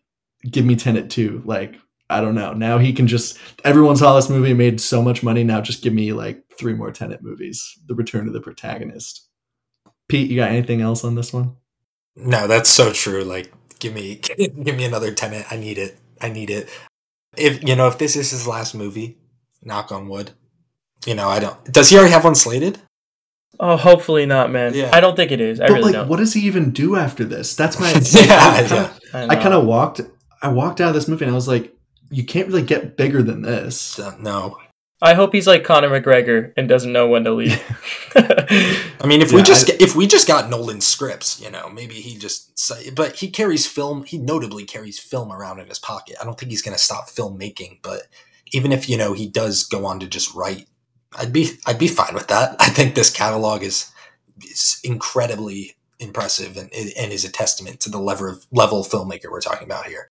give me Tenet too. Like, I don't know. Now he can just everyone saw this movie made so much money. Now just give me like three more Tenet movies. The Return of the Protagonist. Pete, you got anything else on this one? No, that's so true. Like, give me give me another Tenet. I need it. I need it. If you know, if this is his last movie, knock on wood. You know, I don't. Does he already have one slated? Oh, hopefully not, man. Yeah. I don't think it is. I but really like, don't. what does he even do after this? That's my. Yeah, I kinda- yeah. I, I kind of walked. I walked out of this movie and I was like, you can't really get bigger than this. Uh, No. I hope he's like Conor McGregor and doesn't know when to leave. I mean, if Yeah, we just I- if we just got Nolan scripts, you know, maybe he just. say- But he carries film. He notably carries film around in his pocket. I don't think he's going to stop filmmaking. But even if you know he does go on to just write, I'd be I'd be fine with that. I think this catalog is is incredibly impressive and and is a testament to the level of level filmmaker we're talking about here.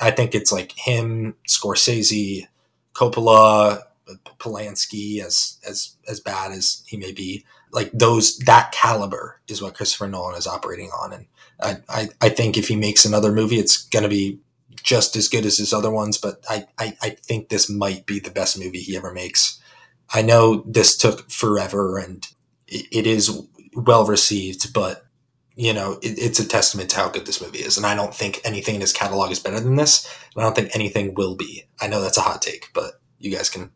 I think it's like him, Scorsese, Coppola, Polanski, as as as bad as he may be, like those that caliber is what Christopher Nolan is operating on, and I I, I think if he makes another movie, it's going to be just as good as his other ones. But I, I I think this might be the best movie he ever makes. I know this took forever, and it, it is well received, but you know it, it's a testament to how good this movie is. And I don't think anything in his catalog is better than this. And I don't think anything will be. I know that's a hot take, but you guys can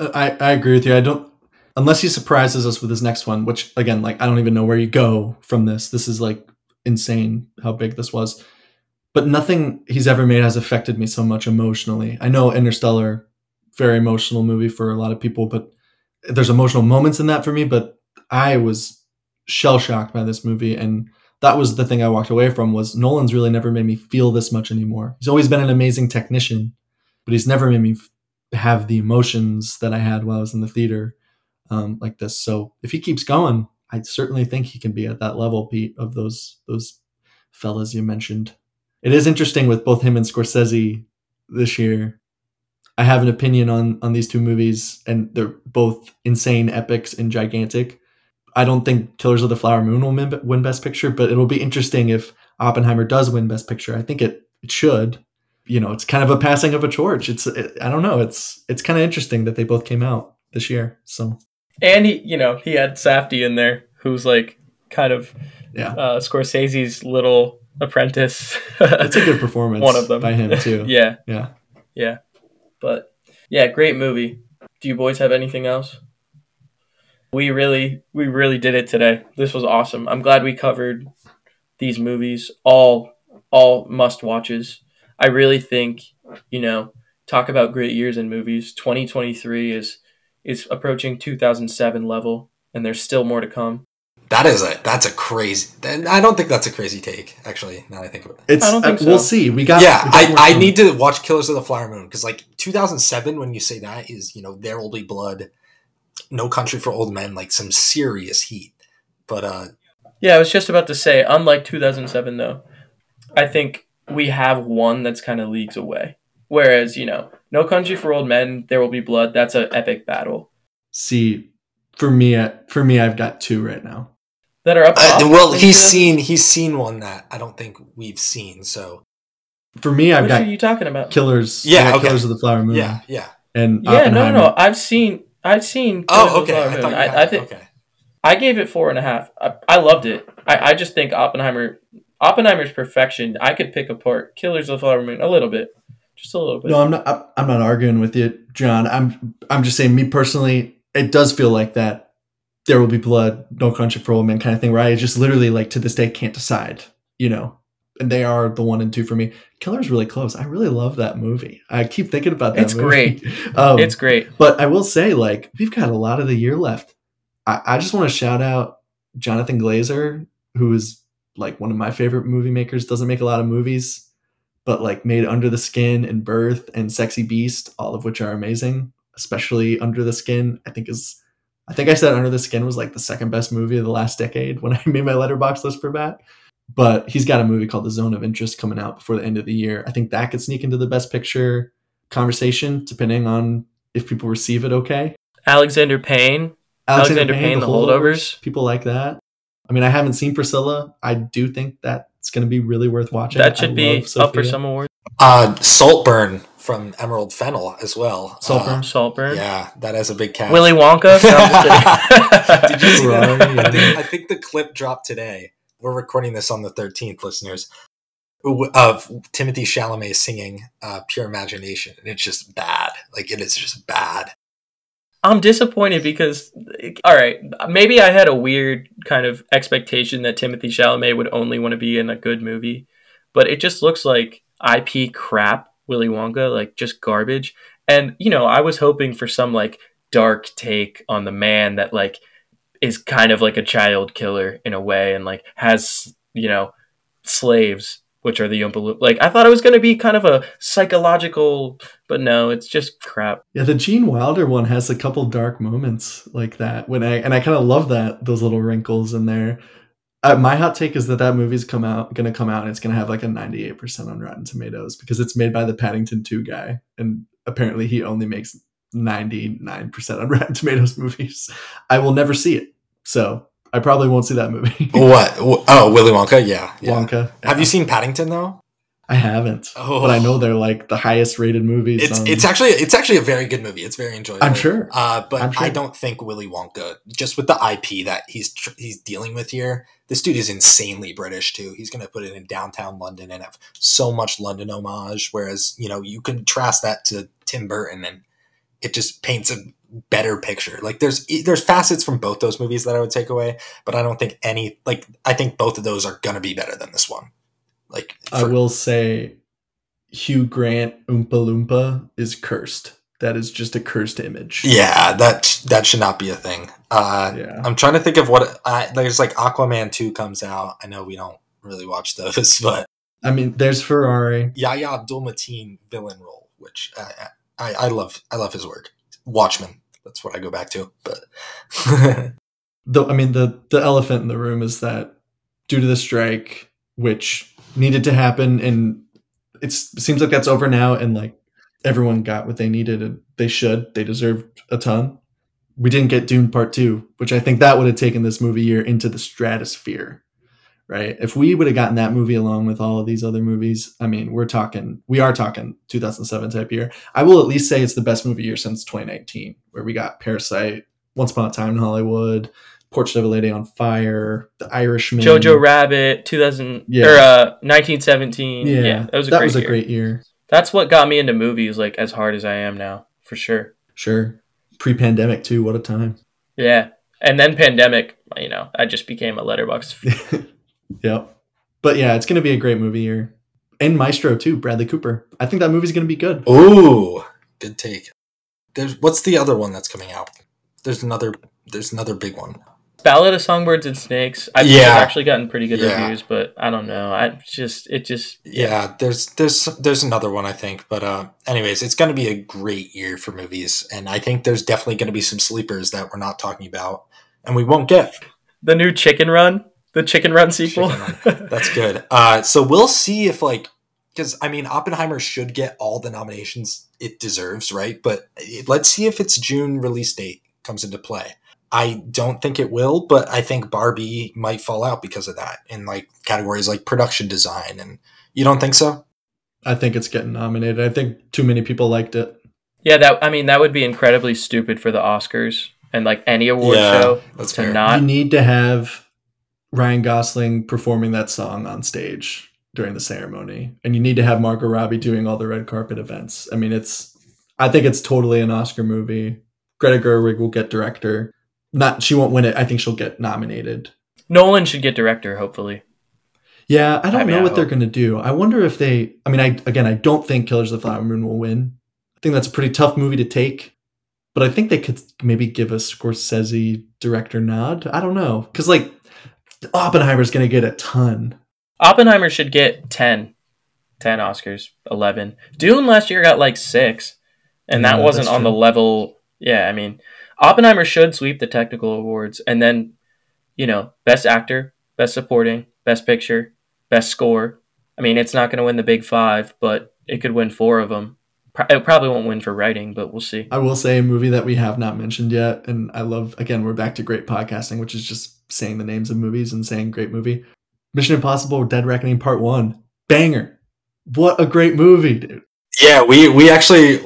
I, I agree with you. I don't unless he surprises us with his next one, which again, like I don't even know where you go from this. This is like insane how big this was. But nothing he's ever made has affected me so much emotionally. I know Interstellar, very emotional movie for a lot of people, but there's emotional moments in that for me. But I was shell shocked by this movie, and that was the thing I walked away from. Was Nolan's really never made me feel this much anymore. He's always been an amazing technician, but he's never made me have the emotions that I had while I was in the theater um, like this. So if he keeps going, I certainly think he can be at that level, Pete, of those those fellas you mentioned. It is interesting with both him and Scorsese this year. I have an opinion on on these two movies, and they're both insane epics and gigantic. I don't think Killers of the Flower Moon will win- Best Picture, but it'll be interesting if Oppenheimer does win Best Picture. I think it it should you know, it's kind of a passing of a torch. It's it, I don't know. It's it's kind of interesting that they both came out this year. So and he, you know, he had Safdie in there, who's like kind of yeah, uh, Scorsese's little apprentice. it's a good performance. One of them. by him too. yeah, yeah. yeah. But yeah, great movie. Do you boys have anything else? We really, we really did it today. This was awesome. I'm glad we covered these movies. All, all must watches. I really think, you know, talk about great years in movies. 2023 is is approaching 2007 level, and there's still more to come. That is a that's a crazy. and I don't think that's a crazy take. Actually, now that I think about it. It's I don't think uh, we'll see. We got yeah, we got I, I need to watch Killers of the Flower Moon because like 2007, when you say that is you know There Will Be Blood, No Country for Old Men, like some serious heat. But uh, Yeah, I was just about to say, unlike 2007, though, I think we have one that's kind of leagues away. Whereas, you know, No Country for Old Men, There Will Be Blood, that's an epic battle. see. For me, uh, for me, I've got two right now. That are up uh, well, he's think, seen he's seen one that I don't think we've seen. So For me, I've Which got are you talking about? Killers. Yeah, okay. Killers of the Flower Moon. yeah, yeah. and Yeah, no, no, I've seen, I've seen. Killers Oh, of the okay. Flower I Moon. thought I, I think okay. I gave it four and a half. I, I loved it. I, I just think Oppenheimer, Oppenheimer's perfection. I could pick apart Killers of the Flower Moon a little bit, just a little bit. No, I'm not. I'm- not arguing with you, John. I'm. I'm just saying, me personally, it does feel like that. There will be blood, no country for old men, kind of thing. Where I just literally, like, to this day, can't decide. You know, and they are the one and two for me. Killer's really close. I really love that movie. I keep thinking about that. It's movie. um, it's great. but I will say, like, we've got a lot of the year left. I, I just want to shout out Jonathan Glazer, who is like one of my favorite movie makers. Doesn't make a lot of movies, but like made Under the Skin and Birth and Sexy Beast, all of which are amazing. Especially Under the Skin, I think is. I think I said Under the Skin was like the second best movie of the last decade when I made my Letterboxd list for that. But he's got a movie called The Zone of Interest coming out before the end of the year. I think that could sneak into the best picture conversation, depending on if people receive it okay. Alexander Payne. Alexander Payne, The Holdovers. People like that. I mean, I haven't seen Priscilla. I do think that's going to be really worth watching. That I should be up for some awards. Uh, Saltburn from Emerald Fennell as well. Saltburn. Uh, Saltburn. yeah, that has a big cast. Willy Wonka. No, I'm just kidding. Did you see that? I, think, I think the clip dropped today. We're recording this on the 13th, listeners, of Timothée Chalamet singing uh, Pure Imagination. And it's just bad. Like, it is just bad. I'm disappointed because, all right, maybe I had a weird kind of expectation that Timothée Chalamet would only want to be in a good movie, but it just looks like IP crap, Willy Wonka, like just garbage. And, you know, I was hoping for some like dark take on the man that like is kind of like a child killer in a way and like has, you know, slaves which are the Oompa Loompa. Like I thought it was going to be kind of a psychological, but no, it's just crap. Yeah, the Gene Wilder one has a couple dark moments like that. When I and I kind of love that those little wrinkles in there. Uh, my hot take is that that movie's come out going to come out and it's going to have like a 98% on Rotten Tomatoes because it's made by the Paddington 2 guy and apparently he only makes 99% on Rotten Tomatoes movies. I will never see it. So, I probably won't see that movie. What? Oh, Willy Wonka? Yeah. yeah. Wonka. Have you seen Paddington, though? I haven't. Oh. But I know they're like the highest rated movies. It's on- it's actually it's actually a very good movie. It's very enjoyable. I'm sure. Uh, but I'm sure. I don't think Willy Wonka, just with the IP that he's tr- he's dealing with here, this dude is insanely British too. He's gonna put it in downtown London and have so much London homage. Whereas you know you can contrast that to Tim Burton and it just paints a better picture. Like there's there's facets from both those movies that I would take away, but I don't think any like I think both of those are gonna be better than this one. Like I will say Hugh Grant Oompa Loompa is cursed. That is just a cursed image. Yeah, that that should not be a thing. Uh, Yeah. I'm trying to think of what I, there's like Aquaman two comes out. I know we don't really watch those, but I mean, there's Ferrari. Yahya Abdul Mateen villain role, which I, I I love. I love his work. Watchmen. That's what I go back to. But The I mean, the the elephant in the room is that due to the strike, which needed to happen, and it seems like that's over now, and like everyone got what they needed, and they should. They deserved a ton. We didn't get Dune Part Two, which I think that would have taken this movie year into the stratosphere. Right? If we would have gotten that movie along with all of these other movies, I mean, we're talking, we are talking 2007 type year. I will at least say it's the best movie year since 2019, where we got Parasite, Once Upon a Time in Hollywood, Portrait of a Lady on Fire, The Irishman, Jojo Rabbit, 2000 Yeah. or uh, 1917. Yeah, Yeah, that was a great year. that great was a year. great year. That's what got me into movies, like as hard as I am now, for sure. Sure, pre-pandemic too. What a time. Yeah, and then pandemic, you know, I just became a Letterboxd. yep. But yeah, it's gonna be a great movie year. And Maestro too, Bradley Cooper. I think that movie's gonna be good. Ooh, good take. There's what's the other one that's coming out? There's another. There's another big one. Ballad of Songbirds and Snakes. I think Yeah. actually gotten pretty good Yeah. reviews, but I don't know. I just it just Yeah, there's there's there's another one I think, but uh, anyways, it's going to be a great year for movies, and I think there's definitely going to be some sleepers that we're not talking about, and we won't get. the new Chicken Run, the Chicken Run sequel. Chicken That's good. Uh, so we'll see if like because I mean Oppenheimer should get all the nominations it deserves, right? But it- let's see if its June release date comes into play. I don't think it will, but I think Barbie might fall out because of that in like categories like production design. And you don't think so? I think it's getting nominated. I think too many people liked it. yeah, that I mean that would be incredibly stupid for the Oscars and like any award Yeah, show that's to fair. not you need to have Ryan Gosling performing that song on stage during the ceremony, and you need to have Margot Robbie doing all the red carpet events. I mean, it's I think it's totally an Oscar movie. Greta Gerwig will get director. Not she won't win it. I think she'll get nominated. Nolan should get director, hopefully. Yeah, I don't I mean, know what they're going to do. I wonder if they. I mean, I again, I don't think Killers of the Flower Moon will win. I think that's a pretty tough movie to take, but I think they could maybe give a Scorsese director nod. I don't know because like Oppenheimer's going to get a ton. Oppenheimer should get 10. 10 Oscars, 11. Dune last year got like 6. And that Yeah, wasn't on the level. Yeah, I mean, Oppenheimer should sweep the technical awards and then, you know, best actor, best supporting, best picture, best score. I mean, it's not going to win the big 5, but it could win 4 of them. It probably won't win for writing, but we'll see. I will say a movie that we have not mentioned yet, and I love. Again, we're back to great podcasting, which is just saying the names of movies and saying great movie. Mission Impossible: Dead Reckoning Part One, banger. What a great movie, dude. Yeah, we we actually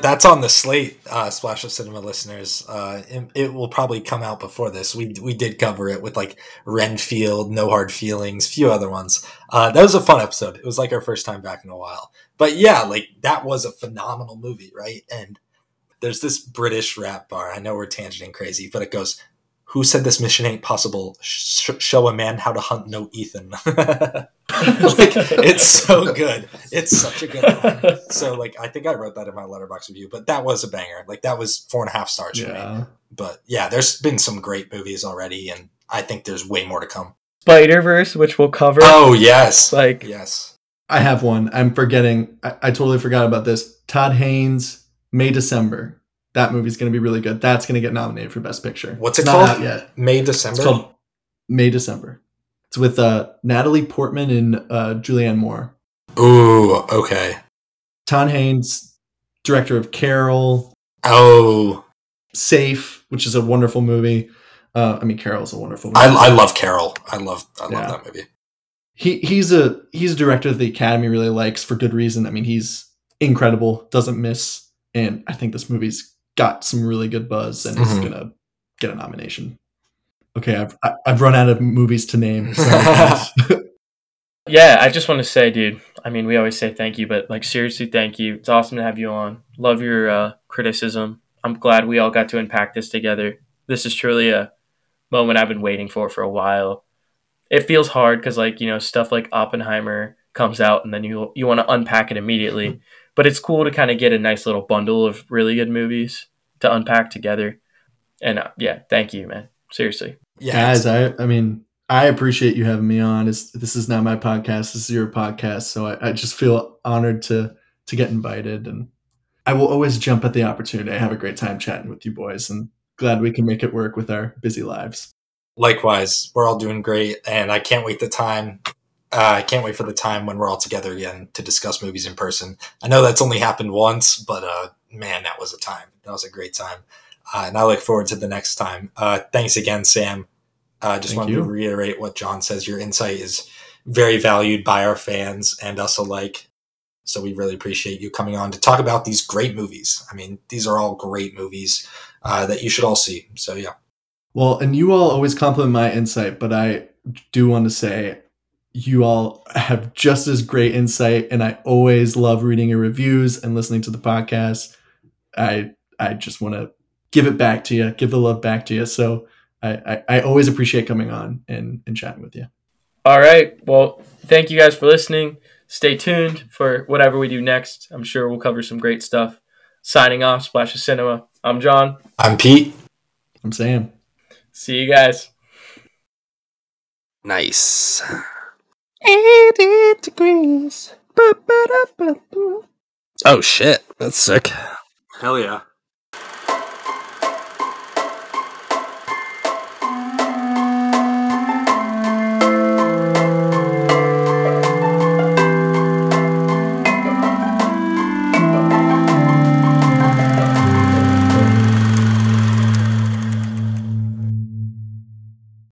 that's on the slate. Uh, Splash of Cinema listeners, uh, it, it will probably come out before this. We we did cover it with like Renfield, No Hard Feelings, few other ones. Uh, that was a fun episode. It was like our first time back in a while. But yeah, like that was a phenomenal movie, right? And there's this British rap bar. I know we're tangenting crazy, but it goes, "Who said this mission ain't possible? Sh- show a man how to hunt, no Ethan." like it's so good. It's such a good line. So like I think I wrote that in my Letterboxd review, but that was a banger. Like that was four and a half stars for me. But yeah, there's been some great movies already, and I think there's way more to come. Spider Verse, which we'll cover. Oh yes, Like yes. I have one. I'm forgetting. I, I totally forgot about this. Todd Haynes, May December. That movie's going to be really good. That's going to get nominated for Best Picture. What's It's it not called? yet. May It's December. called May December. It's with uh, Natalie Portman and uh, Julianne Moore. Ooh, okay. Todd Haynes, director of Carol, Oh, Safe, which is a wonderful movie. Uh, I mean, Carol is a wonderful movie. I, I love Carol. I love I love Yeah. that movie. He he's a he's a director that the Academy really likes for good reason. I mean, he's incredible, doesn't miss, and I think this movie's got some really good buzz and is Mhm. gonna get a nomination. Okay, I've I- I've run out of movies to name. Sorry, guys. Yeah, I just want to say, dude. I mean, we always say thank you, but like seriously, thank you. It's awesome to have you on. Love your uh, criticism. I'm glad we all got to unpack this together. This is truly a moment I've been waiting for for a while. It feels hard because, like you know, stuff like Oppenheimer comes out, and then you you want to unpack it immediately. But it's cool to kind of get a nice little bundle of really good movies to unpack together. And uh, yeah, thank you, man. Seriously. Yeah, guys, I I mean, I appreciate you having me on. It's, this is not my podcast. This is your podcast, so I, I just feel honored to to get invited, and I will always jump at the opportunity. I have a great time chatting with you boys, and glad we can make it work with our busy lives. Likewise, we're all doing great, and I can't wait the time. Uh, I can't wait for the time when we're all together again to discuss movies in person. I know that's only happened once, but uh, man, that was a time. That was a great time, uh, and I look forward to the next time. Uh, thanks again, Sam. I uh, just Thank wanted you. to reiterate what John says. Your insight is very valued by our fans and us alike. So we really appreciate you coming on to talk about these great movies. I mean, these are all great movies uh, that you should all see. So yeah. Well, and you all always compliment my insight, but I do want to say you all have just as great insight, and I always love reading your reviews and listening to the podcast. I I just want to give it back to you, give the love back to you. So I, I, I always appreciate coming on and, and chatting with you. All right. Well, thank you guys for listening. Stay tuned for whatever we do next. I'm sure we'll cover some great stuff. Signing off, Splash of Cinema. I'm John. I'm Pete. I'm Sam. See you guys. Nice. 80 degrees. Ba-ba-da-ba-ba. Oh shit, that's sick. Hell yeah.